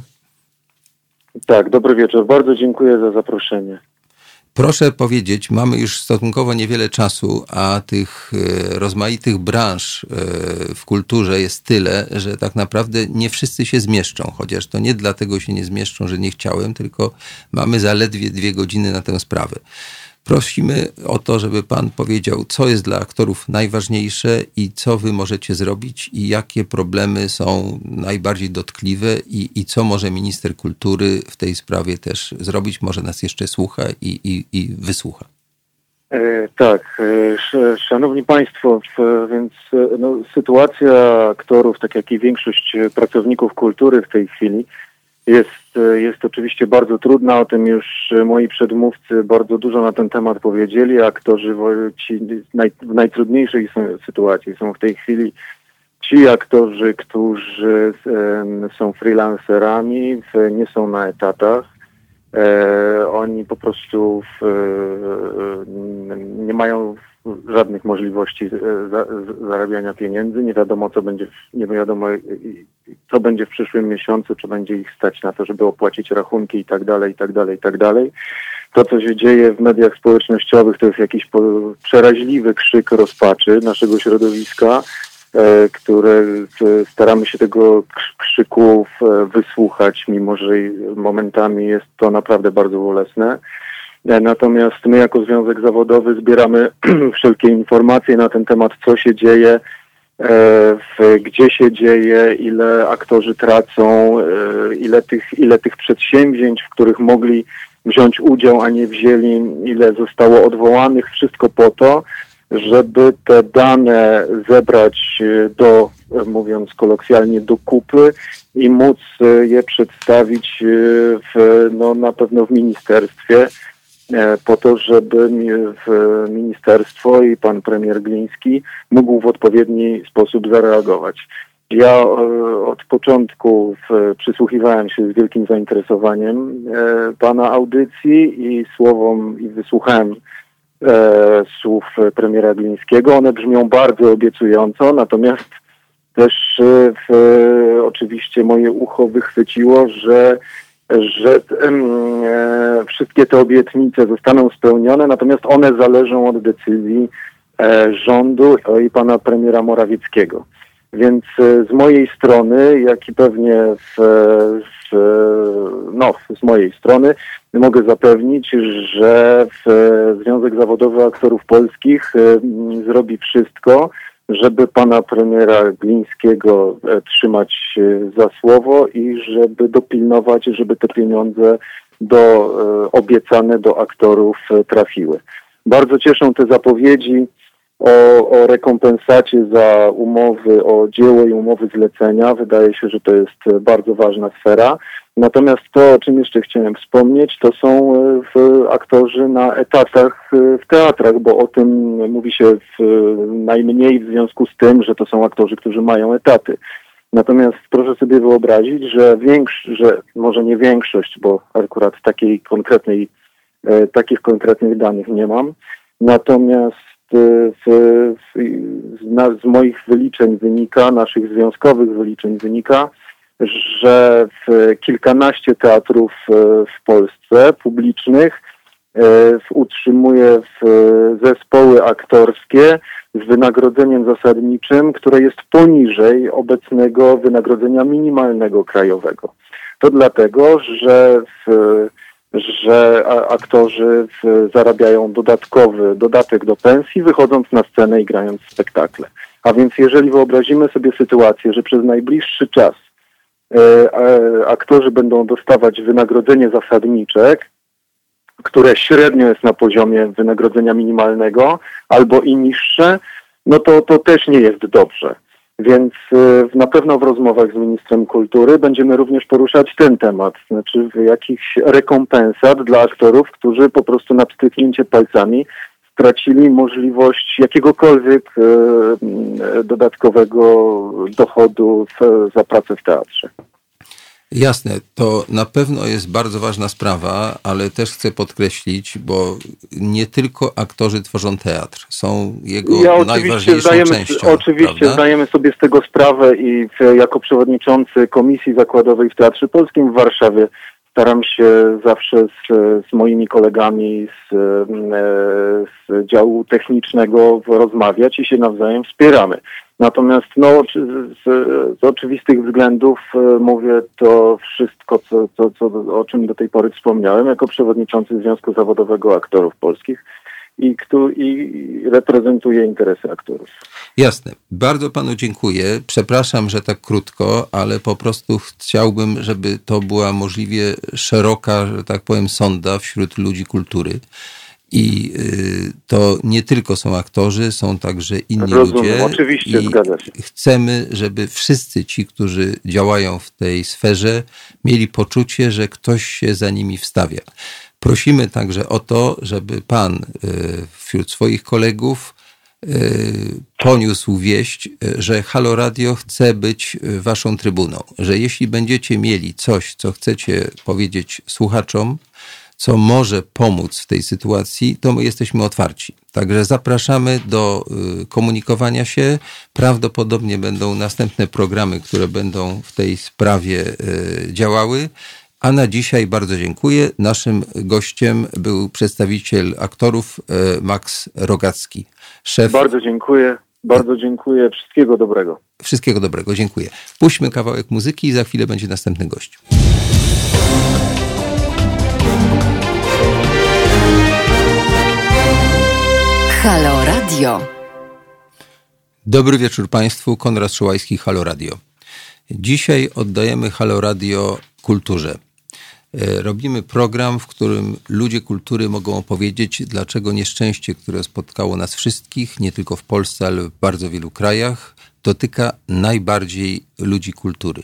G: Tak, dobry wieczór. Bardzo dziękuję za zaproszenie.
A: Proszę powiedzieć, mamy już stosunkowo niewiele czasu, a tych e, rozmaitych branż e, w kulturze jest tyle, że tak naprawdę nie wszyscy się zmieszczą. Chociaż to nie dlatego się nie zmieszczą, że nie chciałem, tylko mamy zaledwie dwie godziny na tę sprawę. Prosimy o to, żeby Pan powiedział, co jest dla aktorów najważniejsze i co Wy możecie zrobić i jakie problemy są najbardziej dotkliwe i, i co może minister kultury w tej sprawie też zrobić. Może nas jeszcze słucha i, i, i wysłucha.
G: E, tak, e, szanowni państwo, więc e, no, sytuacja aktorów, tak jak i większość pracowników kultury w tej chwili, jest, jest oczywiście bardzo trudna, o tym już moi przedmówcy bardzo dużo na ten temat powiedzieli. Aktorzy ci naj, w najtrudniejszej sytuacji są w tej chwili ci aktorzy, którzy są freelancerami, nie są na etatach. E, oni po prostu w, e, nie mają żadnych możliwości e, za, zarabiania pieniędzy. Nie wiadomo, co będzie, nie wiadomo, co będzie w przyszłym miesiącu, czy będzie ich stać na to, żeby opłacić rachunki i tak dalej, i tak dalej, i tak dalej. To, co się dzieje w mediach społecznościowych, to jest jakiś przeraźliwy krzyk rozpaczy naszego środowiska, które staramy się tego krzyku wysłuchać, mimo że momentami jest to naprawdę bardzo bolesne. E, natomiast my jako Związek Zawodowy zbieramy <clears throat> wszelkie informacje na ten temat, co się dzieje, e, gdzie się dzieje, ile aktorzy tracą, e, ile tych, ile tych przedsięwzięć, w których mogli wziąć udział, a nie wzięli, ile zostało odwołanych, wszystko po to, żeby te dane zebrać do, mówiąc kolokwialnie, do kupy i móc je przedstawić w, no, na pewno w ministerstwie, E, po to, żeby ministerstwo i pan premier Gliński mógł w odpowiedni sposób zareagować. Ja e, od początku przysłuchiwałem się z wielkim zainteresowaniem e, pana audycji i słowom i wysłuchałem słów premiera Glińskiego. One brzmią bardzo obiecująco, natomiast też w, oczywiście moje ucho wychwyciło, że że e, wszystkie te obietnice zostaną spełnione, natomiast one zależą od decyzji e, rządu i pana premiera Morawieckiego. Więc e, z mojej strony, jak i pewnie w, w, no, z mojej strony, mogę zapewnić, że Związek Zawodowy Aktorów Polskich zrobi wszystko, żeby pana premiera Glińskiego e, trzymać e, za słowo i żeby dopilnować, żeby te pieniądze do, e, obiecane do aktorów trafiły. Bardzo cieszą te zapowiedzi o, o rekompensacie za umowy o dzieło i umowy zlecenia. Wydaje się, że to jest bardzo ważna sfera. Natomiast to, o czym jeszcze chciałem wspomnieć, to są e, aktorzy na etatach e, w teatrach, bo o tym mówi się w, najmniej w związku z tym, że to są aktorzy, którzy mają etaty. Natomiast proszę sobie wyobrazić, że większość, że może nie większość, bo akurat takiej konkretnej, e, takich konkretnych danych nie mam, natomiast e, w, w, z, na, z moich wyliczeń wynika, naszych związkowych wyliczeń wynika, że w kilkanaście teatrów e, w Polsce publicznych e, utrzymuje zespoły aktorskie z wynagrodzeniem zasadniczym, które jest poniżej obecnego wynagrodzenia minimalnego krajowego. To dlatego, że w, że aktorzy zarabiają dodatkowy dodatek do pensji, wychodząc na scenę i grając spektakle. A więc jeżeli wyobrazimy sobie sytuację, że przez najbliższy czas E, aktorzy będą dostawać wynagrodzenie zasadnicze, które średnio jest na poziomie wynagrodzenia minimalnego albo i niższe, no to to też nie jest dobrze. Więc e, na pewno w rozmowach z ministrem kultury będziemy również poruszać ten temat, znaczy jakichś rekompensat dla aktorów, którzy po prostu na pstryknięcie palcami stracili możliwość jakiegokolwiek e, dodatkowego dochodu za pracę w teatrze.
A: Jasne, to na pewno jest bardzo ważna sprawa, ale też chcę podkreślić, bo nie tylko aktorzy tworzą teatr, są jego ja najważniejszą
G: zdajemy,
A: częścią.
G: Oczywiście
A: prawda?
G: zdajemy sobie z tego sprawę i jako przewodniczący Komisji Zakładowej w Teatrze Polskim w Warszawie staram się zawsze z, z moimi kolegami z, e, z działu technicznego rozmawiać i się nawzajem wspieramy. Natomiast no, z, z oczywistych względów e, mówię to wszystko, co, co, co, o czym do tej pory wspomniałem, jako przewodniczący Związku Zawodowego Aktorów Polskich i, i reprezentuje interesy aktorów.
A: Jasne. Bardzo panu dziękuję. Przepraszam, że tak krótko, ale po prostu chciałbym, żeby to była możliwie szeroka, że tak powiem, sonda wśród ludzi kultury. I y, to nie tylko są aktorzy, są także inni
G: Rozumiem,
A: ludzie.
G: Oczywiście,
A: I
G: zgadza się.
A: Chcemy, żeby wszyscy ci, którzy działają w tej sferze, mieli poczucie, że ktoś się za nimi wstawia. Prosimy także o to, żeby Pan y, wśród swoich kolegów y, poniósł wieść, że Halo Radio chce być Waszą trybuną. Że jeśli będziecie mieli coś, co chcecie powiedzieć słuchaczom, co może pomóc w tej sytuacji, to my jesteśmy otwarci. Także zapraszamy do y, komunikowania się. Prawdopodobnie będą następne programy, które będą w tej sprawie y, działały. A na dzisiaj bardzo dziękuję. Naszym gościem był przedstawiciel aktorów y, Max Rogacki. Szef...
G: Bardzo dziękuję. Bardzo dziękuję. Wszystkiego dobrego.
A: Wszystkiego dobrego. Dziękuję. Puśćmy kawałek muzyki i za chwilę będzie następny gość.
D: Halo Radio.
A: Dobry wieczór Państwu, Konrad Szołajski, Halo Radio. Dzisiaj oddajemy Halo Radio kulturze. E, robimy program, w którym ludzie kultury mogą opowiedzieć, dlaczego nieszczęście, które spotkało nas wszystkich, nie tylko w Polsce, ale w bardzo wielu krajach, dotyka najbardziej ludzi kultury.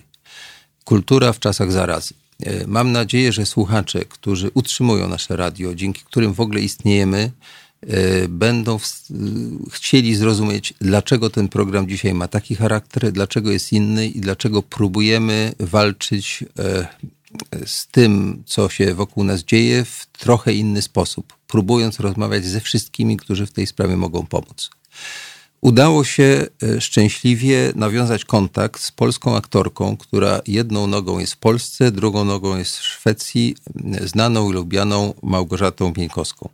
A: Kultura w czasach zarazy. E, mam nadzieję, że słuchacze, którzy utrzymują nasze radio, dzięki którym w ogóle istniejemy, E, będą chcieli zrozumieć, dlaczego ten program dzisiaj ma taki charakter, dlaczego jest inny i dlaczego próbujemy walczyć z tym, co się wokół nas dzieje, w trochę inny sposób, próbując rozmawiać ze wszystkimi, którzy w tej sprawie mogą pomóc. Udało się e, szczęśliwie nawiązać kontakt z polską aktorką, która jedną nogą jest w Polsce, drugą nogą jest w Szwecji, znaną i lubianą Małgorzatą Pieńkowską.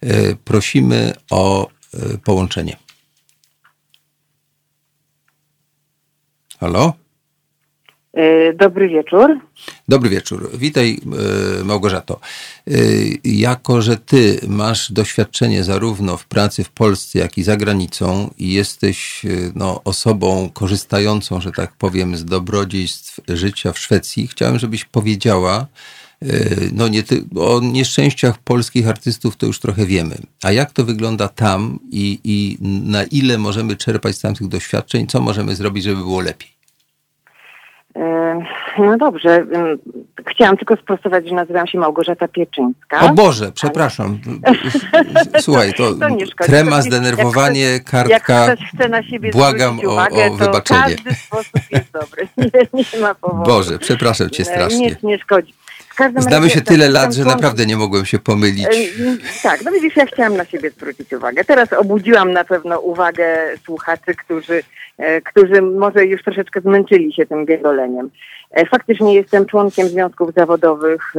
A: E, prosimy o e, połączenie. Halo?
H: E, dobry wieczór.
A: Dobry wieczór. Witaj, Małgorzato. Jako, że ty masz doświadczenie zarówno w pracy w Polsce, jak i za granicą i jesteś no, osobą korzystającą, że tak powiem, z dobrodziejstw życia w Szwecji, chciałem, żebyś powiedziała, E, no nie, o nieszczęściach polskich artystów to już trochę wiemy. A jak to wygląda tam i, i na ile możemy czerpać z tamtych doświadczeń, co możemy zrobić, żeby było lepiej?
H: No dobrze. Chciałam tylko sprostować, że nazywam się Małgorzata Pieczyńska.
A: O Boże, przepraszam. <laughs> Słuchaj, to, to trema, zdenerwowanie, jak kartka. Jak
H: ktoś chce na siebie Błagam uwagę, o, o wybaczenie. każdy sposób jest dobry. <laughs> Nie, nie ma powodu.
A: Boże, przepraszam cię strasznie.
H: Nie, nie szkodzi.
A: Znamy się tyle lat, że naprawdę nie mogłem się pomylić.
H: Tak, no widzisz, ja chciałam na siebie zwrócić uwagę. Teraz obudziłam na pewno uwagę słuchaczy, którzy, e, którzy może już troszeczkę zmęczyli się tym wieloleniem. E, faktycznie jestem członkiem związków zawodowych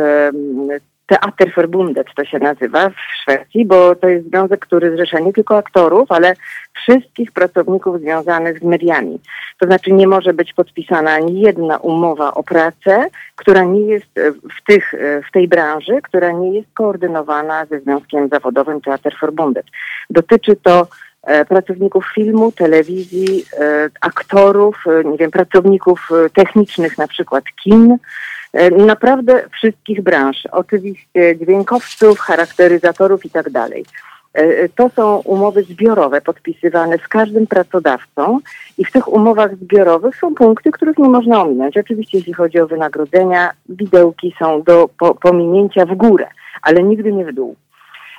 H: Theaterverbundet to się nazywa w Szwecji, bo to jest związek, który zrzesza nie tylko aktorów, ale wszystkich pracowników związanych z mediami. To znaczy nie może być podpisana ani jedna umowa o pracę, która nie jest w, tych, w tej branży, która nie jest koordynowana ze związkiem zawodowym Theaterverbundet. Dotyczy to e, pracowników filmu, telewizji, e, aktorów, e, nie wiem, pracowników technicznych, na przykład kin, E, naprawdę wszystkich branż, oczywiście dźwiękowców, charakteryzatorów i tak dalej. E, to są umowy zbiorowe podpisywane z każdym pracodawcą i w tych umowach zbiorowych są punkty, których nie można ominąć. Oczywiście jeśli chodzi o wynagrodzenia, widełki są do pominięcia w górę, ale nigdy nie w dół.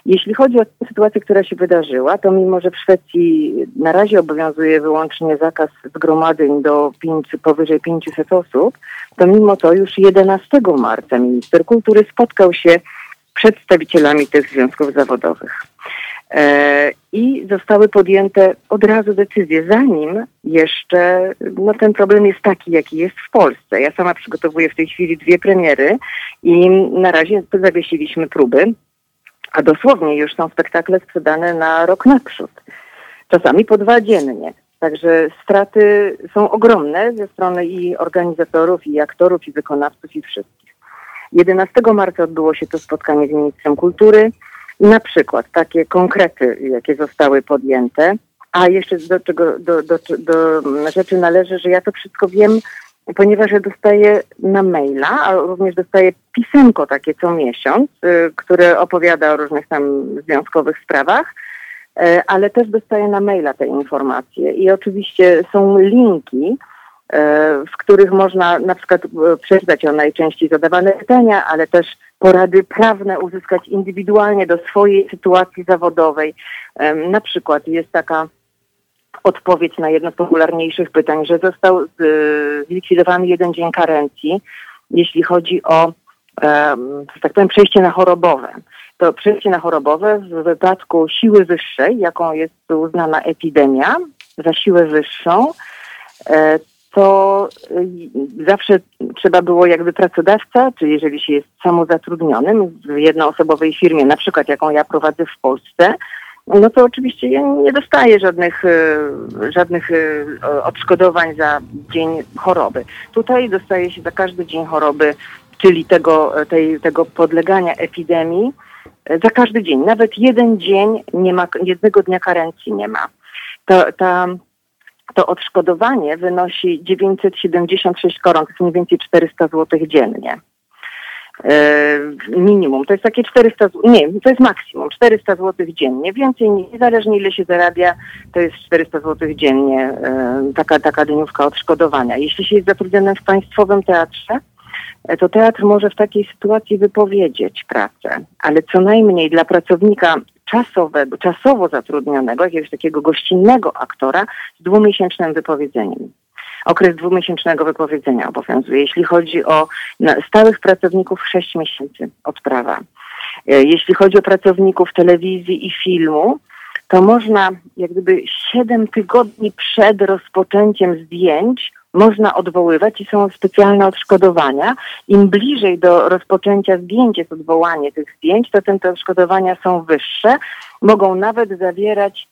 H: Jeśli chodzi o sytuację, która się wydarzyła, to mimo, że w Szwecji na razie obowiązuje wyłącznie zakaz zgromadzeń do pięć, powyżej 500 osób, to mimo to już 11 marca minister kultury spotkał się z przedstawicielami tych związków zawodowych. E, I zostały podjęte od razu decyzje, zanim jeszcze no, ten problem jest taki, jaki jest w Polsce. Ja sama przygotowuję w tej chwili dwie premiery i na razie zawiesiliśmy próby a dosłownie już są spektakle sprzedane na rok naprzód. Czasami po dwa dziennie. Także straty są ogromne ze strony i organizatorów, i aktorów, i wykonawców, i wszystkich. 11 marca odbyło się to spotkanie z ministrem kultury. Na przykład takie konkrety, jakie zostały podjęte, a jeszcze do, czego, do, do, do rzeczy należy, że ja to wszystko wiem ponieważ ja dostaję na maila, a również dostaję pisemko takie co miesiąc, y, które opowiada o różnych tam związkowych sprawach, y, ale też dostaję na maila te informacje. I oczywiście są linki, y, w których można na przykład przeczytać o najczęściej zadawane pytania, ale też porady prawne uzyskać indywidualnie do swojej sytuacji zawodowej. Na przykład jest taka odpowiedź na jedno z popularniejszych pytań, że został e, zlikwidowany jeden dzień karencji, jeśli chodzi o, tak powiem, przejście na chorobowe. To przejście na chorobowe w wypadku siły wyższej, jaką jest uznana epidemia, za siłę wyższą, e, to e, zawsze trzeba było jakby pracodawca, czy jeżeli się jest samozatrudnionym w jednoosobowej firmie, na przykład jaką ja prowadzę w Polsce, no to oczywiście ja nie dostaję żadnych, e, żadnych e, odszkodowań za dzień choroby. Tutaj dostaje się za każdy dzień choroby, czyli tego, tej, tego podlegania epidemii, e, za każdy dzień. Nawet jeden dzień nie ma, jednego dnia karencji nie ma. To, ta, to odszkodowanie wynosi 976 koron, to jest mniej więcej 400 zł dziennie. E, minimum. To jest takie 400, nie, to jest maksimum, 400 zł dziennie. Więcej, niezależnie ile się zarabia, to jest 400 zł dziennie e, taka, taka dniówka odszkodowania. Jeśli się jest zatrudnionym w państwowym teatrze, e, to teatr może w takiej sytuacji wypowiedzieć pracę, ale co najmniej dla pracownika czasowego, czasowo zatrudnionego, jakiegoś takiego gościnnego aktora z dwumiesięcznym wypowiedzeniem okres dwumiesięcznego wypowiedzenia obowiązuje. Jeśli chodzi o stałych pracowników, 6 miesięcy odprawa. E, jeśli chodzi o pracowników telewizji i filmu, to można jak gdyby 7 tygodni przed rozpoczęciem zdjęć można odwoływać i są specjalne odszkodowania. Im bliżej do rozpoczęcia zdjęć jest odwołanie tych zdjęć, to te odszkodowania są wyższe. Mogą nawet zawierać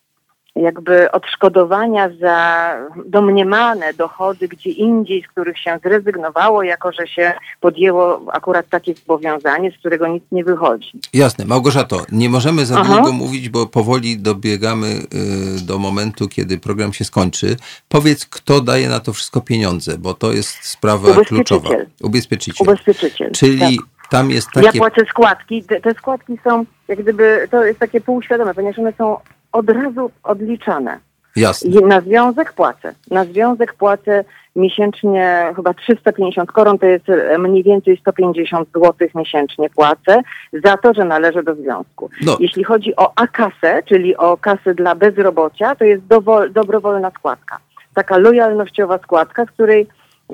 H: jakby odszkodowania za domniemane dochody gdzie indziej, z których się zrezygnowało, jako że się podjęło akurat takie zobowiązanie, z którego nic nie wychodzi.
A: Jasne. Małgorzato, nie możemy za Aha. długo mówić, bo powoli dobiegamy y, do momentu, kiedy program się skończy. Powiedz, kto daje na to wszystko pieniądze, bo to jest sprawa
H: Ubezpieczyciel.
A: kluczowa. Ubezpieczyciel.
H: Ubezpieczyciel.
A: Czyli tak. tam jest takie...
H: Ja płacę składki. Te, te składki są jak gdyby, to jest takie półświadome, ponieważ one są od razu odliczane.
A: Jasne.
H: I na związek płacę. Na związek płacę miesięcznie chyba 350 koron, to jest e, mniej więcej 150 zł miesięcznie płacę za to, że należę do związku.
A: No.
H: Jeśli chodzi o A-kasę, czyli o kasę dla bezrobocia, to jest dowol- dobrowolna składka. Taka lojalnościowa składka, z której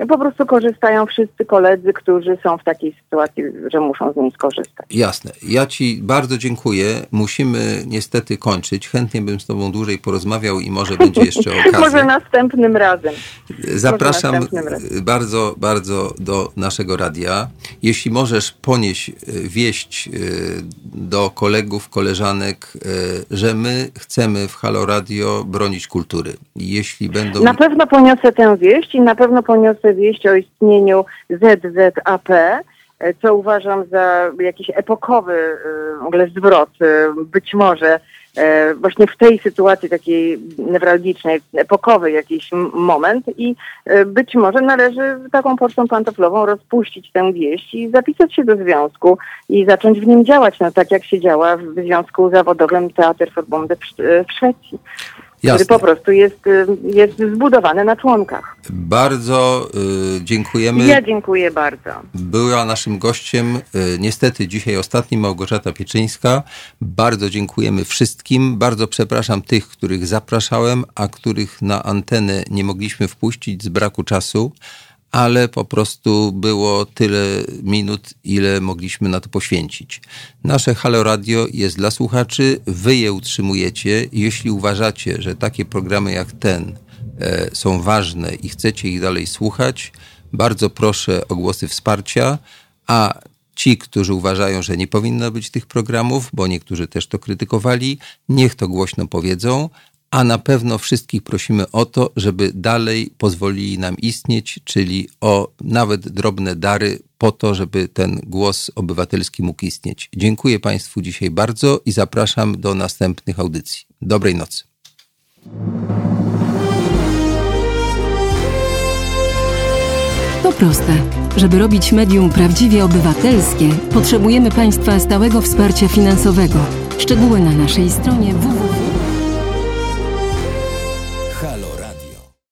H: po prostu korzystają wszyscy koledzy, którzy są w takiej sytuacji, że muszą z niej skorzystać.
A: Jasne. Ja Ci bardzo dziękuję. Musimy niestety kończyć. Chętnie bym z Tobą dłużej porozmawiał i może będzie <laughs> jeszcze okazja.
H: Może następnym razem.
A: Zapraszam
H: następnym razem.
A: bardzo, bardzo do naszego radia. Jeśli możesz ponieść e, wieść e, do kolegów, koleżanek, e, że my chcemy w Halo Radio bronić kultury. Jeśli będą...
H: Na pewno poniosę tę wieść i na pewno poniosę wieść o istnieniu ZZAP, e, co uważam za jakiś epokowy e, w ogóle zwrot. e, Być może właśnie w tej sytuacji takiej newralgicznej, epokowy jakiś moment i być może należy taką pocztą pantoflową rozpuścić tę wieść i zapisać się do związku i zacząć w nim działać, no tak jak się działa w związku zawodowym Teatr Forbunde w Sz- Szwecji. który
A: Jasne.
H: po prostu jest, y, jest zbudowany na członkach.
A: Bardzo y, dziękujemy.
H: Ja dziękuję bardzo.
A: Była naszym gościem, y, niestety dzisiaj ostatni, Małgorzata Pieczyńska. Bardzo dziękujemy wszystkim. Bardzo przepraszam tych, których zapraszałem, a których na antenę nie mogliśmy wpuścić z braku czasu, ale po prostu było tyle minut, ile mogliśmy na to poświęcić. Nasze Halo Radio jest dla słuchaczy, wy je utrzymujecie. Jeśli uważacie, że takie programy jak ten e, są ważne i chcecie ich dalej słuchać, bardzo proszę o głosy wsparcia, a ci, którzy uważają, że nie powinno być tych programów, bo niektórzy też to krytykowali, niech to głośno powiedzą, a na pewno wszystkich prosimy o to, żeby dalej pozwolili nam istnieć, czyli o nawet drobne dary po to, żeby ten głos obywatelski mógł istnieć. Dziękuję Państwu dzisiaj bardzo i zapraszam do następnych audycji. Dobrej nocy.
D: To proste. Żeby robić medium prawdziwie obywatelskie, potrzebujemy Państwa stałego wsparcia finansowego. Szczegóły na naszej stronie www.